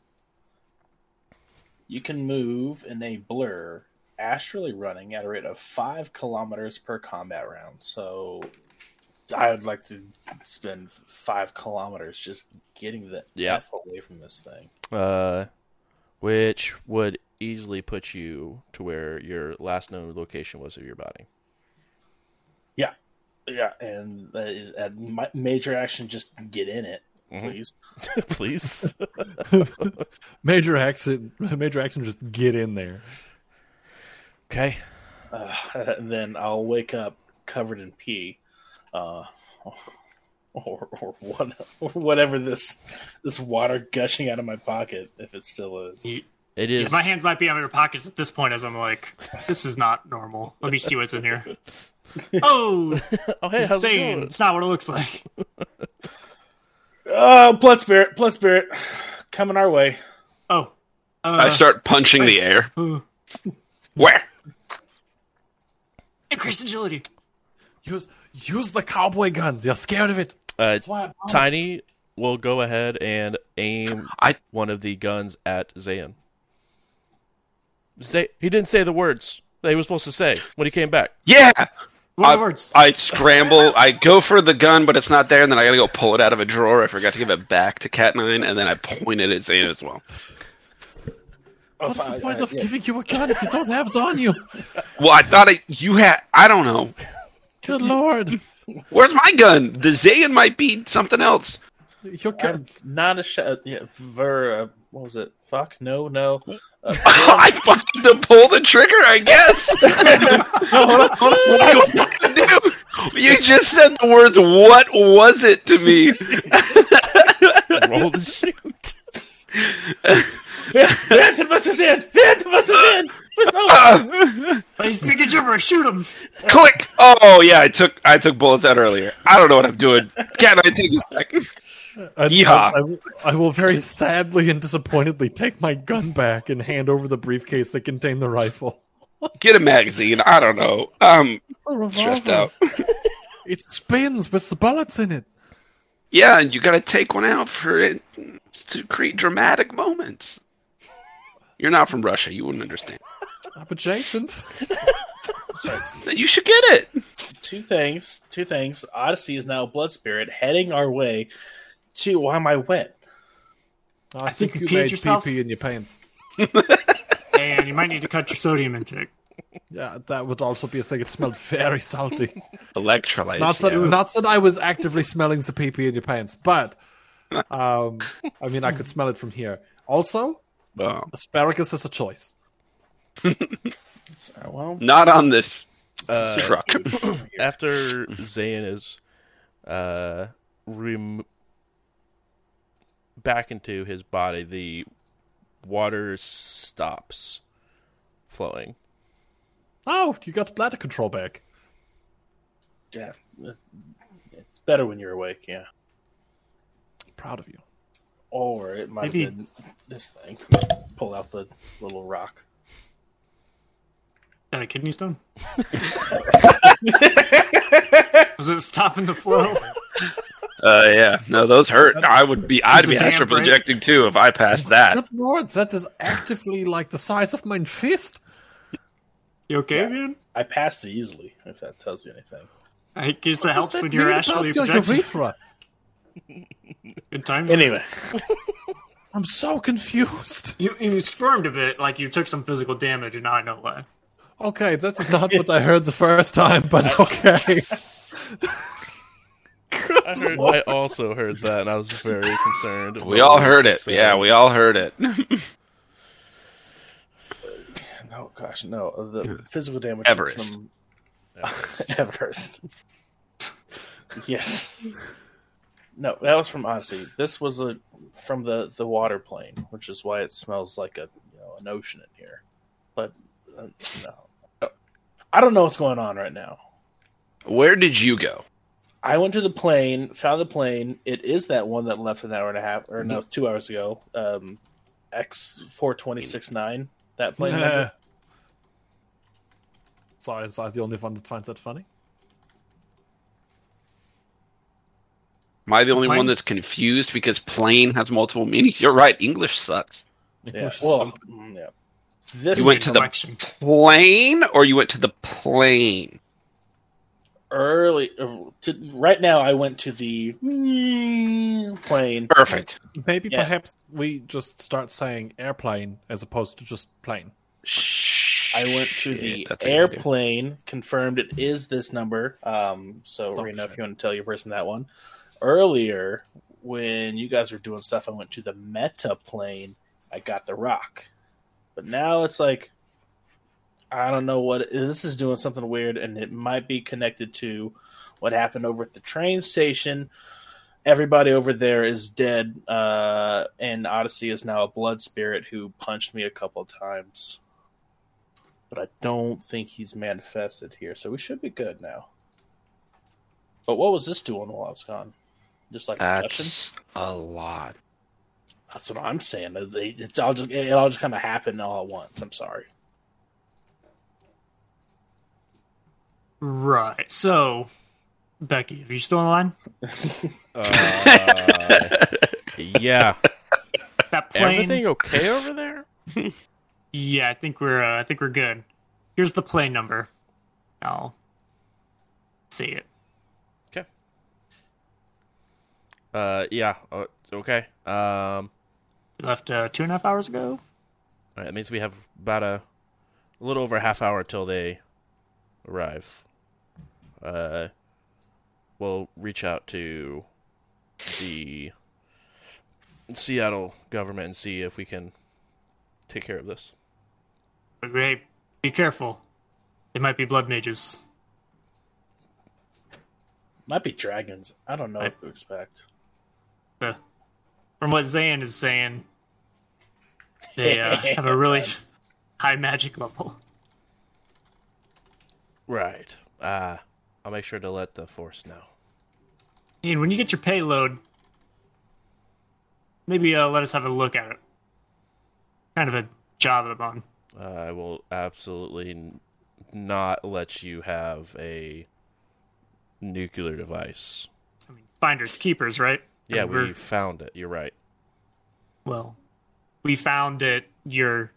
C: you can move in a blur, astrally running at a rate of five kilometers per combat round. So I would like to spend five kilometers just getting the
A: Yeah.
C: f away from this thing.
A: Uh, which would easily put you to where your last known location was of your body.
C: Yeah, yeah, and that is at major action. Just get in it. Please.
A: Please.
D: Major action. Major action. Just get in there.
A: okay.
C: Uh, and then I'll wake up covered in pee, uh, or or what, or whatever this this water gushing out of my pocket, if it still is.
B: You-
A: It is.
B: My hands might be out of your pockets at this point as I'm like, this is not normal. Let me see what's in here. Oh,
A: Oh, hey, how's it
B: insane.
A: going?
B: It's not what it looks like.
C: Oh, blood spirit, blood spirit, coming our way.
B: Oh. Uh,
E: I start punching the air.
B: uh,
E: Where?
B: increased agility.
D: Use use the cowboy guns. You're scared of it.
A: Uh,
D: why.
A: Tiny will go ahead and aim
E: I-
A: one of the guns at Zayn. Say he didn't say the words that he was supposed to say when he came back.
E: Yeah.
B: What
E: I,
B: words?
E: I scramble. I go for the gun, but it's not there, and then I gotta go pull it out of a drawer. I forgot to give it back to Cat Nine, and then I point it at Zane as well.
D: What's the point
C: uh,
D: of
C: yeah.
D: giving you a gun if you don't have it on you?
E: Well, I thought I, you had. I don't know.
D: Good lord.
E: Where's my gun? The Zayn might be something else.
D: Your gun.
C: I'm not a sh- uh, yeah, ver. Uh, what was it? Fuck no no. Uh,
E: I fucking to pull the trigger, I guess. what do I do? You just said the words. What was it to me?
A: Roll the shoot.
C: Phantom Buster's in. Phantom Buster's in.
E: Uh,
B: He's speaking gibberish. Shoot him.
E: click. Oh yeah, I took I took bullets out earlier. I don't know what I'm doing. Can I take this back?
D: And
E: Yeehaw.
D: I, I will- I will very sadly and disappointedly take my gun back and hand over the briefcase that contained the rifle.
E: Get a magazine. I don't know. I'm stressed out.
D: It spins with the bullets in it.
E: Yeah, and you got to take one out for it to create dramatic moments. You're not from Russia. You wouldn't understand.
D: I'm adjacent.
E: You should get it.
C: two things. Two things. Odyssey is now a blood spirit heading our way to. Why am I wet?
D: I,
B: think
D: think
B: you
D: you
B: peed
D: made
B: yourself.
D: pee in your pants.
B: And you might need to cut your sodium intake.
D: Yeah, that would also be a thing. It smelled very salty.
E: Electrolytes.
D: not that,
E: yeah.
D: not that I was actively smelling the pee pee in your pants, but um, I mean, I could smell it from here. Also,
E: Well,
D: asparagus is a choice.
C: Uh, well,
E: not on this
A: Uh,
E: truck.
A: after Zayn is uh, rem- back into his body, the water stops flowing.
D: Oh, you got the bladder control back.
C: yeah, it's better when you're awake. Yeah,
D: Proud of you.
C: or it might
B: Maybe-
C: have been this thing. Pull out the little rock.
B: Got a kidney stone? Was it stopping the flow?
E: Uh, yeah. No, those hurt. I would be. I'd be
B: damn
E: astral
B: break.
E: projecting too if I passed that.
D: Good lord, that is actively like the size of my fist.
B: You okay, man?
C: I passed it easily. If that tells you anything.
B: I guess
D: What
B: that
D: does
B: helps
D: that
B: when you're actually
D: your
B: projecting.
D: urethra?
B: Good times.
C: Anyway,
D: I'm so confused.
B: You, you squirmed a bit, like you took some physical damage, and now I know why.
D: Okay, that is not what I heard the first time, but okay.
A: I heard. I also heard that, and I was very concerned.
E: We all heard it. Yeah, we all heard it.
C: no, gosh, no. The physical damage
E: Everest.
C: from Everest. yes. No, that was from Odyssey. This was a from the the water plane, which is why it smells like a you know an ocean in here. But uh, no, I don't know what's going on right now.
E: Where did you go?
C: I went to the plane, found the plane. It is that one that left an hour and a half, or no, two hours ago. Um, X four twenty six nine. That plane. number.
D: Sorry, is I the only one that finds that funny?
E: Am I the only
B: Plane?
E: one that's confused because plane has multiple meanings? You're right. English sucks.
C: Yeah. Well, yeah. This
E: You went to the plane, or you went to the plane?
C: Early. uh, To, right now, I went to the plane.
E: Perfect.
D: Maybe
C: Yeah.
D: perhaps we just start saying airplane as opposed to just plane.
C: I went to the
E: Shit, that's a good idea.
C: airplane. Confirmed it is this number. Um, so
D: Oh,
C: Rena, if you want to tell your person that one. Earlier, when you guys were doing stuff, I went to the meta plane. I got the rock, but now it's like I don't know what this is doing something weird, and it might be connected to what happened over at the train station. Everybody over there is dead, uh, and Odyssey is now a blood spirit who punched me a couple times. But I don't think he's manifested here, so we should be good now. But what was this doing while I was gone? Just like?
E: That's a lot.
C: That's what I'm saying. It- It's all just it all just kind of happened all at once. I'm sorry.
B: Right. So, Becky, are you still on the line?
A: Uh, yeah.
B: That plane.
A: Everything okay over there?
B: Yeah, I think we're uh, I think we're good. Here's the plane number. I'll see it.
A: Okay. Uh, yeah. Uh, okay. Um,
B: We left uh, two and a half hours ago.
A: all right, that means we have about a, a little over a half hour till they arrive. Uh, we'll reach out to the Seattle government and see if we can take care of this.
B: But hey, be careful. It might be blood mages.
C: Might be dragons. I don't know
B: I-
C: what to expect.
B: Uh, from what Zayn is saying, they uh, have a really high magic level.
A: Right. Uh, I'll make sure to let the force know.
B: And when you get your payload, maybe uh, let us have a look at it. Kind of a job I'm on.
A: Uh, I will absolutely n- not let you have a nuclear device.
B: I mean, finders keepers, right?
A: Yeah,
B: we're-
A: we found it. You're right.
B: well, we found it. You're.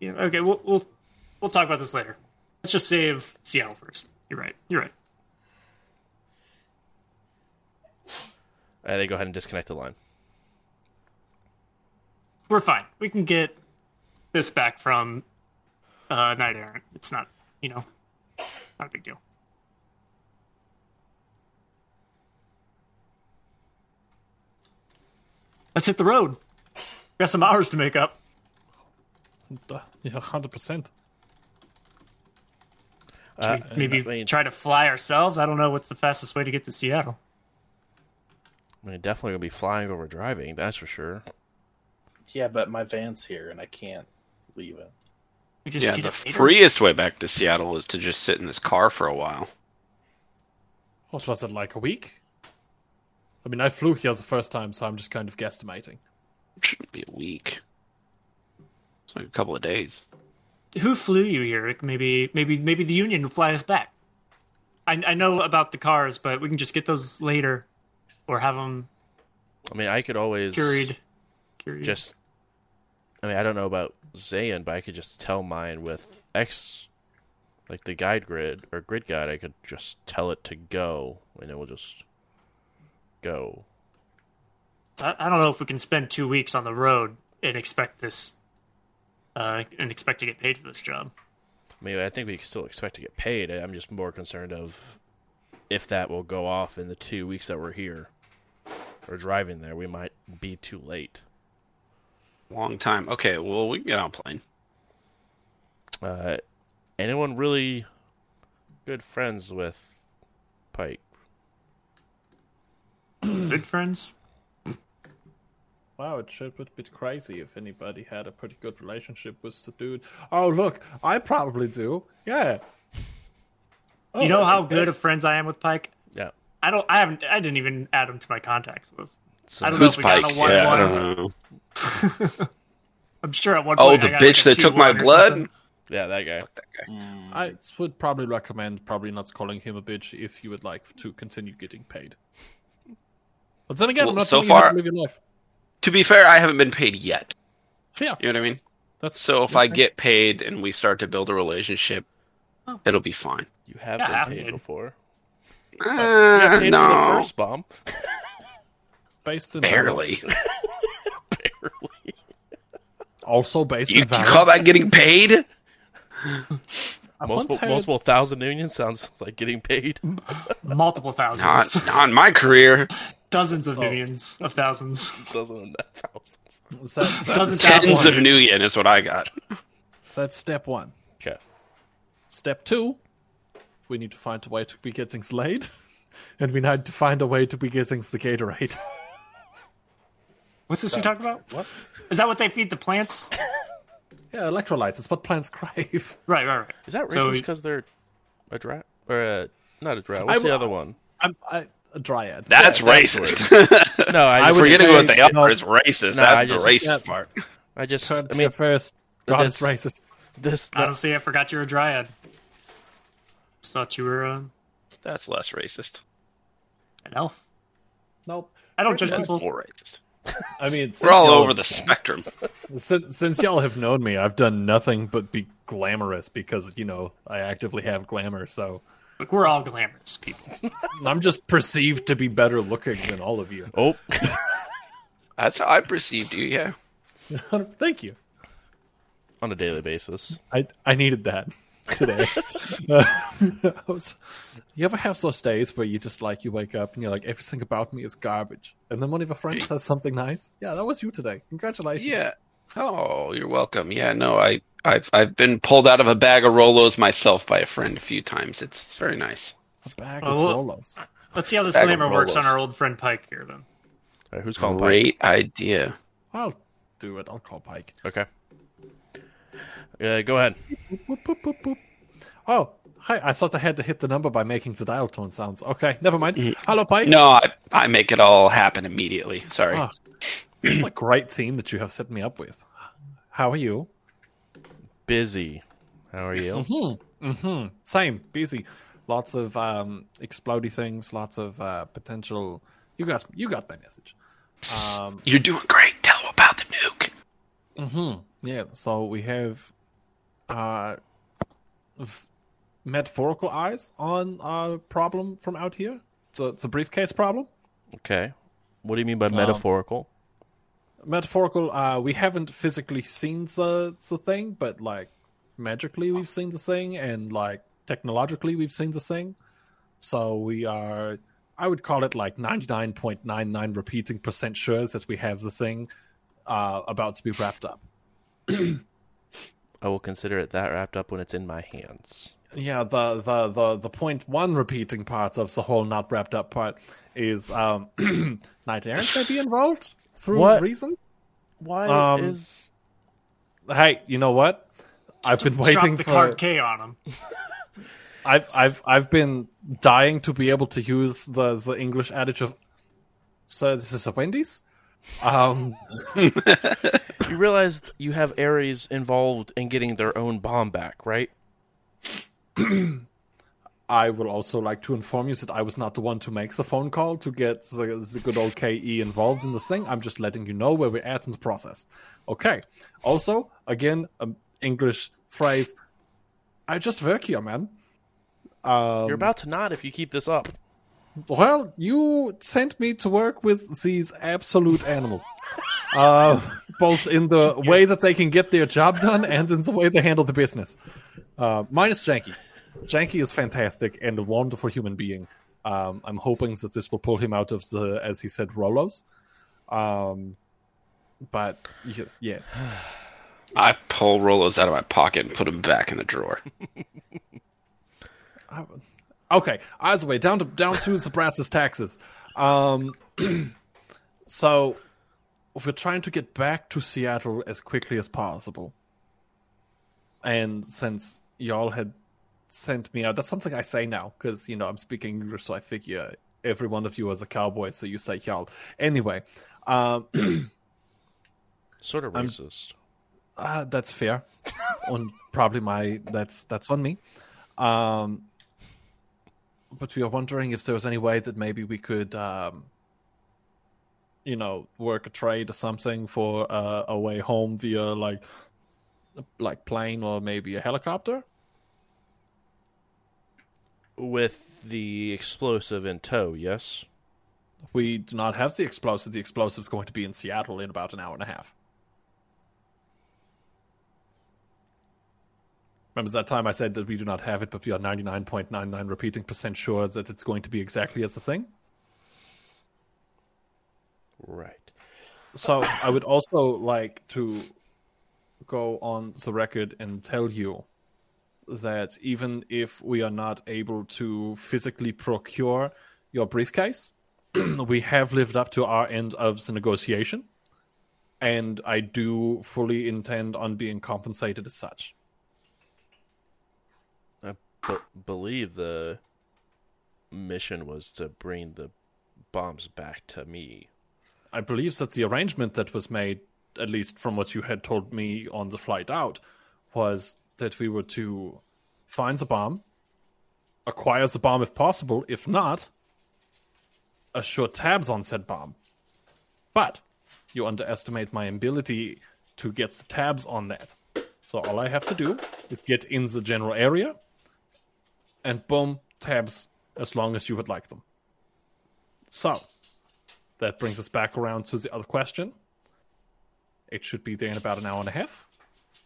B: Yeah, okay, we'll we'll we'll talk about this later. Let's just save Seattle first. You're right. You're right.
A: Uh, they go ahead and disconnect the line.
B: We're fine. We can get this back from uh, Knight Errant. It's not, you know, not a big deal. Let's hit the road. We got some hours to make up.
D: Yeah, hundred percent.
A: Uh,
B: Maybe
A: I mean,
B: try to fly ourselves. I don't know what's the fastest way to get to Seattle.
A: I mean, definitely gonna be flying over driving. That's for sure.
C: Yeah, but my van's here and I can't leave it.
B: Just
E: Yeah, the freest way back to Seattle is to just sit in this car for a while.
D: What was it like a week? I mean, I flew here the first time, so I'm just kind of guesstimating.
E: It shouldn't be a week. It's like a couple of days.
B: Who flew you here? Maybe, maybe, maybe the Union will fly us back. I, I know about the cars, but we can just get those later, or have them
A: I mean, I could always
B: carried. carried.
A: just. I mean, I don't know about Zayn, but I could just tell mine with X, like the guide grid or grid guide. I could just tell it to go, and it will just go.
B: I, I don't know if we can spend two weeks on the road and expect this, uh, and expect to get paid for this job.
A: I mean, I think we can still expect to get paid. I'm just more concerned of if that will go off in the two weeks that we're here or driving there. We might be too late.
E: Long time. Okay, well we can get on a plane.
A: Uh, anyone really good friends with Pike?
B: Good friends.
D: Wow, it should be a bit crazy if anybody had a pretty good relationship with the dude. Oh, look, I probably do. Yeah.
B: you know oh, how good of friends I am with Pike.
A: Yeah.
B: I don't. I haven't. I didn't even add him to my contacts list.
A: So,
B: I don't know
E: Who's
B: if we got
E: Pike?
B: a one
E: Yeah, I
B: one.
E: don't know.
B: I'm sure at one
E: Oh,
B: point.
E: the
B: I got, like,
E: bitch
B: a
E: that took my blood.
A: yeah, that guy.
E: That guy. Mm.
D: I would probably recommend probably not calling him a bitch if you would like to continue getting paid. But then again,
E: Well,
D: I'm not
E: so
D: telling you how
E: far-
D: to live your life.
E: To be fair, I haven't been paid yet.
D: Yeah,
E: You know what I mean?
D: that's
E: So if I
D: okay.
E: get paid and we start to build a relationship,
B: Oh.
E: it'll be fine.
A: You have
B: Yeah,
A: been paid
B: been.
A: before.
E: Uh,
A: You paid
E: no,
A: for the first bomb.
D: based in
E: barely.
A: Barely.
D: Also based
E: You, you
D: in Valor.
E: call that getting paid?
A: Multiple,
D: had-
A: multiple thousand unions sounds like getting paid.
B: Multiple thousands,
E: Not, not in my career.
B: Dozens of
D: Oh.
B: millions of thousands.
A: Doesn't thousands.
D: that- that's,
B: Doesn't
E: Tens of nuyen is what I got.
D: that's step one.
A: Okay.
D: Step two, we need to find a way to be getting laid, and we need to find a way to be getting the Gatorade.
B: What's this you talking about?
C: What?
B: Is that what they feed the plants?
D: yeah, electrolytes. It's what plants crave.
B: right, right, right.
A: Is that
B: So
A: racist
B: we-
A: because they're a drat or a not a drat? What's
D: I-
A: the other one?
D: I'm I, a dryad.
E: That's
A: Yeah, that's
E: racist.
A: No, I,
D: I
A: just,
D: would
E: Forgetting
D: say,
E: what they
D: you
E: are
D: know-
E: is racist.
A: No,
E: That's
A: I
E: the
A: just-
E: racist
D: yeah.
E: part.
A: I just.
D: Turn
A: I mean,
D: first. God, it's
A: this-
D: racist.
A: this.
B: Honestly, I forgot you're a dryad. Just thought you were uh,
E: That's less racist.
B: an elf.
D: Nope.
B: I don't judge
E: That's
B: people.
E: more racist.
D: I mean, since
E: We're all
D: y'all-
E: over the spectrum.
D: Since, since y'all have known me, I've done nothing but be glamorous because you know I actively have glamour. So
B: Look, we're all glamorous people.
D: I'm just perceived to be better looking than all of you.
A: Oh,
E: That's how I perceived you. Yeah.
D: Thank you.
A: on a daily basis.
D: I I needed that today. Uh, I was- you ever have those days where you just like you wake up and you're like everything about me is garbage, and then one of your friends says something nice? Yeah, that was you today. Congratulations.
E: Yeah. Oh, you're welcome. Yeah. No, I I've I've been pulled out of a bag of Rolos myself by a friend a few times. It's, it's very nice.
D: a bag
B: Oh,
D: of
B: well-
D: Rolos.
B: Let's see how this glamour works on our old friend Pike here, then.
A: All right, who's calling Pike?
E: Great idea.
D: I'll do it. I'll call Pike.
A: Okay. Yeah, go ahead.
D: Boop, boop, boop, boop. Oh, hi. I thought I had to hit the number by making the dial tone sounds. Okay, never mind. Mm. Hello, Pike.
E: No, I I make it all happen immediately. Sorry.
D: Oh, it's a great team that you have set me up with. How are you?
A: Busy. How are you?
D: Mm-hmm. Same. Busy. Lots of um, explodey things. Lots of uh, potential. You got you got my message. Um,
E: You're doing great. Tell them about the nuke.
D: mm-hmm. Yeah. So we have uh, f- metaphorical eyes on a problem from out here. It's a, it's a briefcase problem.
A: Okay. What do you mean by metaphorical?
D: Metaphorical uh we haven't physically seen the the thing but like magically we've seen the thing and like technologically we've seen the thing. So we are i would call it like 99.99 repeating percent sure that we have the thing uh about to be wrapped up.
A: I will consider it that wrapped up when it's in my hands.
D: yeah the the the the point one repeating part of the whole not wrapped up part is um Knight Errant may be involved through
A: What?
D: reasons
A: Why
D: Um,
A: is
D: hey you know what i've been waiting
B: Drop the
D: for
B: card K on him.
D: I've I've I've been dying to be able to use the the English adage of so this is a Wendy's. Um
A: you realize you have Ares involved in getting their own bomb back, right?
D: I will also like to inform you that I was not the one to make the phone call to get the, the good old KE involved in the thing. I'm just letting you know where we're at in the process. Okay. Also, again, an English phrase. I just work here, man. Um,
A: You're about to nod if you keep this up.
D: Well, you sent me to work with these absolute animals. uh, both in the way that they can get their job done and in the way they handle the business. Uh, minus Janky. Janky is fantastic and a wonderful human being. Um, I'm hoping that this will pull him out of the, as he said, Rolos. Um, but yes, yes.
E: I pull Rolos out of my pocket and put them back in the drawer.
D: Okay, either way, down to down to the brass's taxes. Um, so we're trying to get back to Seattle as quickly as possible. And since y'all had sent me out, that's something I say now because you know I'm speaking English, so I figure every one of you is a cowboy, so you say y'all. Anyway, um,
A: Sort of racist.
D: uh, that's fair. on probably my that's that's on me. Um, but we are wondering if there was any way that maybe we could, um, you know, work a trade or something for uh, a way home via like like plane or maybe a helicopter.
A: With the explosive in tow, yes?
D: We do not have the explosive. The explosive is going to be in Seattle in about an hour and a half. Remember that time I said that we do not have it, but we are 99.99 repeating percent sure that it's going to be exactly as the thing?
A: Right.
D: So I would also like to go on the record and tell you that even if we are not able to physically procure your briefcase, we have lived up to our end of the negotiation, and I do fully intend on being compensated as such.
A: I b- believe the mission was to bring the bombs back to me.
D: I believe that the arrangement that was made, at least from what you had told me on the flight out, was that we were to find the bomb, acquire the bomb if possible, if not, assure tabs on said bomb. But you underestimate my ability to get the tabs on that. So all I have to do is get in the general area, and boom, tabs as long as you would like them. So that brings us back around to the other question. It should be there in about an hour and a half.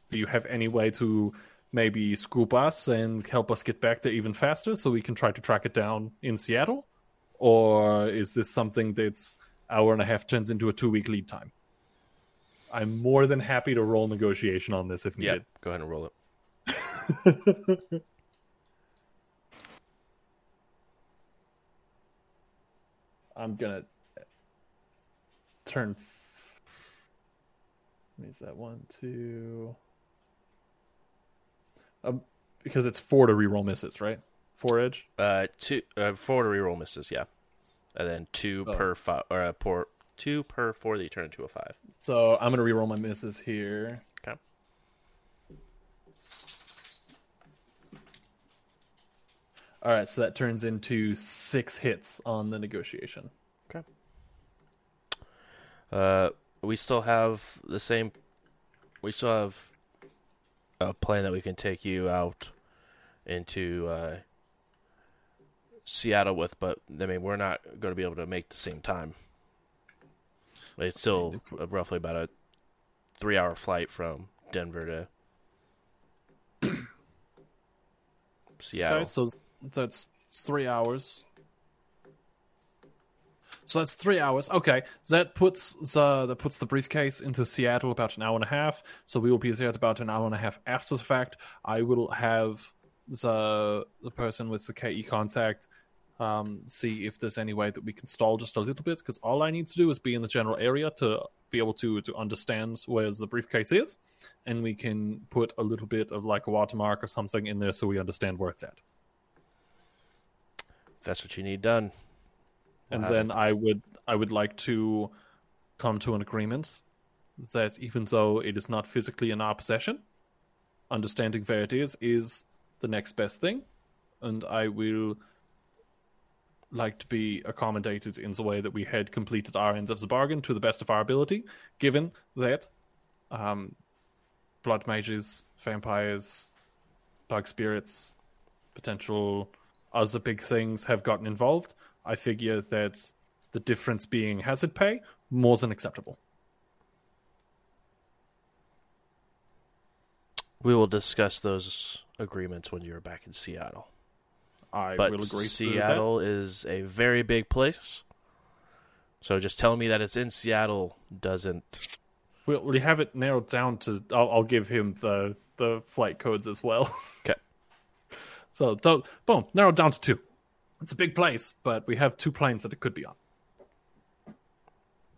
D: Do you have any way to maybe scoop us and help us get back there even faster so we can try to track it down in Seattle? Or is this something that's hour and a half turns into a two week lead time? I'm more than happy to roll negotiation on this if needed.
A: Yeah, go ahead and roll it.
D: I'm gonna turn. f- Is that one, two? Um, because it's four to reroll misses, right? Four edge.
A: Uh, two, uh, four to reroll misses, yeah, and then two
D: Oh.
A: per five, or uh, per two per four that you turn into a five.
D: So I'm gonna reroll my misses here.
A: Okay.
D: All right, so that turns into six hits on the negotiation. Okay.
A: Uh, we still have the same. We still have a plane that we can take you out into uh, Seattle with, but I mean we're not going to be able to make the same time. It's still roughly about a three-hour flight from Denver to Seattle.
D: Okay, so that's it's three hours. So that's three hours. Okay, that puts the that puts the briefcase into Seattle about an hour and a half. So we will be there at about an hour and a half after the fact. I will have the the person with the KE contact um, see if there's any way that we can stall just a little bit. Because all I need to do is be in the general area to be able to to understand where the briefcase is, and we can put a little bit of like a watermark or something in there so we understand where it's at.
A: That's what you need done.
D: And then I would I would like to come to an agreement that even though it is not physically in our possession, understanding where it is is the next best thing, and I will like to be accommodated in the way that we had completed our end of the bargain to the best of our ability, given that um, blood mages, vampires, bug spirits, potential other big things have gotten involved. I figure that the difference being hazard pay more than acceptable.
A: We will discuss those agreements when you're back in Seattle.
D: I
A: but
D: will agree.
A: Seattle is a very big place. So just telling me that it's in Seattle doesn't.
D: We'll, we have it narrowed down to. I'll, I'll give him the the flight codes as well.
A: Okay.
D: So don't boom narrowed down to two. It's a big place, but we have two planes that it could be on.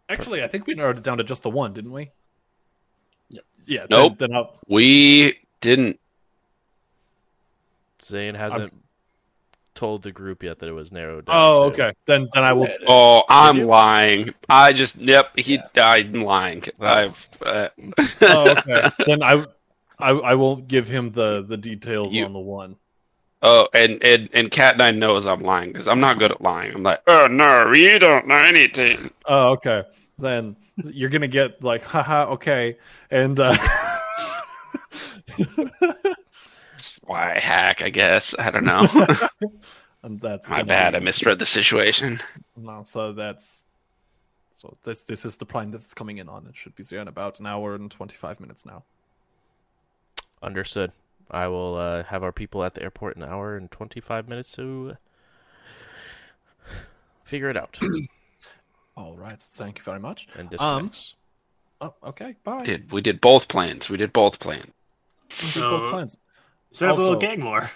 D: Actually, I think we narrowed it down to just the one, didn't we?
C: Yep.
D: Yeah.
E: Nope.
D: Then, then
E: We didn't.
A: Zayn hasn't told the group yet that it was narrowed down.
D: oh,
A: to-
D: okay. Then then I will.
E: Oh, I'm lying. I just yep. He died lying. I've uh,
D: oh, okay. then I, I I won't give him the the details
E: You-
D: on the one.
E: Oh, and and and Cat Nine knows I'm lying because I'm not good at lying. I'm like, oh no, you don't know anything.
D: Oh, okay. Then you're gonna get like, haha, okay, and uh,
E: That's why I hack. I guess I don't know.
D: and that's
E: My
D: gonna
E: bad.
D: be-
E: I misread the situation.
D: No, so that's so this this is the plane that's coming in on. It should be there in about an hour and twenty five minutes now.
A: Understood. I will uh, have our people at the airport in an hour and 25 minutes to figure it out
D: All right. Thank you very much.
A: and
D: Um,
A: discuss.
D: Oh, okay. Bye.
E: Did we did both plans? We did both plans.
D: We did both plans.
B: Set up a little gang war.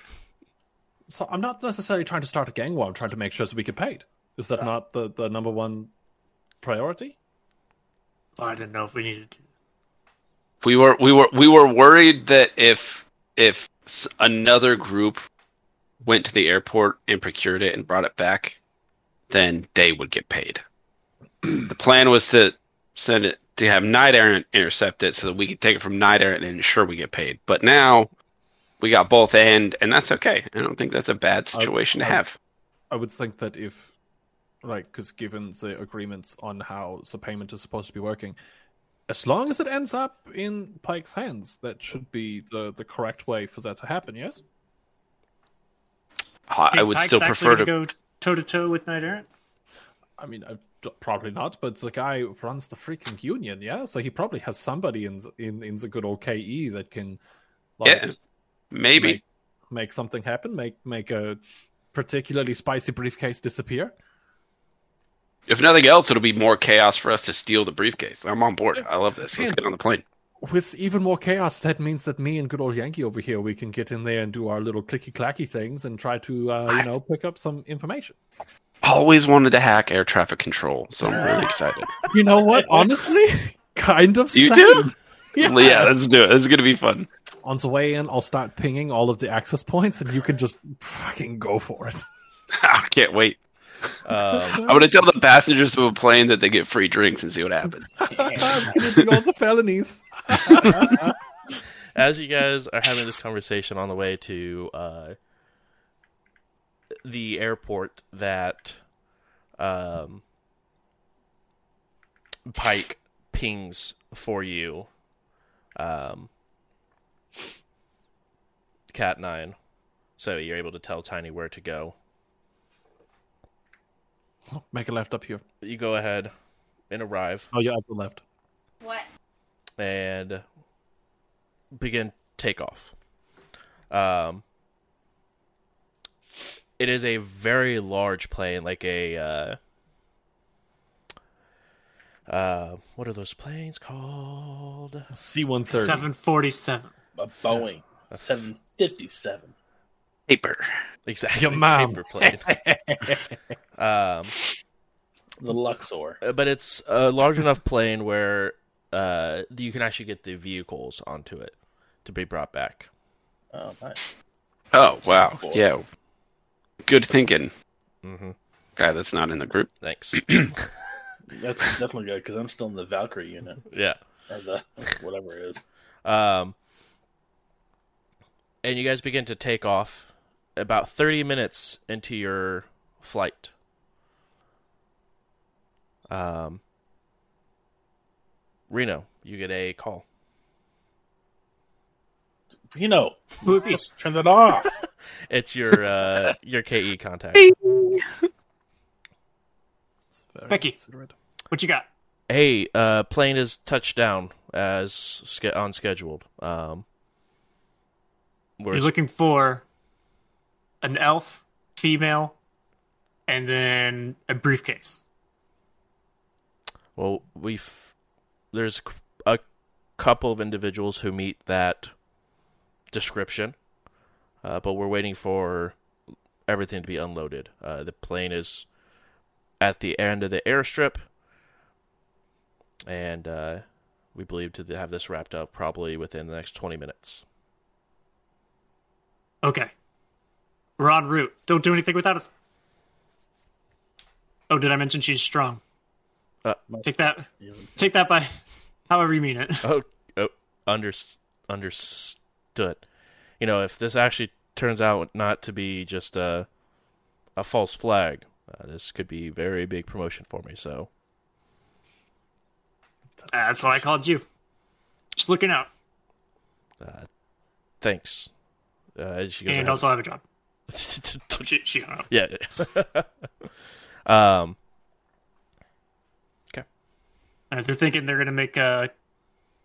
D: So I'm not necessarily trying to start a gang war. I'm trying to make sure that we get paid. Is that not the, the number one priority?
B: I didn't know if we needed to.
E: We were we were we were worried that if if another group went to the airport and procured it and brought it back, then they would get paid. the plan was to send it to have Knight Errant intercept it so that we could take it from Knight Errant and ensure we get paid. But now we got both end, and that's okay. I don't think that's a bad situation to
D: I-
E: have.
D: I would think that if like because given the agreements on how the payment is supposed to be working, as long as it ends up in Pike's hands, that should be the the correct way for that to happen. Yes.
E: I I would
B: Pike's
E: still prefer to.
B: go toe to toe with Knight Errant.
D: I mean, I, probably not, but the guy runs the freaking union, yeah. So he probably has somebody in the- in in the good old KE that can, like,
E: Yeah, maybe.
D: make, make something happen, make make a particularly spicy briefcase disappear.
E: If nothing else, it'll be more chaos for us to steal the briefcase. I'm on board. I love this. Let's get on the plane.
D: With even more chaos, that means that me and good old Janky over here, we can get in there and do our little clicky clacky things and try to, uh, you know, pick up some information.
E: Always wanted to hack air traffic control, so I'm really excited.
D: You know what? Honestly, kind of.
E: You
D: same.
E: do?
D: Yeah.
E: yeah, let's do it. This is gonna be fun.
D: On the way in, I'll start pinging all of the access points, and you can just fucking go for it.
E: I can't wait.
A: Um,
E: I'm gonna tell the passengers of a plane that they get free drinks and see what happens.
D: Committing all the felonies.
A: as you guys are having this conversation on the way to uh, the airport that um, Pike pings for you, um, Cat Nine, so you're able to tell Tiny where to go.
D: Make a left up here.
A: You go ahead and arrive.
D: Oh, yeah, up the left.
F: What?
A: and begin takeoff. Um, it is a very large plane, like a uh, uh, what are those planes called?
D: C one thirty.
B: Seven forty-seven.
C: A Boeing 757.
E: Paper.
A: Exactly,
D: Your mom.
A: paper plane. um,
C: The Luxor.
A: but it's a large enough plane where uh, you can actually get the vehicles onto it to be brought back.
C: Oh, nice.
E: Oh wow.
C: Cool.
E: Yeah. Good thinking.
A: hmm
E: Guy that's not in the group.
A: Thanks.
C: That's definitely good because I'm still in the Valkyrie unit
A: yeah.
C: or the whatever it is.
A: Um, and you guys begin to take off about 30 minutes into your flight. Um, Reno, you get a call.
C: You know,
B: Who would be?
C: let's turn that off.
A: It's your uh, your KE contact.
B: Becky. What you got?
A: Hey, uh, plane is touched down as ske- on scheduled. Um, we're
B: You're looking for an elf, female, and then a briefcase.
A: Well, we've there's a couple of individuals who meet that description, uh, but we're waiting for everything to be unloaded. Uh, the plane is at the end of the airstrip, and uh, we believe to have this wrapped up probably within the next twenty minutes.
B: Okay. We're en route. Don't do anything without us. Oh, did I mention she's strong? Take that. Take that by however you mean it.
A: Oh, oh under, understood. You know, if this actually turns out not to be just a a false flag, uh, this could be very big promotion for me. So,
B: That's why I called you. Just looking out.
A: uh, thanks. Uh, she goes
B: And
A: ahead.
B: also have a job. She, she up.
A: yeah. um.
B: Uh, they're thinking they're going to make a,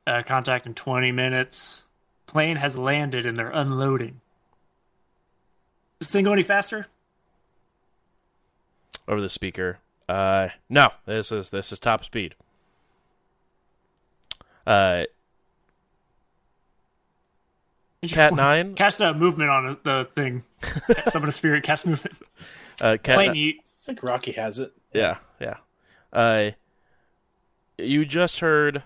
B: a contact in 20 minutes. Plane has landed and they're unloading. This thing go any faster?
A: Over the speaker. Uh, no. This is this is top speed. Uh, Cat nine.
B: Cast a movement on the thing. Summon a spirit, cast movement.
A: Uh, cat.
B: Plane eat.
C: I think Rocky has it.
A: Yeah, yeah. Uh, you just heard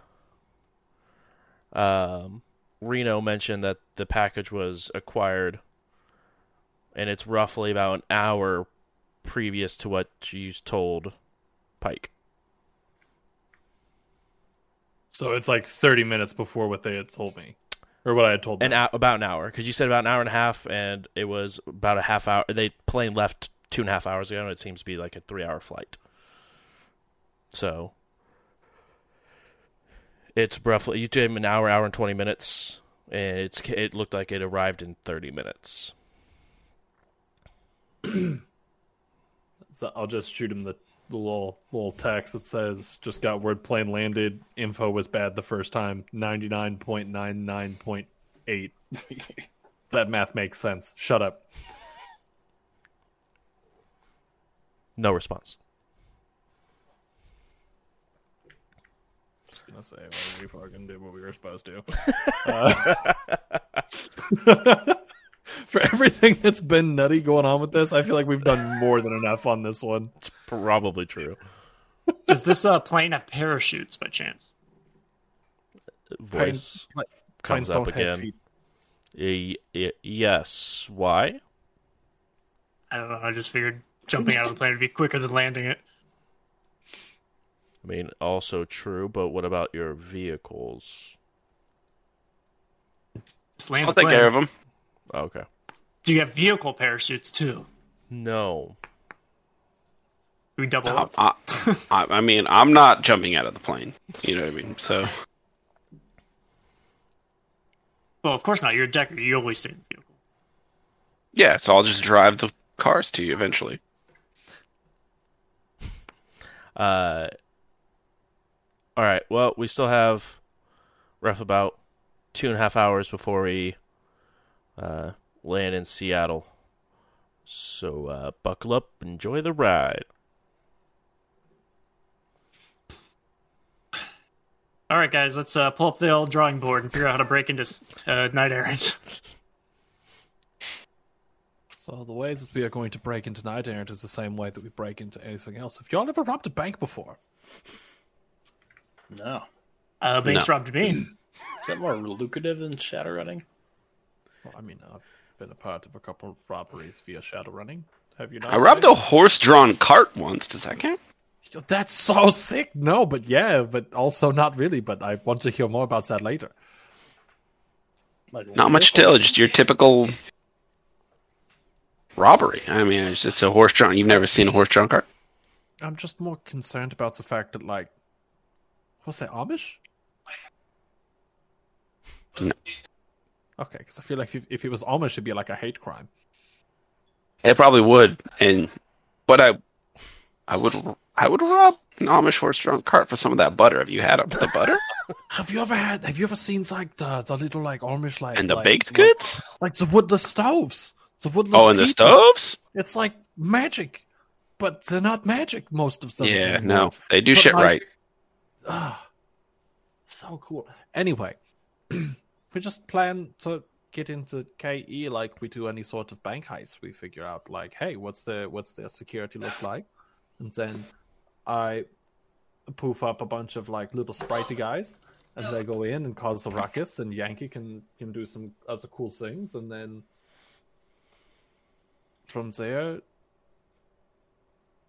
A: um, Reno mention that the package was acquired, and it's roughly about an hour previous to what you told Pike.
D: So it's like thirty minutes before what they had told me, or what I had told them.
A: An hou- about an hour, because you said about an hour and a half, and it was about a half hour. They plane left two and a half hours ago, and it seems to be like a three-hour flight. So it's roughly you did him an hour, hour and twenty minutes, and it's it looked like it arrived in thirty minutes.
D: So I'll just shoot him the, the little little text that says just got word plane landed. Info was bad the first time. Ninety nine point nine nine point eight. that math makes sense. Shut up.
A: No response.
D: Gonna say well, we fucking did what we were supposed to. Uh, for everything that's been nutty going on with this, I feel like we've done more than enough on this one.
A: It's probably true.
B: Does this uh, plane have parachutes by chance?
A: Voice
D: Planes-
A: comes
D: planes
A: up again.
D: feet.
A: Y- y- yes. Why?
B: I don't know. I just figured jumping out of the plane would be quicker than landing it.
A: I mean, also true, but what about your vehicles?
B: Just land
E: I'll take care of them.
A: Okay.
B: Do you have vehicle parachutes too?
A: No.
B: We double
E: I,
B: up?
E: I, I I mean, I'm not jumping out of the plane. You know what I mean? So
B: Well, of course not. You're a decker. You always stay in the vehicle.
E: yeah, so I'll just drive the cars to you eventually.
A: Uh. All right. Well, we still have rough about two and a half hours before we uh, land in Seattle. So uh, buckle up, enjoy the ride.
B: All right, guys. Let's uh, pull up the old drawing board and figure out how to break into uh, Knight Errant.
D: So the way that we are going to break into Knight Errant is the same way that we break into anything else. Have y'all ever robbed a bank before?
C: No.
B: Uh, Banks
E: No.
B: robbed me.
C: Is that more lucrative than Shadowrunning?
D: Well, I mean, I've been a part of a couple of robberies via shadow running. Have you not?
E: I robbed a horse-drawn cart once. Does that count?
D: That's so sick. No, but yeah, but also not really. But I want to hear more about that later.
C: Like,
E: Not much to tell. Just your typical robbery. I mean, it's, it's a horse-drawn. You've never seen a horse-drawn cart?
D: I'm just more concerned about the fact that, like, what's that Amish?
E: No.
D: Okay, because I feel like if, if it was Amish, it'd be like a hate crime.
E: It probably would, and but I, I would, I would rob an Amish horse-drawn cart for some of that butter. Have you had the butter
D: Have you ever had? Have you ever seen like the, the little like Amish like
E: and the
D: like-
E: baked
D: like-
E: goods?
D: like the woodless stoves? The woodless.
E: Oh, and the stoves?
D: It's like magic, but they're not magic. Most of them.
E: Yeah,
D: anymore.
E: no, they do
D: But,
E: shit
D: like,
E: right.
D: Ah, so cool. Anyway, we just plan to get into KE like we do any sort of bank heist. We figure out like, hey, what's the what's their security look like, and then I poof up a bunch of like little sprightly guys, and they go in and cause a ruckus, and Janky can can do some other cool things, and then from there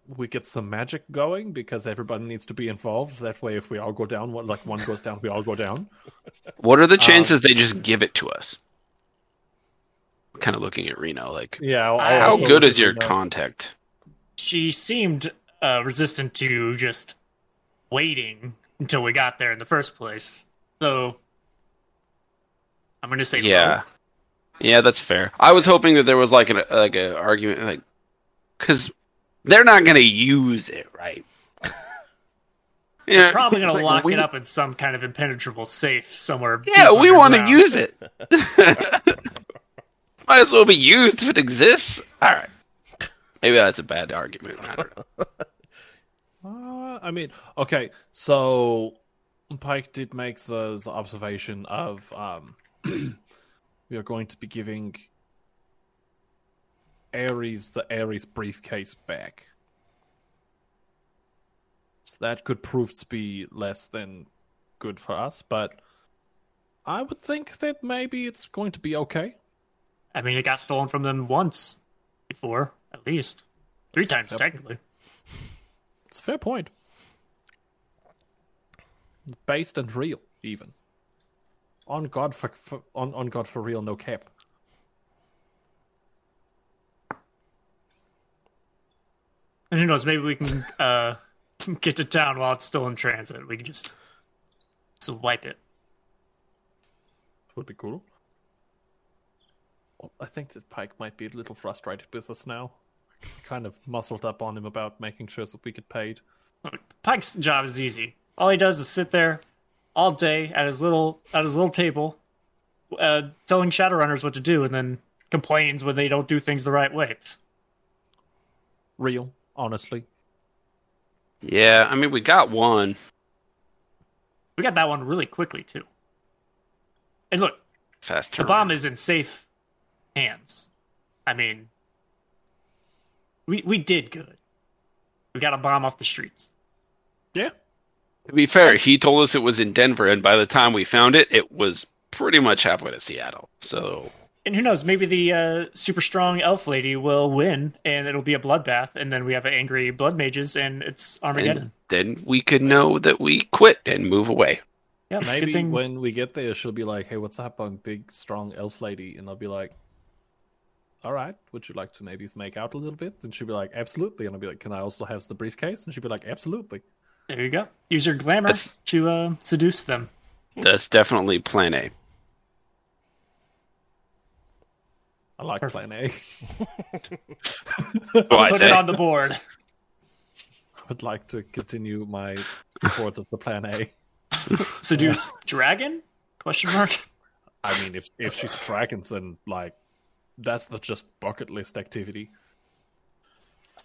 D: we get some magic going because everybody needs to be involved. That way, if we all go down, one like one goes down, we all go down.
E: What
D: um,
E: are the chances they just give it to us? Kind of looking at Reno, like
D: Yeah. I'll- I'll
B: How
E: how good is your
D: the-
E: contact?
B: She seemed uh, resistant to just waiting until we got there in the first place. So I'm going to say
E: Yeah, yeah, that's fair. I was hoping that there was like an like an argument, like because they're not gonna use it, right? Yeah,
B: Probably going to lock
E: we-
B: it up in some kind of impenetrable safe somewhere.
E: Yeah, we want to use it. Might as well be used if it exists. All right. Maybe that's a bad argument. I don't know.
D: Uh, I mean, okay, so Pike did make the, the observation of um, we are going to be giving Ares the Ares briefcase back. So that could prove to be less than good for us, but I would think that maybe it's going to be okay.
B: I mean, it got stolen from them once before, at least. Three times, technically.
D: It's a fair point. Based and real, even. On God for, for on, on God for real, no cap.
B: And who knows, maybe we can uh, get to town while it's still in transit. We can just so wipe it.
D: Would be cool. Well, I think that Pike might be a little frustrated with us now. Kind of muscled up on him about making sure that we get paid.
B: Pike's job is easy. All he does is sit there all day at his little at his little table, uh, telling Shadowrunners what to do, and then complains when they don't do things the right way.
D: Real, honestly.
E: Yeah, I mean we got one.
B: We got that one really quickly too. And look,
E: Fast
B: the bomb is in safe hands. I mean, we we did good. We got a bomb off the streets.
D: Yeah.
E: To be fair, he told us it was in Denver, and by the time we found it, it was pretty much halfway to Seattle. So
B: And who knows? Maybe the uh, super strong elf lady will win, and it'll be a bloodbath, and then we have angry blood mages, and it's Armageddon.
E: and then we could know that we quit and move away.
B: yeah,
D: Maybe
B: thing-
D: when we get there, she'll be like, "Hey, what's up? I'm big, strong elf lady," and I'll be like, "All right, would you like to maybe make out a little bit?" And she'll be like, "Absolutely," and I'll be like, "Can I also have the briefcase?" And she'll be like, "Absolutely."
B: There you go. Use your glamour
E: That's-
B: to uh, seduce them.
E: That's definitely Plan A.
D: I like Plan A.
E: Oh,
B: Put
E: say.
B: it eh? on the board.
D: I would like to continue my support of the Plan A.
B: Seduce dragon? Question mark.
D: I mean, if if she's dragons, then like that's the just bucket list activity.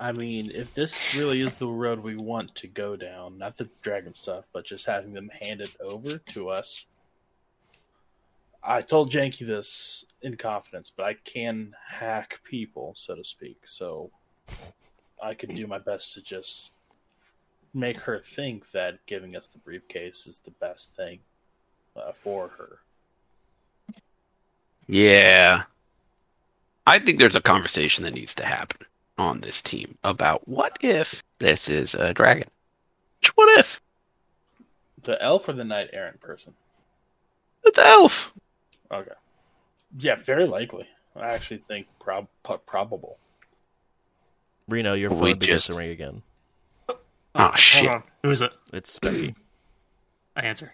C: I mean, if this really is the road we want to go down, not the dragon stuff, but just having them hand it over to us. I told Janky this in confidence, but I can hack people, so to speak. So I could do my best to just make her think that giving us the briefcase is the best thing uh, for her.
E: Yeah. I think there's a conversation that needs to happen on this team about what if this is a dragon? What if?
C: The elf or the Knight Errant person?
E: The elf.
C: Okay. Yeah, very likely. I actually think prob- probable.
A: Reno, your
E: We
A: phone begins
E: just-
A: to ring again.
E: Oh, shit.
B: Hold on. Who is it?
A: It's Becky.
B: I answer.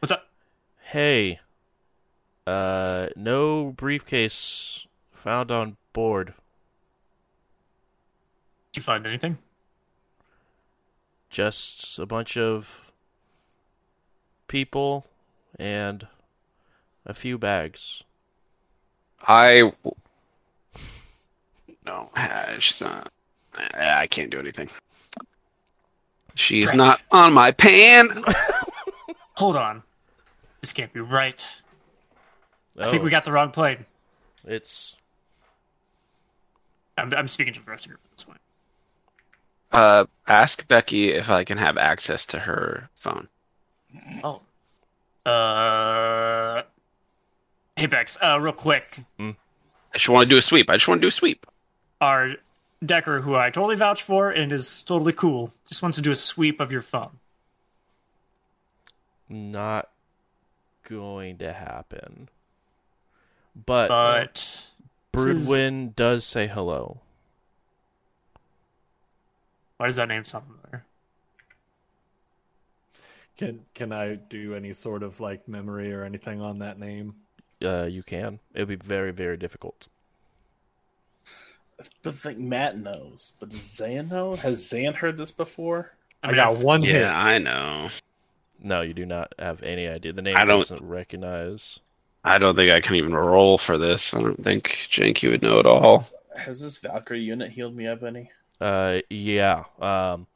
B: What's up?
A: hey, uh, no briefcase found on board.
B: Did you find anything?
A: Just a bunch of people and a few bags.
E: I. No, uh, she's not. I can't do anything. She's
B: Trash.
E: not on my pan.
B: Hold on. This can't be right. I think
A: Oh,
B: we got the wrong plane.
A: It's
B: I'm, I'm speaking to the rest of you at this point.
E: Uh, ask Becky if I can have access to her phone.
B: Oh. Uh. Hey, Bex, uh, real quick.
E: I just want to do a sweep. I just want to do a sweep.
B: Our Decker, who I totally vouch for and is totally cool, just wants to do a sweep of your phone.
A: not going to happen. But,
B: But. this is-
A: does say hello.
B: Why does that name sound familiar?
D: Can can I do any sort of like memory or anything on that name?
A: Uh, you can. It would be very, very difficult.
C: But I think Matt knows. But does Zayn know? Has Zayn heard this before?
B: I,
D: I,
B: mean,
D: got
B: I've-
D: one hit.
E: Yeah, I know.
A: No, you do not have any idea. The name
E: I don't-
A: doesn't recognize.
E: I don't think I can even roll for this. I don't think Janky would know at all.
C: Has this Valkyrie unit healed me up any?
A: Uh, yeah. Um,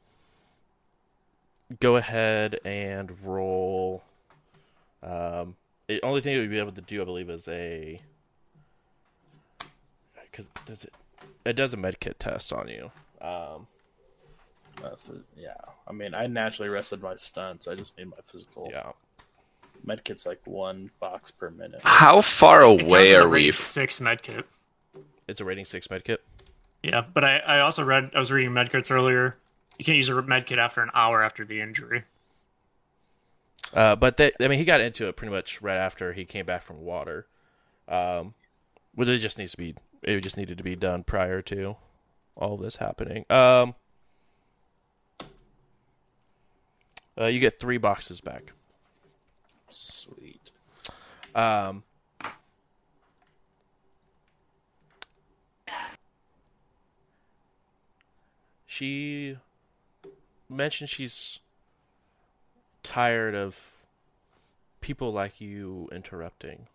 A: go ahead and roll. Um, the only thing it would be able to do, I believe, is a because does it it does a medkit test on you. Um,
C: That's it. Yeah. I mean, I naturally rested my stunts. I just need my physical.
A: yeah.
C: Medkit's like one box per minute.
E: How far away are we?
B: Six medkit.
A: It's a rating six medkit.
B: Yeah, but I, I also read I was reading medkits earlier. You can't use a medkit after an hour after the injury.
A: Uh, but they, I mean, he got into it pretty much right after he came back from water. Um, but it just needs to be, it just needed to be done prior to all this happening. Um, Uh, you get three boxes back.
C: Sweet.
A: Um, she mentioned she's tired of people like you interrupting.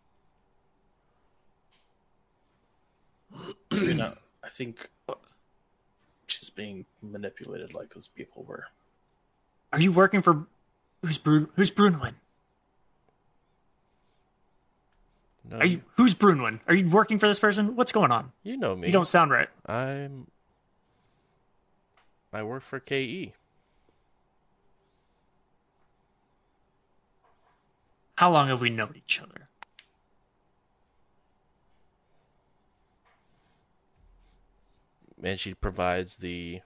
C: you know, I think uh, she's being manipulated like those people were.
B: Are you working for who's Brun? Who's Brunwyn?
A: No,
B: Are you who's Brunwyn? Are you working for this person? What's going on?
A: you know me.
B: You don't sound right.
A: I'm. I work for E. KE.
B: How long have we known each other?
A: and she provides the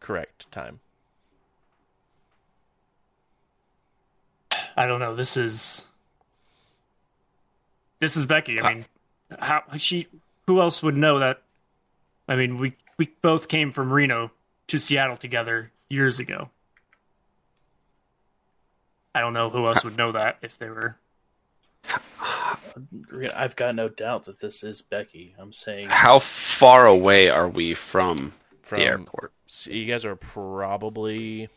A: correct time.
B: I don't know. This is this is Becky. I mean, how she? Who else would know that? I mean, we we both came from Reno to Seattle together years ago. I don't know who else would know that if they were.
C: I've got no doubt that this is Becky. I'm saying
E: How far away are we from,
A: From
E: the airport?
A: so you guys are probably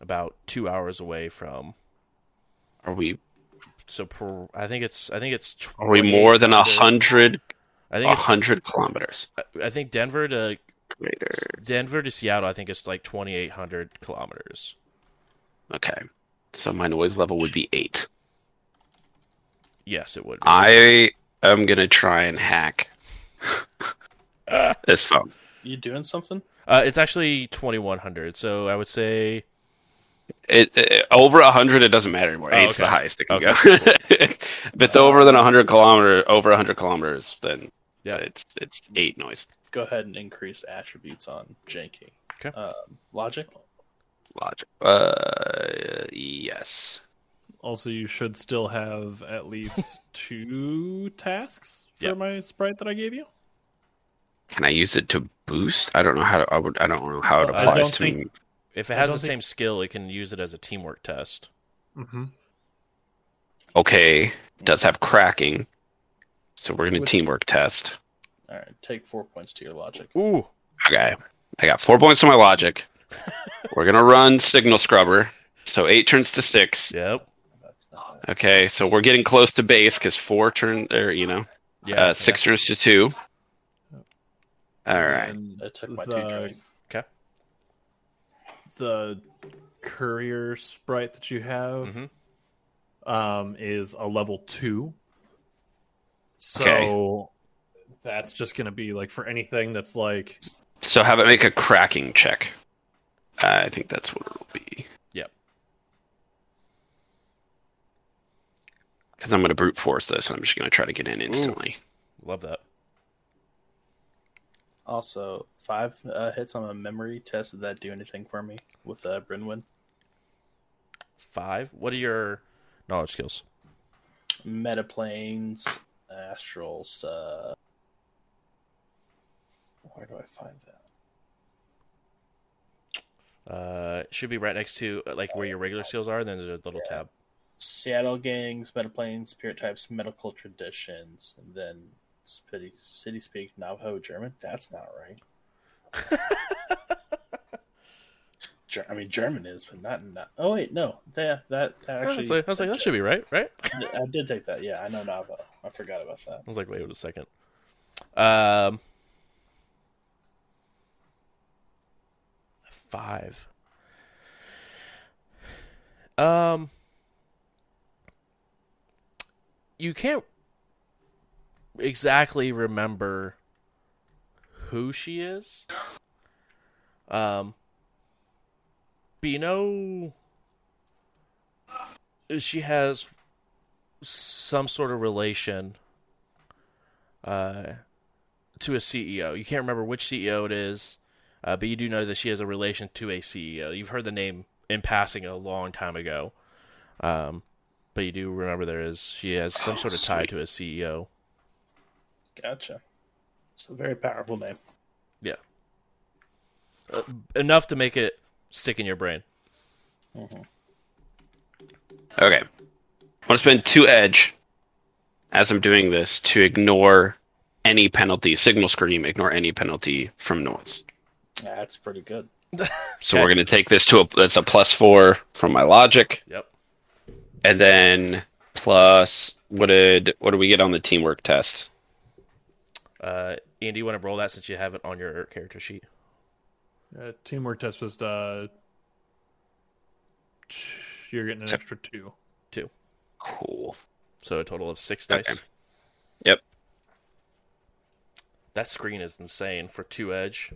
A: about two hours away from.
E: Are we
A: So pro, I think it's I think it's.
E: are we more than a hundred
A: I think it's.
E: hundred kilometers?
A: I think Denver to
E: Greater.
A: Denver to Seattle. I think it's like twenty eight hundred kilometers.
E: Okay. So my noise level would be eight.
A: Yes, it would. Be.
E: I am gonna try and hack this phone.
C: you doing something.
A: Uh, it's actually twenty one hundred. So I would say
E: It, it over a hundred, it doesn't matter anymore.
A: Oh,
E: Eight's the highest it can go. if it's over than hundred kilometer, over hundred kilometers, then
A: yeah.
E: it's it's eight noise.
C: Go ahead and increase attributes on Janky.
A: Okay.
C: Um, logic.
E: Logic. Uh, yes.
D: Also, you should still have at least two tasks for
A: Yep.
D: my sprite that I gave you.
E: Can I use it to boost? I don't know how to. I would. I don't know how it
A: I
E: applies to
D: think-
E: me.
A: If it has the
D: think-
A: same skill, it can use it as a teamwork test.
D: Mm-hmm.
E: Okay, does have cracking, so we're gonna
C: Which-
E: teamwork test.
C: All right, take four points to your logic.
A: Ooh,
E: Okay, I got four points to my logic. we're gonna run signal scrubber, so eight turns to six.
A: yep,
C: That's not bad.
E: Okay, so we're getting close to base because four turns, or you know,
A: yeah,
E: uh, six turns to two. All right.
D: And
C: I took my two
D: the,
C: drink.
A: Okay.
D: the courier sprite that you have
A: Mhm.
D: um, is a level two. So
E: Okay.
D: that's just going to be like for anything that's like
E: So have it make a cracking check. I think that's what it'll be.
A: Yep.
E: Because I'm gonna brute force this. I'm just gonna try to get in instantly.
A: love that.
C: Also, five uh, hits on a memory test. Did that do anything for me with uh, Brynwyn?
A: Five. What are your knowledge skills?
C: Metaplanes, astrals. Uh... Where do I find that?
A: Uh, it should be right next to uh, like where your regular seals are. Then there's a little tab.
C: Seattle gangs, metaplanes, spirit types, medical traditions, and then city, city speak Navajo German. That's not right. Ger- I mean, German is, but not. not oh wait, no, that that, that
A: I was
C: actually.
A: like, I was like, that should be right, right? I
C: I did take that. Yeah, I know Navajo. I forgot about that.
A: I was like, wait a second. Um, five. Um, you can't exactly remember who she is. Um, but she has some sort of relation uh, to a CEO. You can't remember which CEO it is, uh, but you do know that she has a relation to a CEO. You've heard the name in passing a long time ago, um, but you do remember there is she has some
E: Oh,
A: sort of tie
E: sweet.
A: to a CEO.
C: Gotcha. It's a very powerful name.
A: Yeah, uh, enough to make it stick in your brain.
E: Okay. I want to spend two edge as I'm doing this to ignore any penalty. Signal scream, ignore any penalty from noise.
C: That's pretty good.
E: So
A: Okay.
E: we're going to take this to a that's a plus four from my logic,
A: Yep.
E: and then plus what did what did we get on the teamwork test?
A: Uh, Ian, do you want to roll that since you have it on your character sheet?
D: Uh, teamwork test was uh, you're getting an
E: So-
D: extra two.
A: Two.
E: Cool.
A: So a total of six
E: Okay.
A: dice.
E: Yep.
A: That screen is insane for two edge.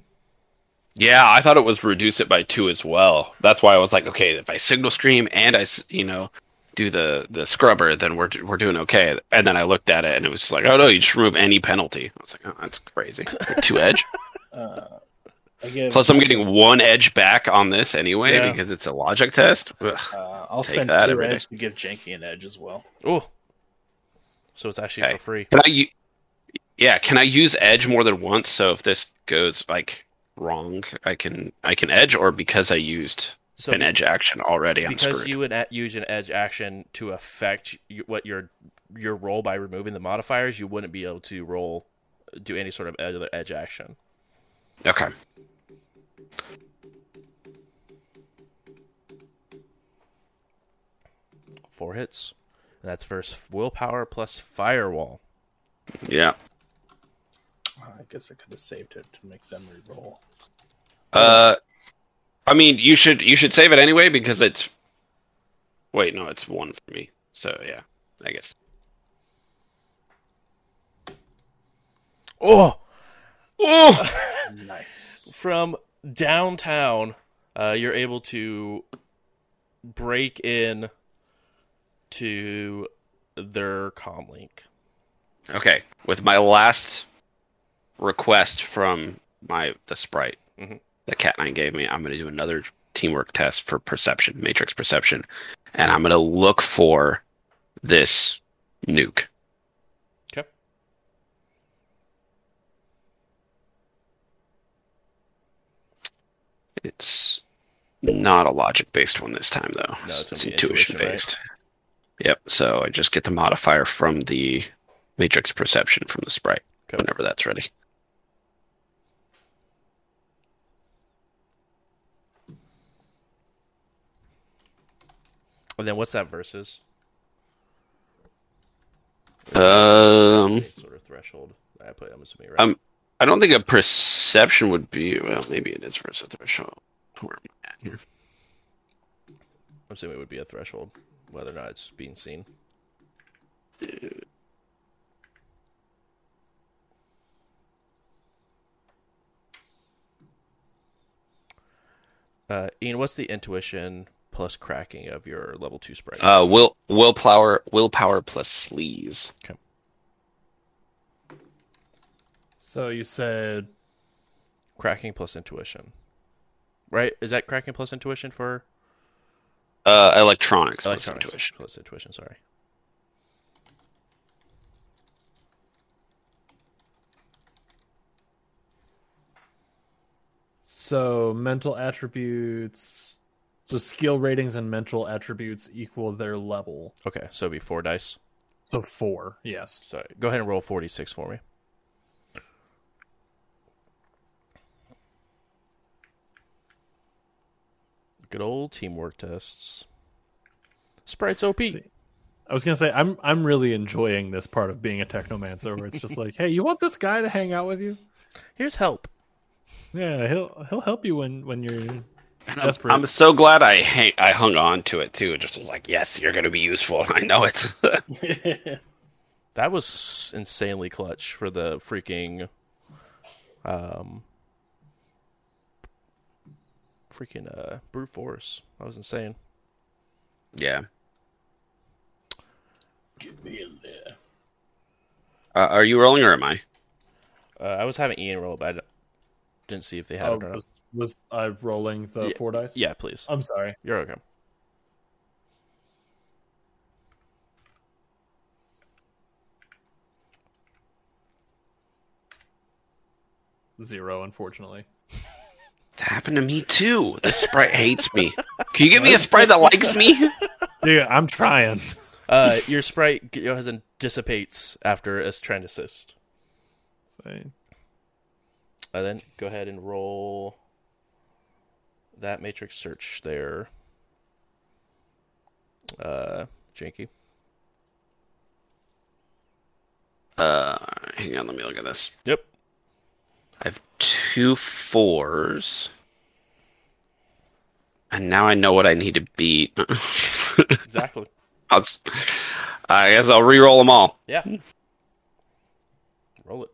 E: Yeah, I thought it was reduce it by two as well. That's why I was like, okay, if I signal scream and I, you know, do the the scrubber, then we're we're doing okay. And then I looked at it and it was just like, oh no, you just remove any penalty. I was like, oh, that's crazy. Two edge.
C: Uh, I give,
E: Plus, I'm getting one edge back on this anyway
A: Yeah.
E: because it's a logic test. Ugh.
C: uh, I'll
E: Take
C: spend
E: that
C: two
E: every day.
C: edge to give Janky an edge as well.
A: Oh. So it's actually
E: Okay.
A: for free.
E: Can I? u- Yeah, can I use edge more than once? So if this goes like wrong, I can I can edge, or because I used
A: So
E: an edge action already, I'm
A: because
E: screwed.
A: you would a- use an edge action to affect y- what your your roll by removing the modifiers, you wouldn't be able to roll do any sort of other edge action.
E: Okay.
A: Four hits. That's versus willpower plus firewall.
E: Yeah.
C: I guess I could have saved it to make them re-roll.
E: Uh, I mean, you should you should save it anyway because it's. Wait, no, it's one for me. So yeah, I guess.
A: Oh,
E: Oh,
C: Nice.
A: from downtown, uh, you're able to break in to their commlink.
E: okay. With my last request from my the sprite
A: Mhm.
E: That Cat Nine gave me, I'm going to do another teamwork test for perception, matrix perception, and I'm going to look for this nuke.
A: Okay.
E: It's not a logic based one this time, though.
A: No, it's
E: it's intuition
A: intuition, right?
E: based. Yep. So I just get the modifier from the matrix perception from the sprite
A: Okay.
E: whenever that's ready.
A: And then what's that versus?
E: Um,
A: sort of threshold. I put. I'm assuming right.
E: Um, I don't think a perception would be. Well, maybe it is versus a threshold. Where am I at here?
A: I'm assuming it would be a threshold, whether or not it's being seen. Dude. Uh, Ian, what's the intuition plus cracking of your level two sprite?
E: Uh, will willpower willpower plus sleaze. Okay.
D: So you said
A: cracking plus intuition, right? Is that cracking plus intuition for
E: Uh, electronics, plus intuition.
A: plus intuition? Sorry.
D: so mental attributes. So skill ratings and mental attributes equal their level.
A: Okay, so it'd be four dice.
D: So four, yes.
A: So go ahead and roll forty six for me. Good old teamwork tests. Sprites OP.
D: See, I was gonna say I'm I'm really enjoying this part of being a technomancer where it's just like, hey, you want this guy to hang out with you?
A: Here's help.
D: Yeah, he'll he'll help you when when you're
E: I'm, I'm so glad I hang, I hung on to it too. It just was like, yes, you're going to be useful. I know it.
A: That was insanely clutch for the freaking um freaking uh brute force. That was insane.
E: yeah.
C: Get me in there.
E: Uh, are you rolling or am I?
A: Uh, I was having Ian roll, but I d- didn't see if they had
D: oh,
A: it or not.
D: Was, was I rolling the
A: Yeah.
D: four dice?
A: Yeah, please.
D: I'm sorry.
A: You're okay.
D: Zero, unfortunately.
E: That happened to me too. This sprite hates me. Can you give me a sprite that likes me?
D: Dude, I'm trying.
A: Uh, your sprite goes and dissipates after a trend assist.
D: Say,
A: Uh, then go ahead and roll that matrix search there. Uh, Janky.
E: Uh, hang on, let me look at this.
A: Yep.
E: I have two fours. And now I know what I need to beat.
A: Exactly.
E: I'll just, I guess I'll re-roll them all.
A: Yeah. Roll it.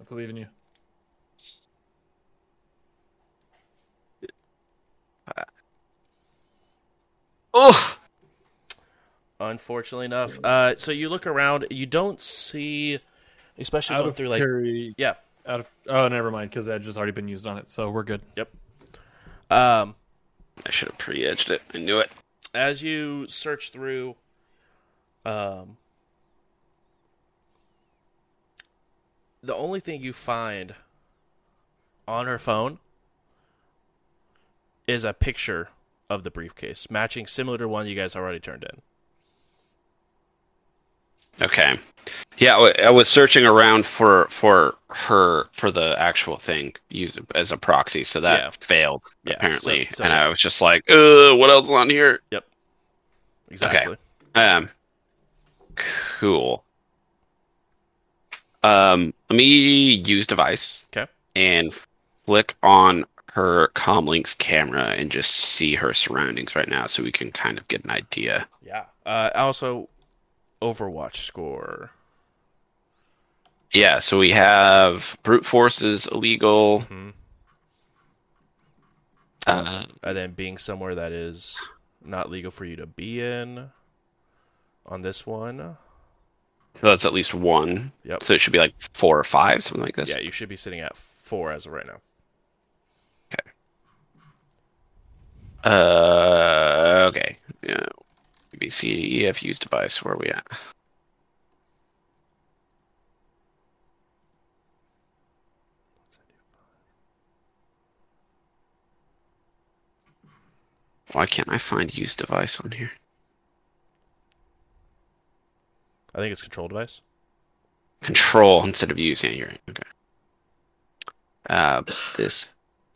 D: I believe in you.
E: Oh,
A: Unfortunately enough. Uh, so you look around, you don't see, especially
D: Out
A: going
D: of
A: through like, yeah.
D: out of oh, never mind, because Edge has already been used on it, so we're good. Yep.
A: Um,
E: I should have pre-edged it. I knew it.
A: as you search through um the only thing you find on her phone is a picture of the briefcase matching similar to one you guys already turned in
E: Okay. Yeah, I was searching around for for her for the actual thing used as a proxy, so that
A: Yeah.
E: failed
A: Yeah,
E: apparently,
A: so- so-
E: and I was just like, "Uh, what else is on here?" Yep.
A: Exactly
E: Um, cool. Um, let me use device.
A: Okay.
E: And flick on her commlink's camera and just see her surroundings right now, so we can kind of get an idea.
A: yeah uh also overwatch score
E: Yeah, so we have brute force is illegal.
A: Mhm.
E: Uh,
A: and then being somewhere that is not legal for you to be in on this one
E: so that's at least one.
A: Yep.
E: So it should be like four or five, something like this.
A: yeah you should be sitting at four as of right now
E: Uh, okay. Yeah. BBC EF use device. Where are we at? Why can't I find use device on here?
A: i think it's control device
E: Control instead of use. Yeah, you're right. Okay. Uh, this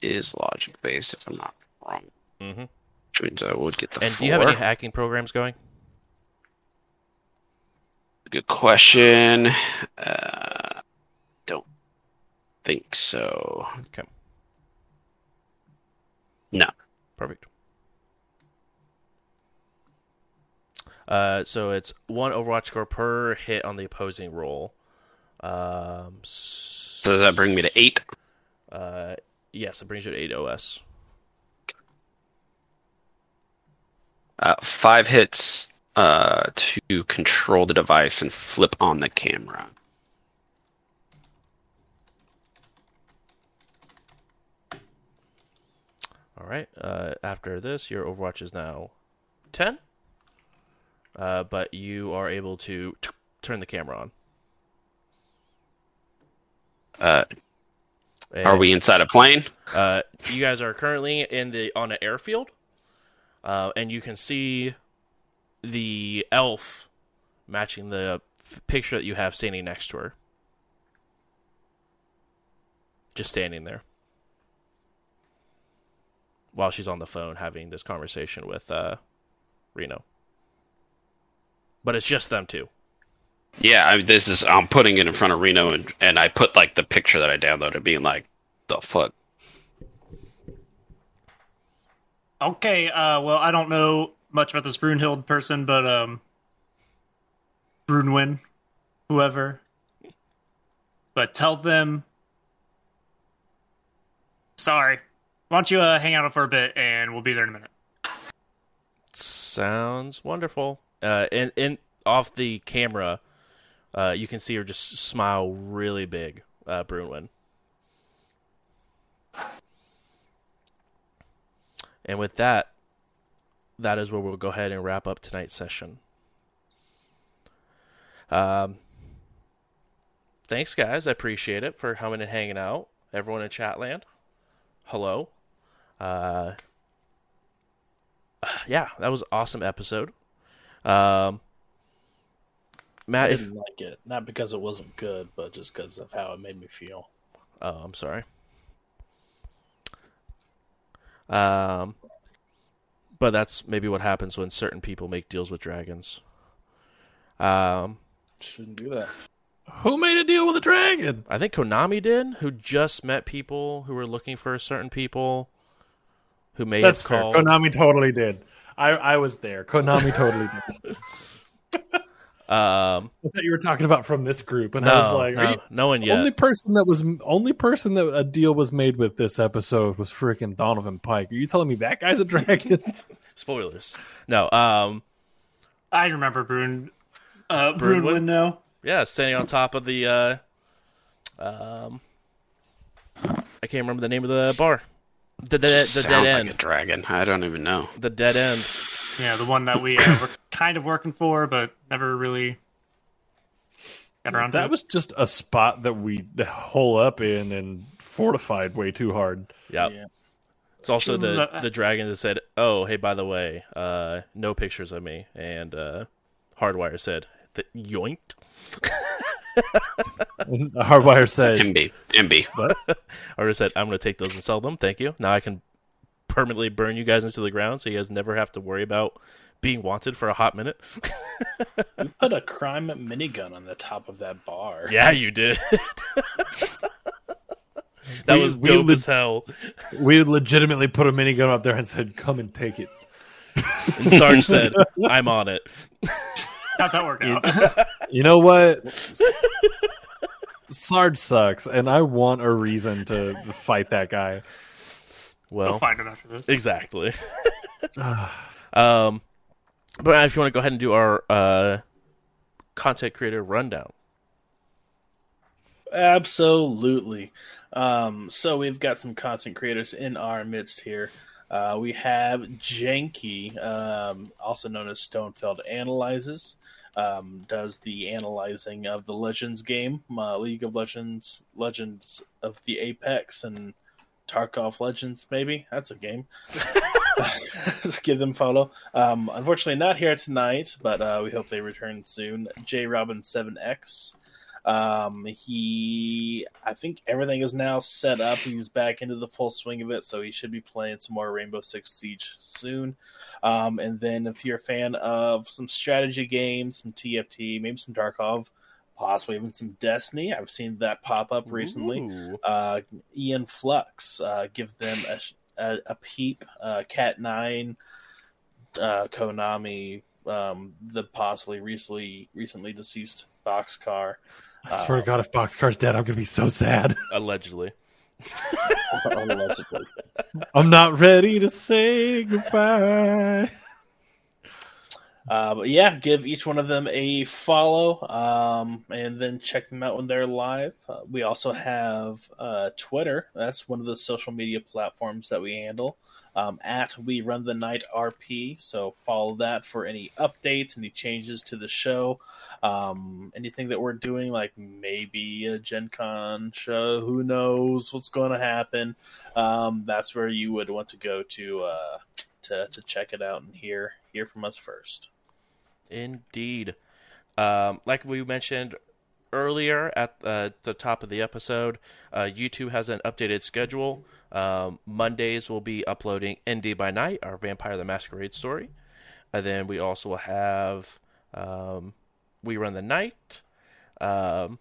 E: is logic based, if I'm not wrong.
A: Mm-hmm.
E: Which means I would get the.
A: And do you have any hacking programs going?
E: Good question. Uh, don't think so.
A: Okay.
E: No.
A: Perfect. Uh, so it's one Overwatch score per hit on the opposing roll. Um,
E: So does that bring me to eight?
A: uh, yes, it brings you to eight OS.
E: Uh, five hits uh, to control the device and flip on the camera.
A: All right. Uh, after this, your Overwatch is now ten. Uh, but you are able to t- turn the camera on.
E: Uh, are we inside a plane?
A: Uh, you guys are currently in the on an airfield, uh, and you can see the elf matching the f- picture that you have standing next to her. Just standing there while she's on the phone having this conversation with uh, Reno. But it's just them two.
E: Yeah, I, this is. I'm putting it in front of Reno, and and I put like the picture that I downloaded, being like, the fuck.
B: Okay, uh, well, I don't know much about this Brunhild person, but um, Brunwyn, whoever. But tell them. Sorry. Why don't you uh, hang out for a bit, and we'll be there in a minute.
A: Sounds wonderful. Uh, and in off the camera, uh, you can see her just smile really big, uh, Brunwyn. And with that, that is where we'll go ahead and wrap up tonight's session. Um, thanks, guys. I appreciate it for coming and hanging out. everyone in Chatland. Hello. Uh, yeah, that was an awesome episode. Um, Matt, if
C: didn't like it, not because it wasn't good, but just because of how it made me feel.
A: Oh, I'm sorry. Um, but that's maybe what happens when certain people make deals with dragons. Um,
C: Shouldn't do that.
D: Who made a deal with a dragon?
A: I think Konami did, who just met people who were looking for certain people, who made
D: That's
A: have
D: fair.
A: called.
D: Konami totally did. I, I was there. Konami totally did.
A: Um,
D: I thought you were talking about from this group, and I was like,
A: no,
D: are you,
A: no one yet.
D: only person that was only person that a deal was made with this episode was freaking Donovan Pike. Are you telling me that guy's a dragon?
A: Spoilers. No. Um,
B: I remember Brune. Uh,
A: Brune
B: Brune
A: would-
B: would know.
A: yeah, standing on top of the. Uh, um, I can't remember the name of the bar. The, the, the dead
E: Sounds
A: end.
E: like a dragon. I don't even know.
A: The dead end.
B: Yeah, the one that we uh, were kind of working for, but never really got around to.
D: that
B: it.
D: was just a spot that we hole up in and fortified way too hard.
A: Yep.
C: Yeah.
A: It's also the
B: Uh,
A: the dragon that said, "Oh, hey, by the way, uh, no pictures of me." And uh, Hardwire said, "The yoinked."
D: Hardwire said,
E: MB. MB.
A: Hardwire said, "I'm going to take those and sell them. Thank you. Now I can permanently burn you guys into the ground, so you guys never have to worry about being wanted for a hot minute."
C: You put a crime minigun on the top of that bar.
A: yeah, you did. that
D: We-
A: was
D: we
A: dope as hell.
D: "We legitimately put a minigun up there and said, come and take it."
A: And Sarge said, "I'm on it."
B: How'd that work out?
D: You know what? Sarge sucks, and I want a reason to fight that guy.
A: Well,
B: we'll find it after this.
A: Exactly. um, but if you want to go ahead and do our uh, content creator rundown,
C: Absolutely. Um, so we've got some content creators in our midst here. Uh, we have Janky, um, also known as Stonefeld Analyzes, um, does the analyzing of the Legends game, uh, League of Legends, Legends of the Apex, and Tarkov Legends. Maybe that's a game. Give them follow. Um, unfortunately, not here tonight, but uh, we hope they return soon. J Robin Seven X. Um, he, I think everything is now set up. He's back into the full swing of it, so he should be playing some more Rainbow Six Siege soon. Um, and then if you're a fan of some strategy games, some TFT, maybe some Tarkov, possibly even some Destiny, I've seen that pop up recently. Uh, Ian Flux, uh, give them a, a, a peep. Uh, Cat Nine, uh, Konami, um, the possibly recently recently deceased Boxcar.
D: I swear to God, if Boxcar's dead, I'm gonna be so sad.
A: allegedly.
C: allegedly.
D: I'm not ready to say goodbye.
C: Uh, but yeah, give each one of them a follow, um, and then check them out when they're live. Uh, we also have uh, Twitter. That's one of the social media platforms that we handle. Um, at We Run the Night RP. So follow that for any updates, any changes to the show, um, anything that we're doing, like maybe a Gen Con show. Who knows what's going to happen? Um, that's where you would want to go to. To, to check it out and hear hear from us first.
A: Indeed. Um, like we mentioned earlier at uh, the top of the episode, uh, YouTube has an updated schedule. Um, Mondays we'll be uploading ND by Night, our Vampire the Masquerade story. And then we also will have um, We Run the Night um,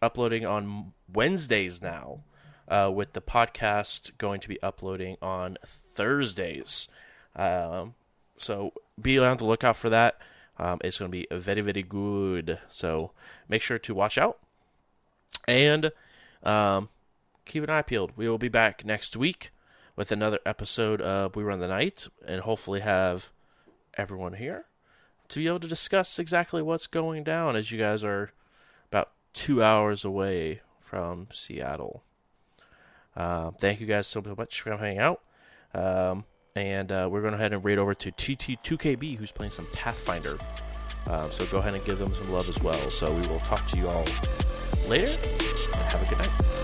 A: uploading on Wednesdays now, uh, with the podcast going to be uploading on Thursdays. Um, so be on the lookout for that. Um, it's going to be very, very good. So make sure to watch out and um, keep an eye peeled. We will be back next week with another episode of We Run the Night and hopefully have everyone here to be able to discuss exactly what's going down as you guys are about two hours away from Seattle. Uh, thank you guys so much for hanging out. Um, and uh, we're going to head and raid over to TT2KB, who's playing some Pathfinder. Um, so go ahead and give them some love as well. So we will talk to you all later, and have a good night.